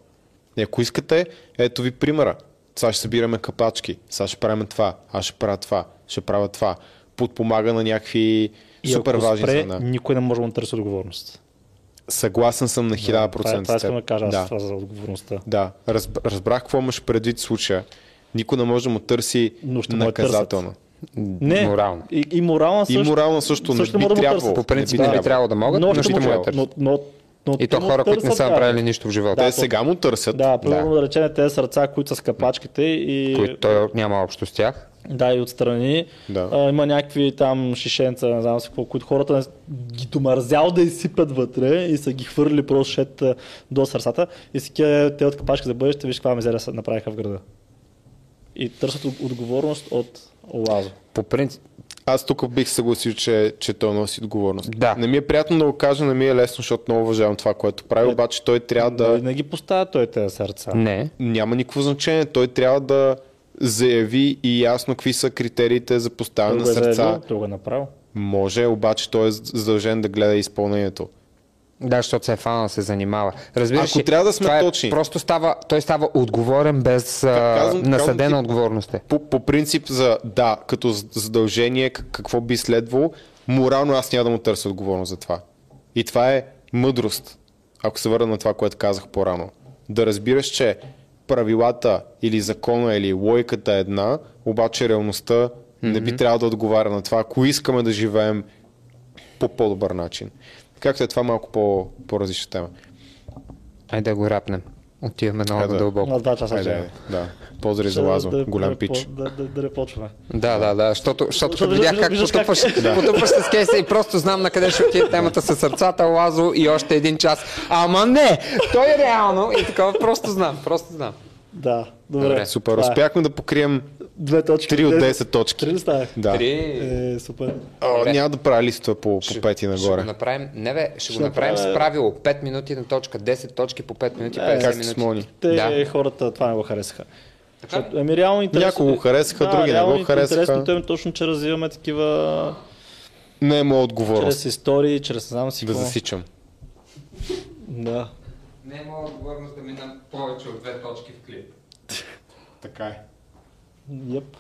И ако искате, ето ви примера. Сега ще събираме капачки, сега ще правим това, аз ще правя това, ще правя това. Подпомага на някакви И супер ако важни спре, за никой не може да му търси отговорност. Съгласен съм на 1000%. това, е- това искам да кажа аз да. това за отговорността. Да, разб, разбрах какво имаш предвид случая. Никой не може да му търси Но ще наказателно. Не, Морално. И, и морална И също. морално също, не също би да трябвало. По принцип Не не би трябвало да могат, но, ще ще му търсят. но, но, но И то хора, които не са да. направили нищо в живота, Те сега му търсят. Да, примерно Да. да речем тези сърца, които са с капачките и, които той няма общо с тях. да, и отстрани Да. а, има някакви там шишенца, не знам си какво, които хората не- ги домързял да изсипят вътре и са ги хвърли просто шет до сърцата и си те, от капачки за бъдеще, виж каква мизерия направиха в града. И търсят от- отговорност от Лазо. По принцип, Аз тук бих се съгласил, че, че той носи отговорност. Да. Не ми е приятно да го кажа, не ми е лесно, защото много уважавам това, което прави, Е, обаче той трябва Да. да... Не ги поставя той тези сърца. не. Няма никакво значение. Той трябва да заяви и ясно какви са критериите за поставяне го на е сърца. заявил, той го е направил. Може, обаче той е задължен да гледа изпълнението. Да, защото се е фанал се занимава. Разбираш Ако ли, трябва да сме това е точни. Просто става, той става отговорен без а, казвам- насъдена казвам отговорност. е. По, по принцип за да, като задължение, какво би следвало, морално аз няма да му търся отговорност за това. И това е мъдрост, ако се върна на това, което казах по-рано. Да разбираш, че правилата или закона или логиката е една, обаче реалността не би трябвало да отговаря на това, ако искаме да живеем по по-добър начин. Както е това малко по, по-различна тема. Айде да го рапнем. Отиваме много Хайде. дълбоко. На два часа Айде, ще да. Поздрави за Лазо, голям пич. Да, да, да не почваме. Да, да, да, защото, защото Защото видях как как- потупваш, потупваш с кейса и просто знам на къде ще отиде темата с сърцата, Лазо и още един час. Ама не! Той е реално и такова просто знам, просто знам. Да, добре. Добре, Супер, успяхме да покрием Две точки. 3 от 10 точки. Три става? Да. Три. Е, супер. О, Добре. няма да правя листа по, по пети Ще нагоре. го направим, не бе, ще, Ще го направим направя- с правило. 5 минути на точка, 10 точки по 5 минути, Е, 50 Както минути. с Мони. Те Да. хората това не го харесаха. Така? Защото, ами реално интересно. Някои го харесаха, да, други не го харесаха. Интересното е точно, че развиваме такива Не е моя отговорност чрез истории, чрез не знам си да какво. засичам. Да. Не е моя отговорност да минам повече от две точки в клип. Така е. Yep.